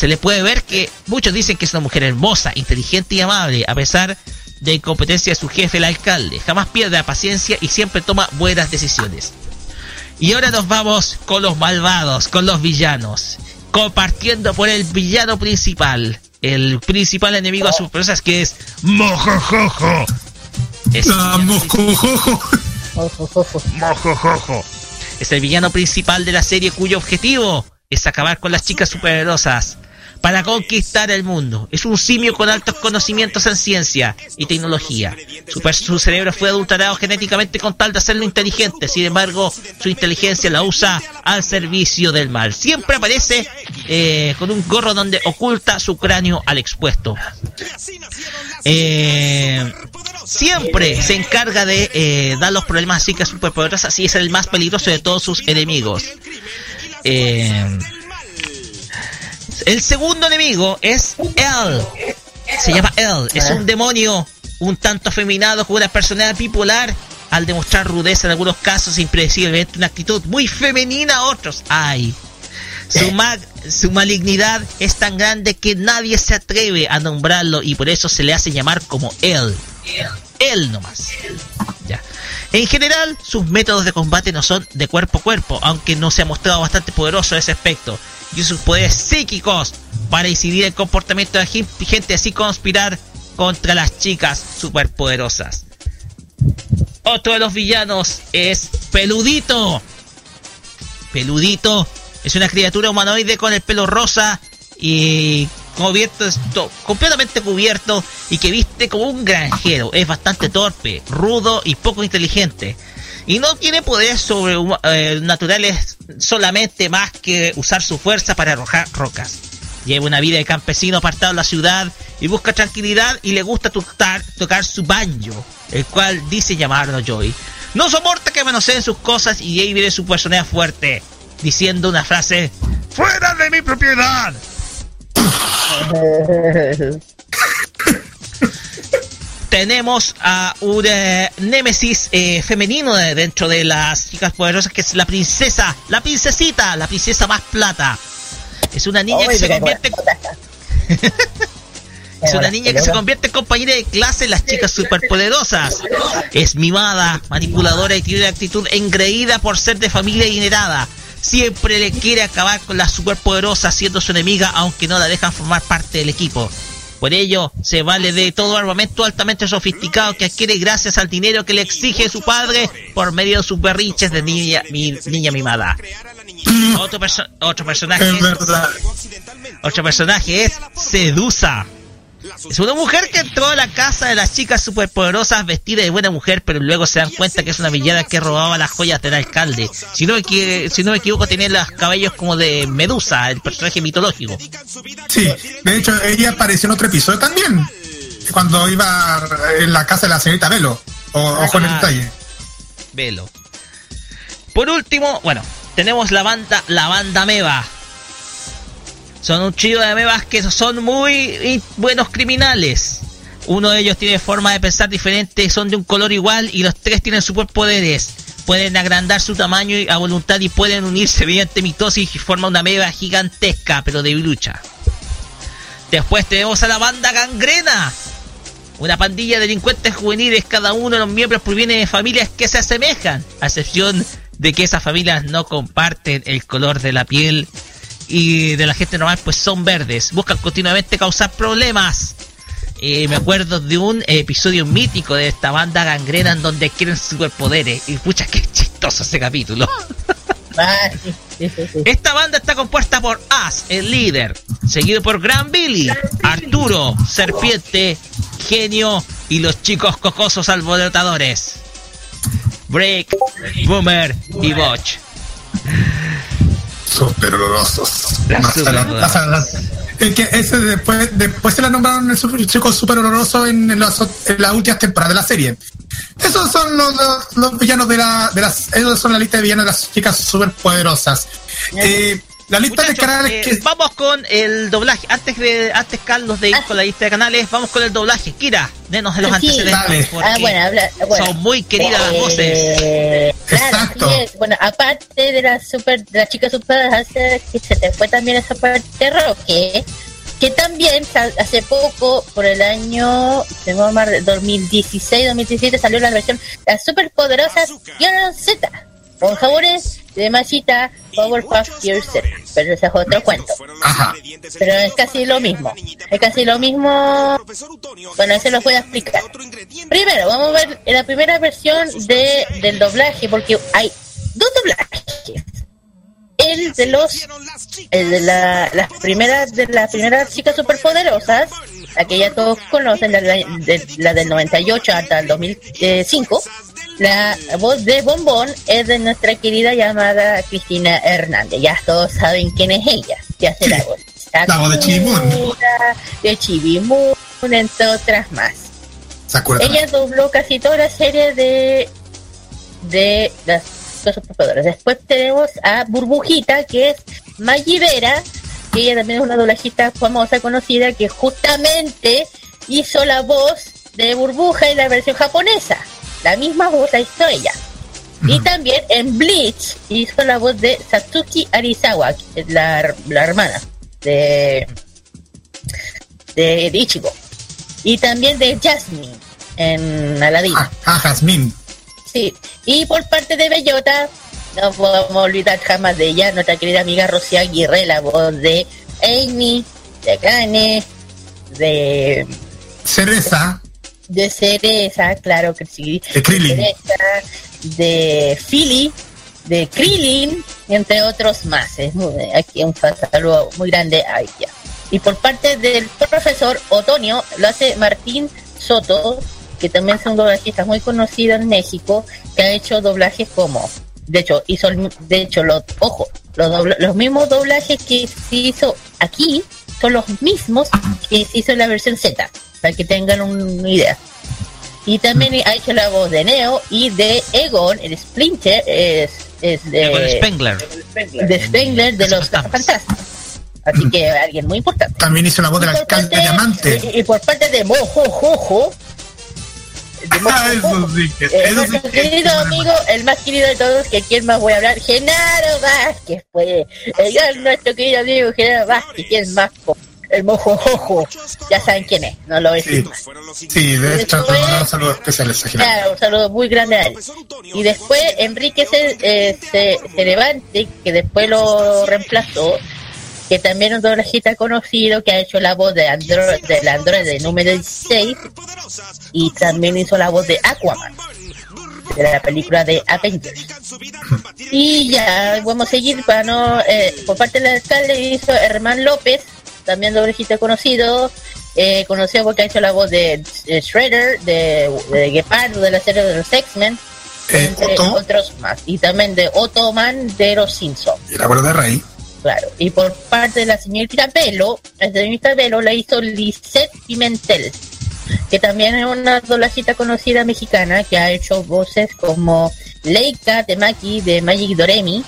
Se le puede ver que muchos dicen que es una mujer hermosa, inteligente y amable, a pesar de incompetencia de su jefe, el alcalde. Jamás pierde la paciencia y siempre toma buenas decisiones. Y ahora nos vamos con los malvados, con los villanos. Compartiendo por el villano principal. El principal enemigo a sus presas que es Mojojojo. Es Ah, mojojojo. Mojojojo. Es el villano principal de la serie cuyo objetivo es acabar con las chicas superpoderosas para conquistar el mundo. Es un simio con altos conocimientos en ciencia y tecnología. Su, cerebro fue adulterado genéticamente con tal de hacerlo inteligente. Sin embargo, su inteligencia la usa al servicio del mal. Siempre aparece eh, con un gorro donde oculta su cráneo al expuesto. Eh, siempre se encarga de eh, dar los problemas a chicas superpoderosas y es el más peligroso de todos sus enemigos. Eh, el segundo enemigo es él. Se llama él. Es un demonio un tanto afeminado con una personalidad bipolar. Al demostrar rudeza en algunos casos, impredeciblemente una actitud muy femenina a otros. Ay. Su, su malignidad es tan grande que nadie se atreve a nombrarlo y por eso se le hace llamar como él. Él nomás. Ya. En general, sus métodos de combate no son de cuerpo a cuerpo, aunque no se ha mostrado bastante poderoso ese aspecto. Y sus poderes psíquicos para incidir el comportamiento de gente así conspirar contra las chicas superpoderosas. Otro de los villanos es Peludito. Peludito es una criatura humanoide con el pelo rosa y cubierto, completamente cubierto y que viste como un granjero. Es bastante torpe, rudo y poco inteligente. Y no tiene poderes sobrenaturales eh, solamente más que usar su fuerza para arrojar rocas. Lleva una vida de campesino apartado en la ciudad y busca tranquilidad y le gusta tocar, su banjo, el cual dice llamarlo Joy. No soporta que manoseen sus cosas y ahí viene su personaje fuerte, diciendo una frase, ¡Fuera de mi propiedad! Tenemos a un eh, némesis eh, femenino dentro de las chicas poderosas, que es la princesa, la princesita, la princesa más plata. Es una niña que se convierte... Es una niña que se convierte en compañera de clase en las chicas superpoderosas. Es mimada, manipuladora y tiene una actitud engreída por ser de familia adinerada. Siempre le quiere acabar con la superpoderosa siendo su enemiga aunque no la dejan formar parte del equipo. Por ello, se vale de todo armamento altamente sofisticado que adquiere gracias al dinero que le exige su padre por medio de sus berriches de niña, niña mimada. Otro, otro personaje otro personaje es Sedusa es una mujer que entró a la casa de las chicas superpoderosas vestida de buena mujer, pero luego se dan cuenta que es una villana que robaba las joyas del alcalde. Si no me, si no me equivoco, tenía los cabellos como de Medusa, el personaje mitológico. Sí, de hecho, ella apareció en otro episodio también, cuando iba en la casa de la señorita Velo. O, ojo en el detalle. Velo. Por último, bueno, tenemos la banda, la banda Meva son un chido de amebas que son muy buenos criminales. Uno de ellos tiene forma de pensar diferente, son de un color igual y los tres tienen superpoderes. Pueden agrandar su tamaño a voluntad y pueden unirse mediante mitosis y forman una ameba gigantesca, pero de lucha. Después tenemos a la banda Gangrena. Una pandilla de delincuentes juveniles, cada uno de los miembros proviene de familias que se asemejan, a excepción de que esas familias no comparten el color de la piel y de la gente normal pues son verdes. Buscan continuamente causar problemas. Eh, me acuerdo de un episodio mítico de esta banda gangrena en donde quieren superpoderes. Y pucha, qué chistoso ese capítulo. Esta banda está compuesta por As, el líder, seguido por Gran Billy, Arturo, Serpiente, Genio y los chicos cocosos alborotadores. Break, Boomer y Botch super olorosos. que ese después, después se la nombraron el chico super oloroso en, las, últimas temporadas de la serie. Esos son los, los, villanos de, la, de las. Esos son la lista de villanos de las chicas super poderosas. Eh, la lista de canales eh, que... Vamos con el doblaje. Antes de antes Carlos de ir con la lista de canales, vamos con el doblaje. Kira, denos de los antecedentes. Ah, bueno, habla, bueno, Son muy queridas las voces. Eh, Exacto. Bueno, aparte de la super, de la chica super, hace que se te fue también esa parte de Roque, que también hace poco, por el año, tengo más 2016, 2017, salió la versión Las Superpoderosas Z, con sabores de masita Powerpuff Yourself, pero ese es otro cuento. Pero es casi lo mismo. Es casi lo mismo. Bueno, ese lo voy a explicar. Primero, vamos a ver la primera versión de, del doblaje, porque hay dos doblajes. El de los, el de la, las primeras, de las primeras chicas superpoderosas, la que ya todos conocen, la, de, la del 98 hasta el 2005 la voz de Bombón es de nuestra querida llamada Cristina Hernández. Ya todos saben quién es ella. Ya se la voz. La voz de Chibimun. De Chibimun, entre otras más. Ella dobló casi toda la serie de de las superpoderes. Después tenemos a Burbujita, que es Maggie Vera, que ella también es una doblajista famosa, conocida, que justamente hizo la voz de Burbuja en la versión japonesa. La misma voz la hizo ella. Y también en Bleach hizo la voz de Satsuki Arizawa, la, la hermana de, de, de Ichigo. Y también de Jasmine en Aladdin. Ah, Jasmine. Sí, y por parte de Bellota, no podemos olvidar jamás de ella, nuestra querida amiga Rocío Aguirre, la voz de Amy, de Gane, de, Cereza. De Cereza, claro que sí, De Krillin. Cereza, de Philly, de Krillin, entre otros más. Es muy- aquí un saludo muy grande a ella. Y por parte del profesor Otonio lo hace Martín Soto, que también es un doblajista muy conocido en México, que ha hecho doblajes como, de hecho, hizo, el- de hecho, los, ojo, los, dobla- los mismos doblajes que se hizo aquí son los mismos que se hizo en la versión Z, para que tengan una idea. Y también ha hecho la voz de Neo y de Egon, el Splinter, es, es de, Egon Spengler. de Spengler de los Fantásticos. Así que alguien muy importante. También hizo la voz del alcalde parte- Diamante. Y, y por parte de Mojo Jojo, de Mojo Ah, eso sí que- eh, eso sí nuestro que- querido amigo, el más querido de todos, que quién más voy a hablar, Genaro Vázquez, pues, el gran nuestro querido amigo Genaro Vázquez, quién más, po? El mojo jojo, ya saben quién es, no lo voy a decir más. Sí, de hecho, un saludo especial. Claro, un saludo muy grande a él. Y después Enrique se, eh, se, Cerevante, que después lo reemplazó, que también un doblajista conocido, que ha hecho la voz de Android, del Android de número 16, y también hizo la voz de Aquaman, de la película de Avengers. Y ya, vamos a seguir para no... eh, por parte del alcalde hizo Herman López, también doblajista conocido, eh, conocido porque ha hecho la voz de eh, Shredder, de, de Gepardo, de la serie de los X-Men, entre otros más. Y también de Ottoman de los Simpsons. Y el abuelo de Rey. Claro, y por parte de la señorita Velo, la señorita Velo la hizo Lisette Pimentel, que también es una doblajita conocida mexicana que ha hecho voces como Leica Temaki de Magic Doremi,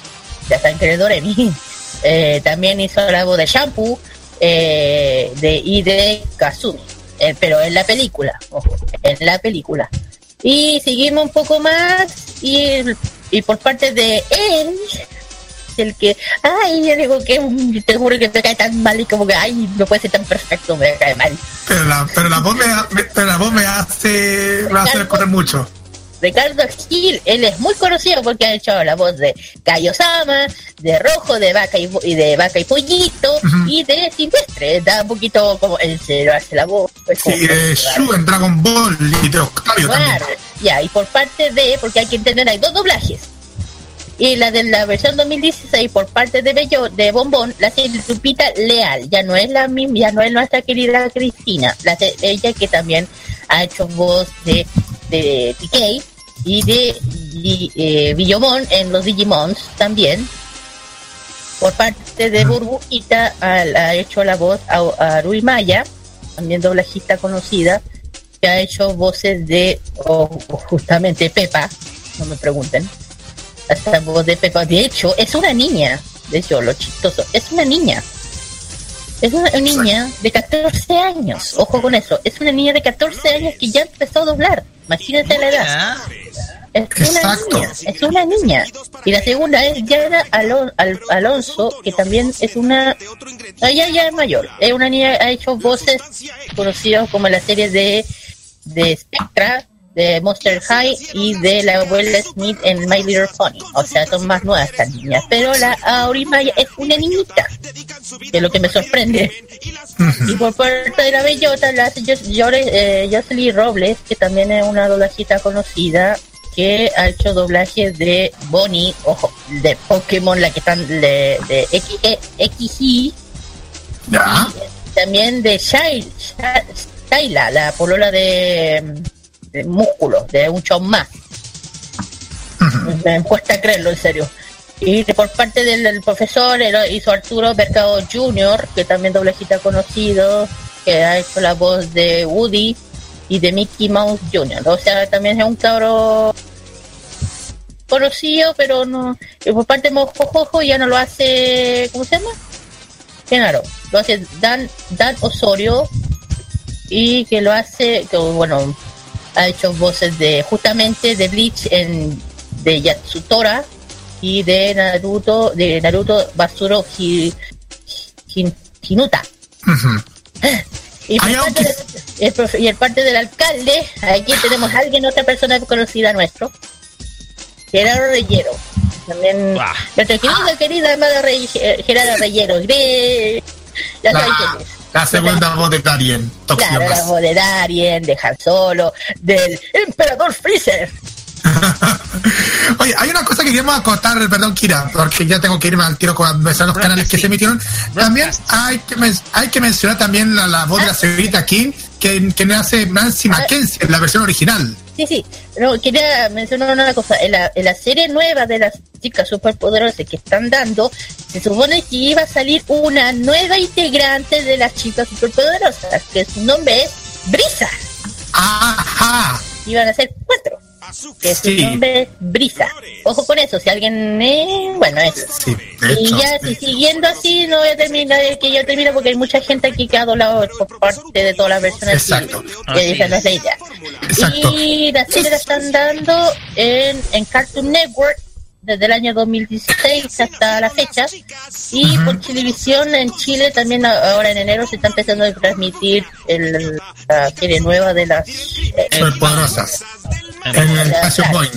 ya saben que es Doremi, eh, también hizo la voz de Shampoo eh, de, y de Kazumi, eh, pero en la película, ojo, en la película. Y seguimos un poco más y, y por parte de Edge, el que, ay, yo digo que te juro que me cae tan mal y como que, ay, no puede ser tan perfecto, me cae mal. Pero la, pero la voz me- pero la voz me hace, me hace correr mucho. Ricardo Gil, él es muy conocido porque ha hecho la voz de Kaiosama, de Rojo, de Vaca y, y de Vaca y Pollito, y de Silvestre. Da un poquito como él se lo hace la voz. pues, Sí, de Shu en Dragon Ball y de Octavio también. Claro, ya, y por parte de, porque hay que entender, hay dos doblajes. Y la de la versión 2016 por parte de Bello, de Bombón, la hace Lupita Leal. Ya no es la misma, ya no es nuestra querida Cristina. La hace ella que también ha hecho voz de, de TK y de y, eh, en los Digimons también. Por parte de Burbujita ha, hecho la voz a, a Rui Maya, también doblajista conocida, que ha hecho voces de justamente Pepa, no me pregunten. Hasta voz de Pepa. De hecho, es una niña. De hecho, lo chistoso, es una niña. Es una niña de 14 años. Ojo con eso. Es una niña de 14 años que ya empezó a doblar. Imagínense la edad. Es una Exacto. niña. Es una niña. Y la segunda es Yana Alon- Al- Alonso, que también es una. Ella ya es mayor. Es una niña ha hecho voces conocidas como la serie de, de Spectra, de Monster High y de la abuela Smith en My Little Pony. O sea, son más nuevas estas niñas. Pero la Aurimaya es una niñita. Que es lo que me sorprende. Y por parte de la bellota, la eh, Jocelyn Robles, que también es una doblajita conocida, que ha hecho doblajes de Bonnie, ojo, de Pokémon, la que están de, de X, eh, XY, Ya. también de Shai- Sha- Shaila, la polola de, de músculo, de un show más. Me cuesta creerlo, en serio. Y por parte del, profesor hizo Arturo Mercado Jr., que también doblajita conocido, que ha hecho la voz de Woody y de Mickey Mouse Jr. O sea, también es un cabro conocido, pero no. Y por parte de Mojojojo ya no lo hace. ¿Cómo se llama? Genaro. Lo hace Dan, Dan Osorio y que lo hace, que bueno, ha hecho voces de justamente de Bleach en de Yatsutora y de Naruto, de Naruto Basuro Hi- Hin- Hinuta. Y por parte de- el, profe- y el parte del alcalde, aquí tenemos a alguien, otra persona conocida nuestro, Gerardo Reyero. También nuestra querida, querida Rey, eh, Gerardo Reyero. Ya saben quién es. La segunda voz de Darien. Claro, la voz de Darien, de Han Solo, del Emperador Freezer. Oye, hay una cosa que queremos acotar, perdón, Kira, porque ya tengo que irme al tiro con los canales que se emitieron. También hay que, men- hay que mencionar también la, la voz de la señorita King, que, que hace Nancy Mackenzie en la versión original. Sí, sí. No, quería mencionar una cosa. En la, en la serie nueva de las chicas superpoderosas que están dando, se supone que iba a salir una nueva integrante de las chicas superpoderosas, que su nombre es Brisa. Ajá. Iban a ser cuatro. Que su Sí. nombre es Brisa. Ojo con eso, si alguien... eh, bueno, eso. Sí, Y ya, si siguiendo así, no voy a terminar, que yo termino porque hay mucha gente aquí que ha doblado por parte de todas las. Exacto. Y, que esa no es la idea. Exacto. Y la serie la están dando en, en Cartoon Network desde el año 2016 hasta la fecha. Y por televisión en Chile también ahora en enero se está empezando a transmitir el, la serie nueva de las... eh, Superpoderosas. En el espacio Boeing.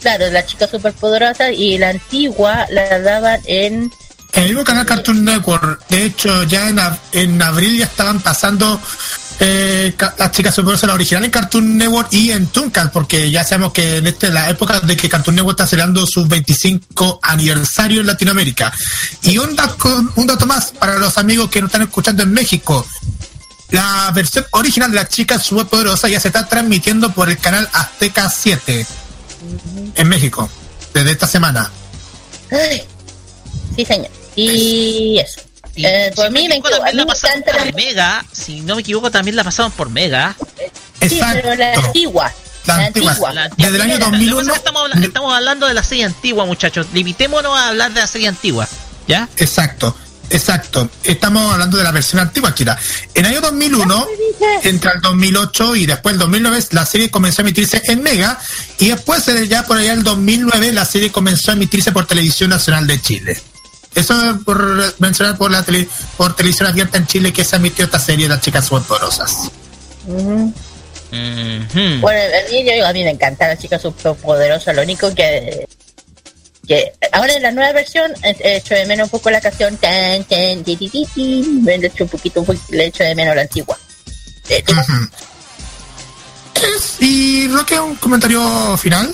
Claro, la chica superpoderosa y la antigua la daban en En el mismo canal Cartoon Network, de hecho, ya en, ab- en abril ya estaban pasando eh, las chicas superpoderosas, la original en Cartoon Network y en Tooncat, porque ya sabemos que en este, la época de que Cartoon Network está celebrando su 25 aniversario en Latinoamérica. Y un dato, un dato más para los amigos que nos están escuchando en México. La versión original de las chicas superpoderosas ya se está transmitiendo por el canal Azteca 7 en México, desde esta semana. Sí, señor. Y eso. Eh, por mí me, mí también la pasaron encanta la por Mega, si no me equivoco también la pasaron por Mega. Sí, pero la antigua. La antigua. Desde el año 2001. Estamos, estamos hablando de la serie antigua, muchachos. Limitémonos a hablar de la serie antigua. ¿Ya? Exacto, exacto. Estamos hablando de la versión antigua, Kira. En el año 2001, entre el 2008 y después el 2009, la serie comenzó a emitirse en Mega. Y después, eh, ya por allá el 2009, la serie comenzó a emitirse por Televisión Nacional de Chile. Eso es por mencionar por la tele- por televisión abierta en Chile que se emitió esta serie de las chicas superpoderosas. Ujú. Bueno, a mí, yo- a mí me encanta la chica superpoderosa. Lo único que que ahora en la nueva versión eh, he hecho de menos un poco la canción tan tan ti, ti, ti, ti. me he hecho un poquito un poquito- le he hecho de menos la antigua Eh, Y Roque, un comentario final.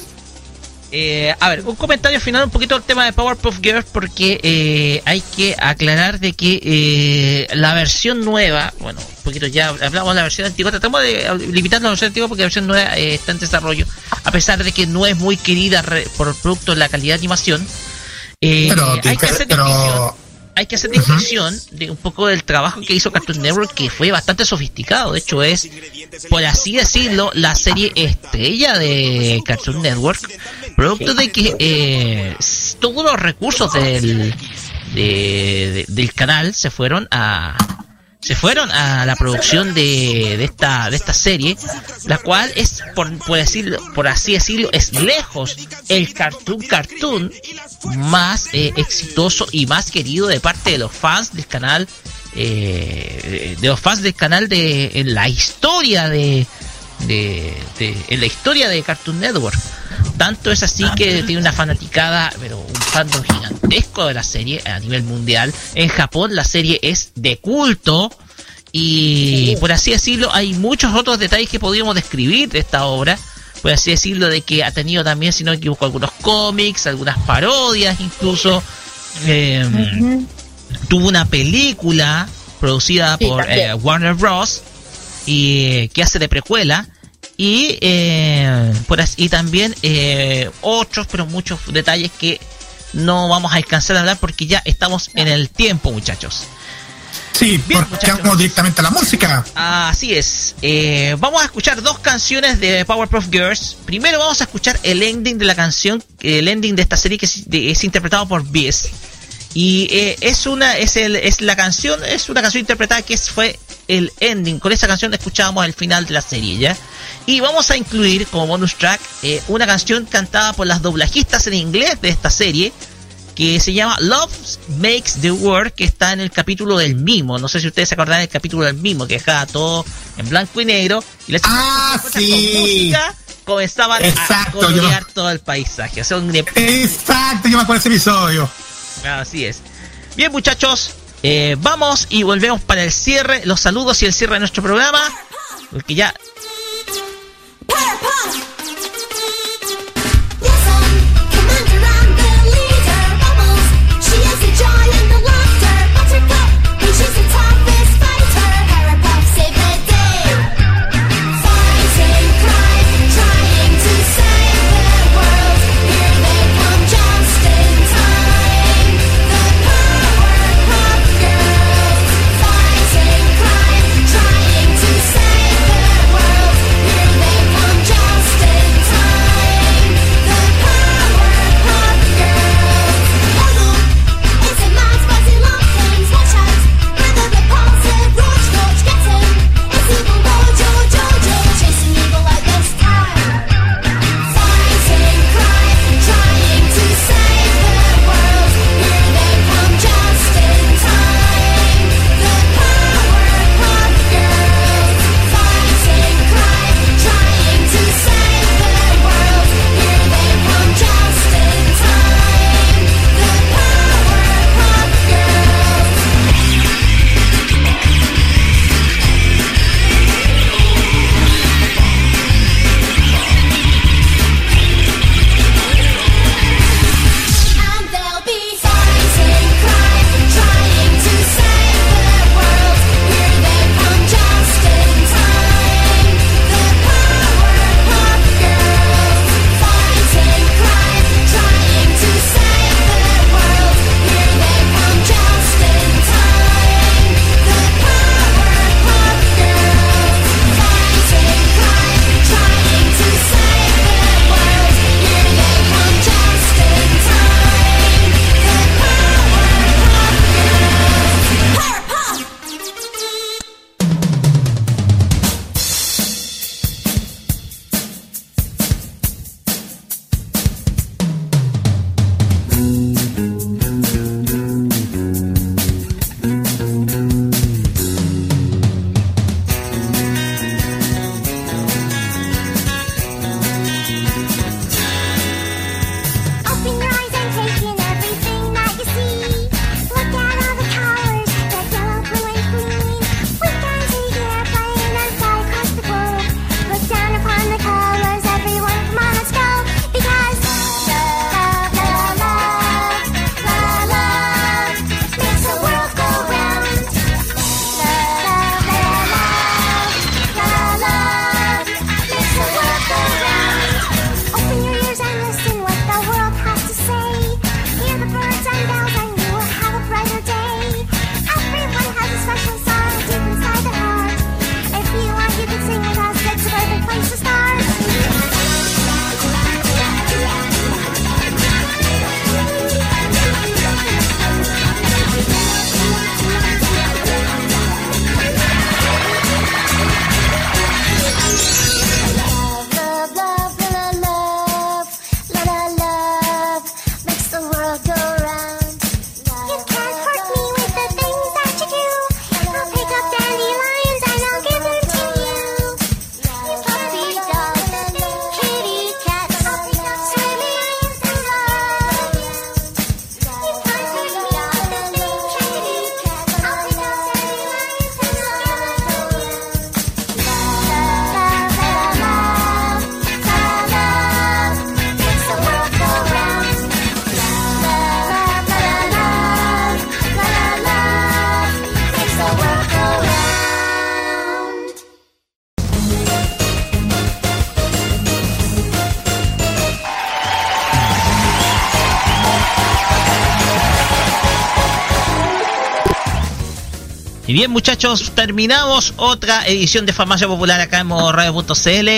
Eh, a ver, un comentario final un poquito al tema de Powerpuff Girls porque eh, hay que aclarar de que eh, la versión nueva, bueno, un poquito ya hablamos de la versión antigua, tratamos de limitar la versión antigua porque la versión nueva eh, está en desarrollo, a pesar de que no es muy querida re- por producto de la calidad de animación. Eh, Pero, hay que hacer pero- hay que hacer distinción de un poco del trabajo que hizo Cartoon Network que fue bastante sofisticado, de hecho es por así decirlo, la serie estrella de Cartoon Network, producto de que eh, todos los recursos del, de- de- del canal se fueron a se fueron a la producción de, de esta de esta serie, la cual es por, por decirlo, por así decirlo, es lejos el cartoon cartoon más eh, exitoso y más querido de parte de los fans del canal eh, de los fans del canal de en la historia de, de, de- en la historia de Cartoon Network. Tanto es así que tiene una fanaticada pero un fandom gigantesco de la serie a nivel mundial. En Japón la serie es de culto y por así decirlo hay muchos otros detalles que podríamos describir de esta obra. Por así decirlo de que ha tenido también si no me equivoco algunos cómics algunas parodias incluso. Eh, tuvo una película producida Sí, por eh, Warner Bros. Y que hace de precuela y eh, por as- y también eh, otros pero muchos detalles que no vamos a alcanzar a hablar porque ya estamos en el tiempo muchachos Sí, porque vamos directamente a la música. Así es. Eh, vamos a escuchar dos canciones de Powerpuff Girls. Primero vamos a escuchar el ending de la canción, el ending de esta serie que es, de- es interpretado por Beast. Y eh, es una, es el, es la canción, es una canción interpretada que es- fue el ending. Con esa canción escuchábamos el final de la serie, ¿ya? Y vamos a incluir como bonus track eh, una canción cantada por las doblajistas en inglés de esta serie que se llama Love Makes the World, que está en el capítulo del mimo. No sé si ustedes se acordan del capítulo del mimo, que dejaba todo en blanco y negro. Y les ah, sí. comenzaban a colorear todo el paisaje. Exacto, yo me acuerdo ese episodio. Así es. Bien, muchachos, eh, vamos y volvemos para el cierre, los saludos y el cierre de nuestro programa. Porque ya bien, muchachos, terminamos otra edición de Farmacia Popular acá en Radio.cl.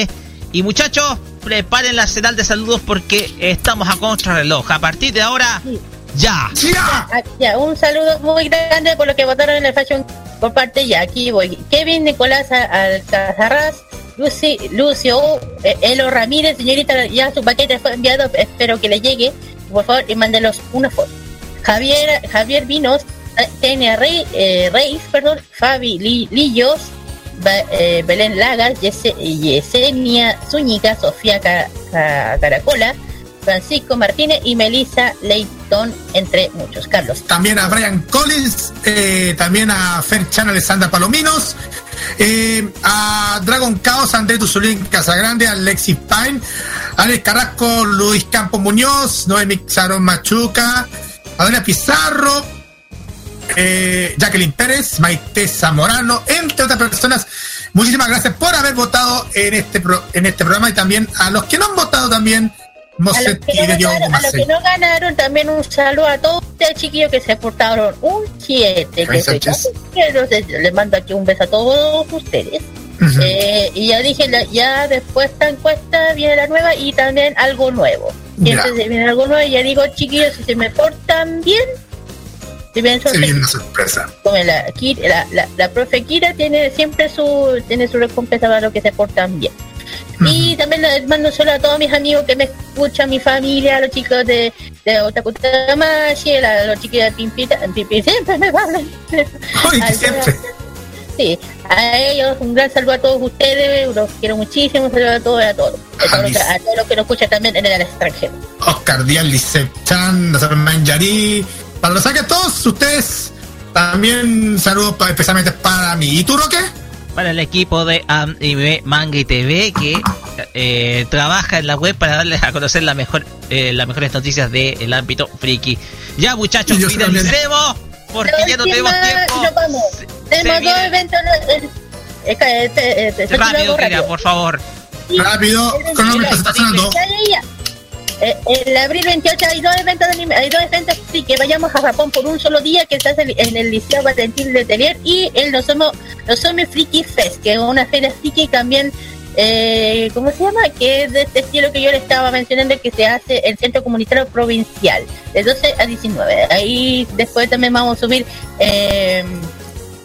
Y muchachos, preparen la señal de saludos porque estamos a contrarreloj. A partir de ahora, Ya. ¡Ya! Ah, ya, un saludo muy grande por lo que votaron en el Fashion por parte ya aquí voy. Kevin Nicolás Alcazarraz, Lucy, Lucio, eh, Elo Ramírez, señorita, ya su paquete fue enviado, espero que le llegue, por favor, y mándelos una foto. Javier, Javier Vinos, Tenia Rey, eh, Reis, perdón, Fabi Li- Lillos, eh, Belén Lagas, Yese- Yesenia Zúñiga, Sofía Ca- Ca- Caracola, Francisco Martínez y Melissa Leighton, entre muchos. Carlos. También a Brian Collins, eh, también a Fer Chan Alessandra Palominos, eh, a Dragon Chaos, André Tuzulín Casagrande, Alexis Pine, Alex Carrasco, Luis Campos Muñoz, Noemi Sharon Machuca, Adriana Pizarro, eh, Jacqueline Pérez, Maite Zamorano, entre otras personas. Muchísimas gracias por haber votado en este pro- en este programa y también a los que no han votado también. A los, que no ganaron, a los Macei. que no ganaron, también un saludo a todos ustedes chiquillos que se portaron un 7. Que Ay, soy Sánchez. tan- entonces, les mando aquí un beso a todos ustedes. Ujú. Eh, y ya dije, ya después de esta encuesta viene la nueva y también algo nuevo. Y entonces viene algo nuevo y ya digo, chiquillos, si se me portan bien, si bien son Se viene una sorpresa. la, la, la, la profe Kira tiene siempre su tiene su recompensa para los que se portan bien. Y también les mando solo a todos mis amigos que me escuchan, mi familia, a los chicos de, de Otaku Tamashi, a los chicos de Pimpita, Pimpi, siempre me hablan. Ay, Al- siempre. Sí, a ellos un gran saludo a todos ustedes, los quiero muchísimo, un saludo a todos, a todos, a todos, los que- a todos los que nos escuchan también en el extranjero. Oscar Díaz, Lisset Chan, los hermanos Yari. Para los que todos ustedes, también saludos pa- especialmente para mí. ¿Y tú, Roque? Para el equipo de Anime Manga y TV que eh, trabaja en la web para darles a conocer la mejor, eh, las mejores noticias del ámbito friki. Ya muchachos, Y yo también. finalicemos porque La ya no tenemos tiempo. y nos vamos. Tenemos dos eventos. eh, Rápido, rápido. Por favor. Rápido, cronómetro se está sonando. Eh, el abril 28 hay dos eventos de anime, hay dos eventos sí que vayamos a Japón por un solo día que está en en el Liceo Valentín de Telier y el Nozomo, Nozomi Friki Fest que es una feria friki también eh, ¿cómo se llama? que es de este estilo que yo le estaba mencionando que se hace el Centro Comunitario Provincial de 12 a 19 ahí después también vamos a subir eh,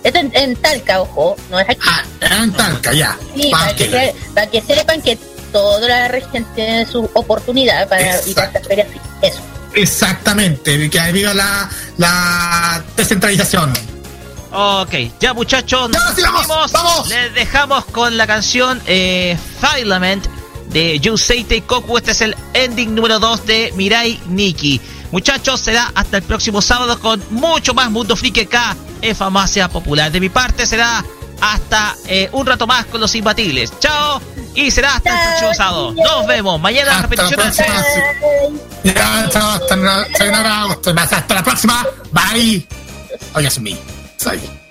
esto en, en Talca, ojo, no es aquí. En Talca, ya. Sí, Pa' para que, se- para que sepan que toda la región tiene su oportunidad para ir a estas ferias. Eso. Exactamente, que viva la, la descentralización. Ok, ya muchachos, nos despedimos. Les dejamos con la canción eh, Filament de Yuseite Koku. Este es el ending número 2 de Mirai Nikki. Muchachos, será hasta el próximo sábado con mucho más Mundo Friki acá en Farmacia Popular. De mi parte será hasta eh, un rato más con los imbatibles. Chao y será hasta el próximo sábado. Nos vemos. Mañana Hasta la repeticiones. próxima. Ya, chao, hasta, la- hasta hasta la próxima. Bye. Oyasumi. Soy. hora de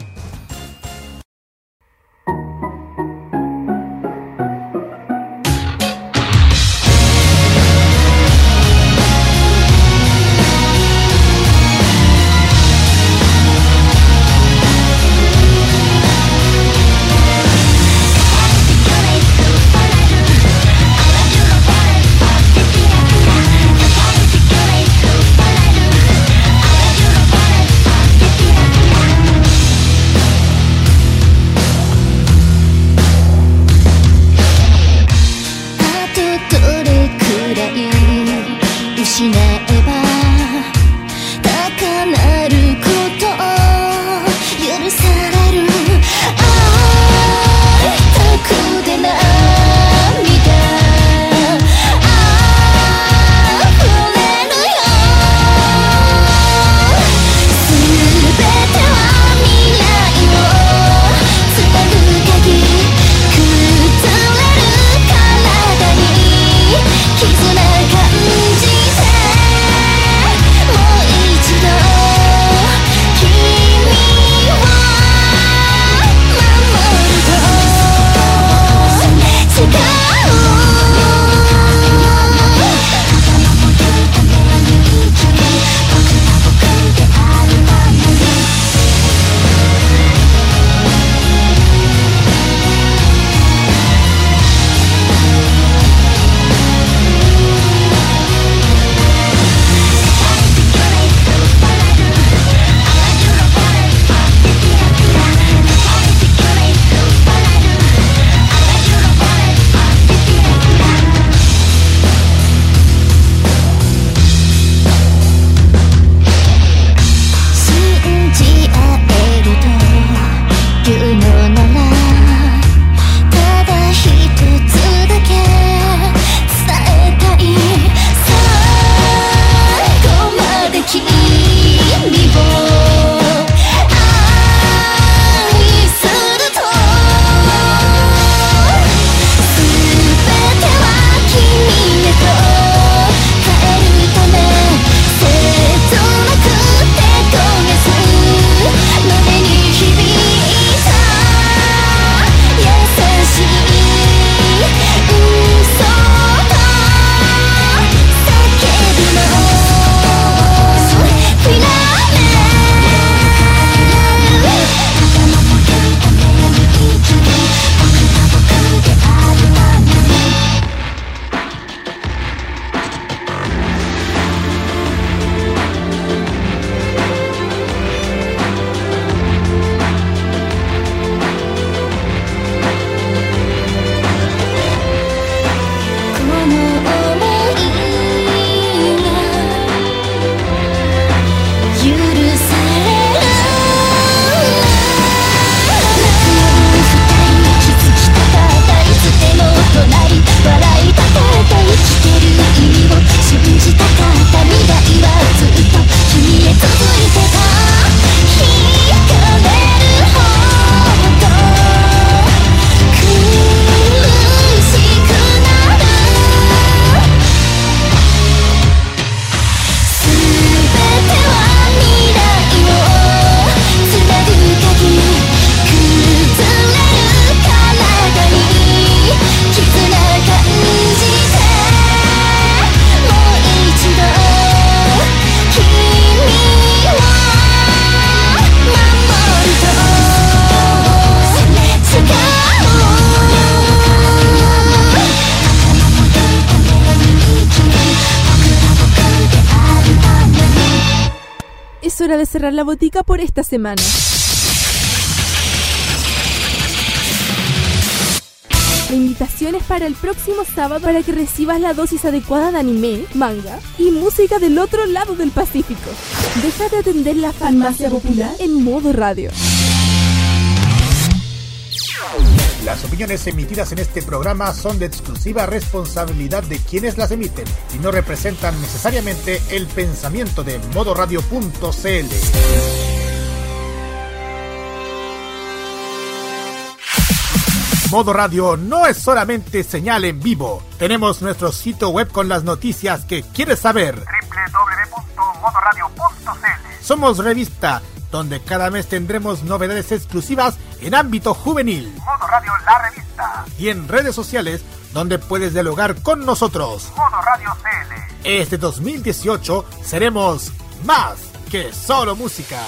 botica por esta semana. La invitación es para el próximo sábado para que recibas la dosis adecuada de anime, manga y música del otro lado del Pacífico. Deja de atender la farmacia popular en modo radio. Las opiniones emitidas en este programa son de exclusiva responsabilidad de quienes las emiten y no representan necesariamente el pensamiento de modoradio.cl. Modo Radio no es solamente señal en vivo. Tenemos nuestro sitio web con las noticias que quieres saber. www.modoradio.cl Somos revista, donde cada mes tendremos novedades exclusivas en ámbito juvenil. Y en redes sociales, donde puedes dialogar con nosotros. Modo Radio CL. Este 2018 seremos más que solo música.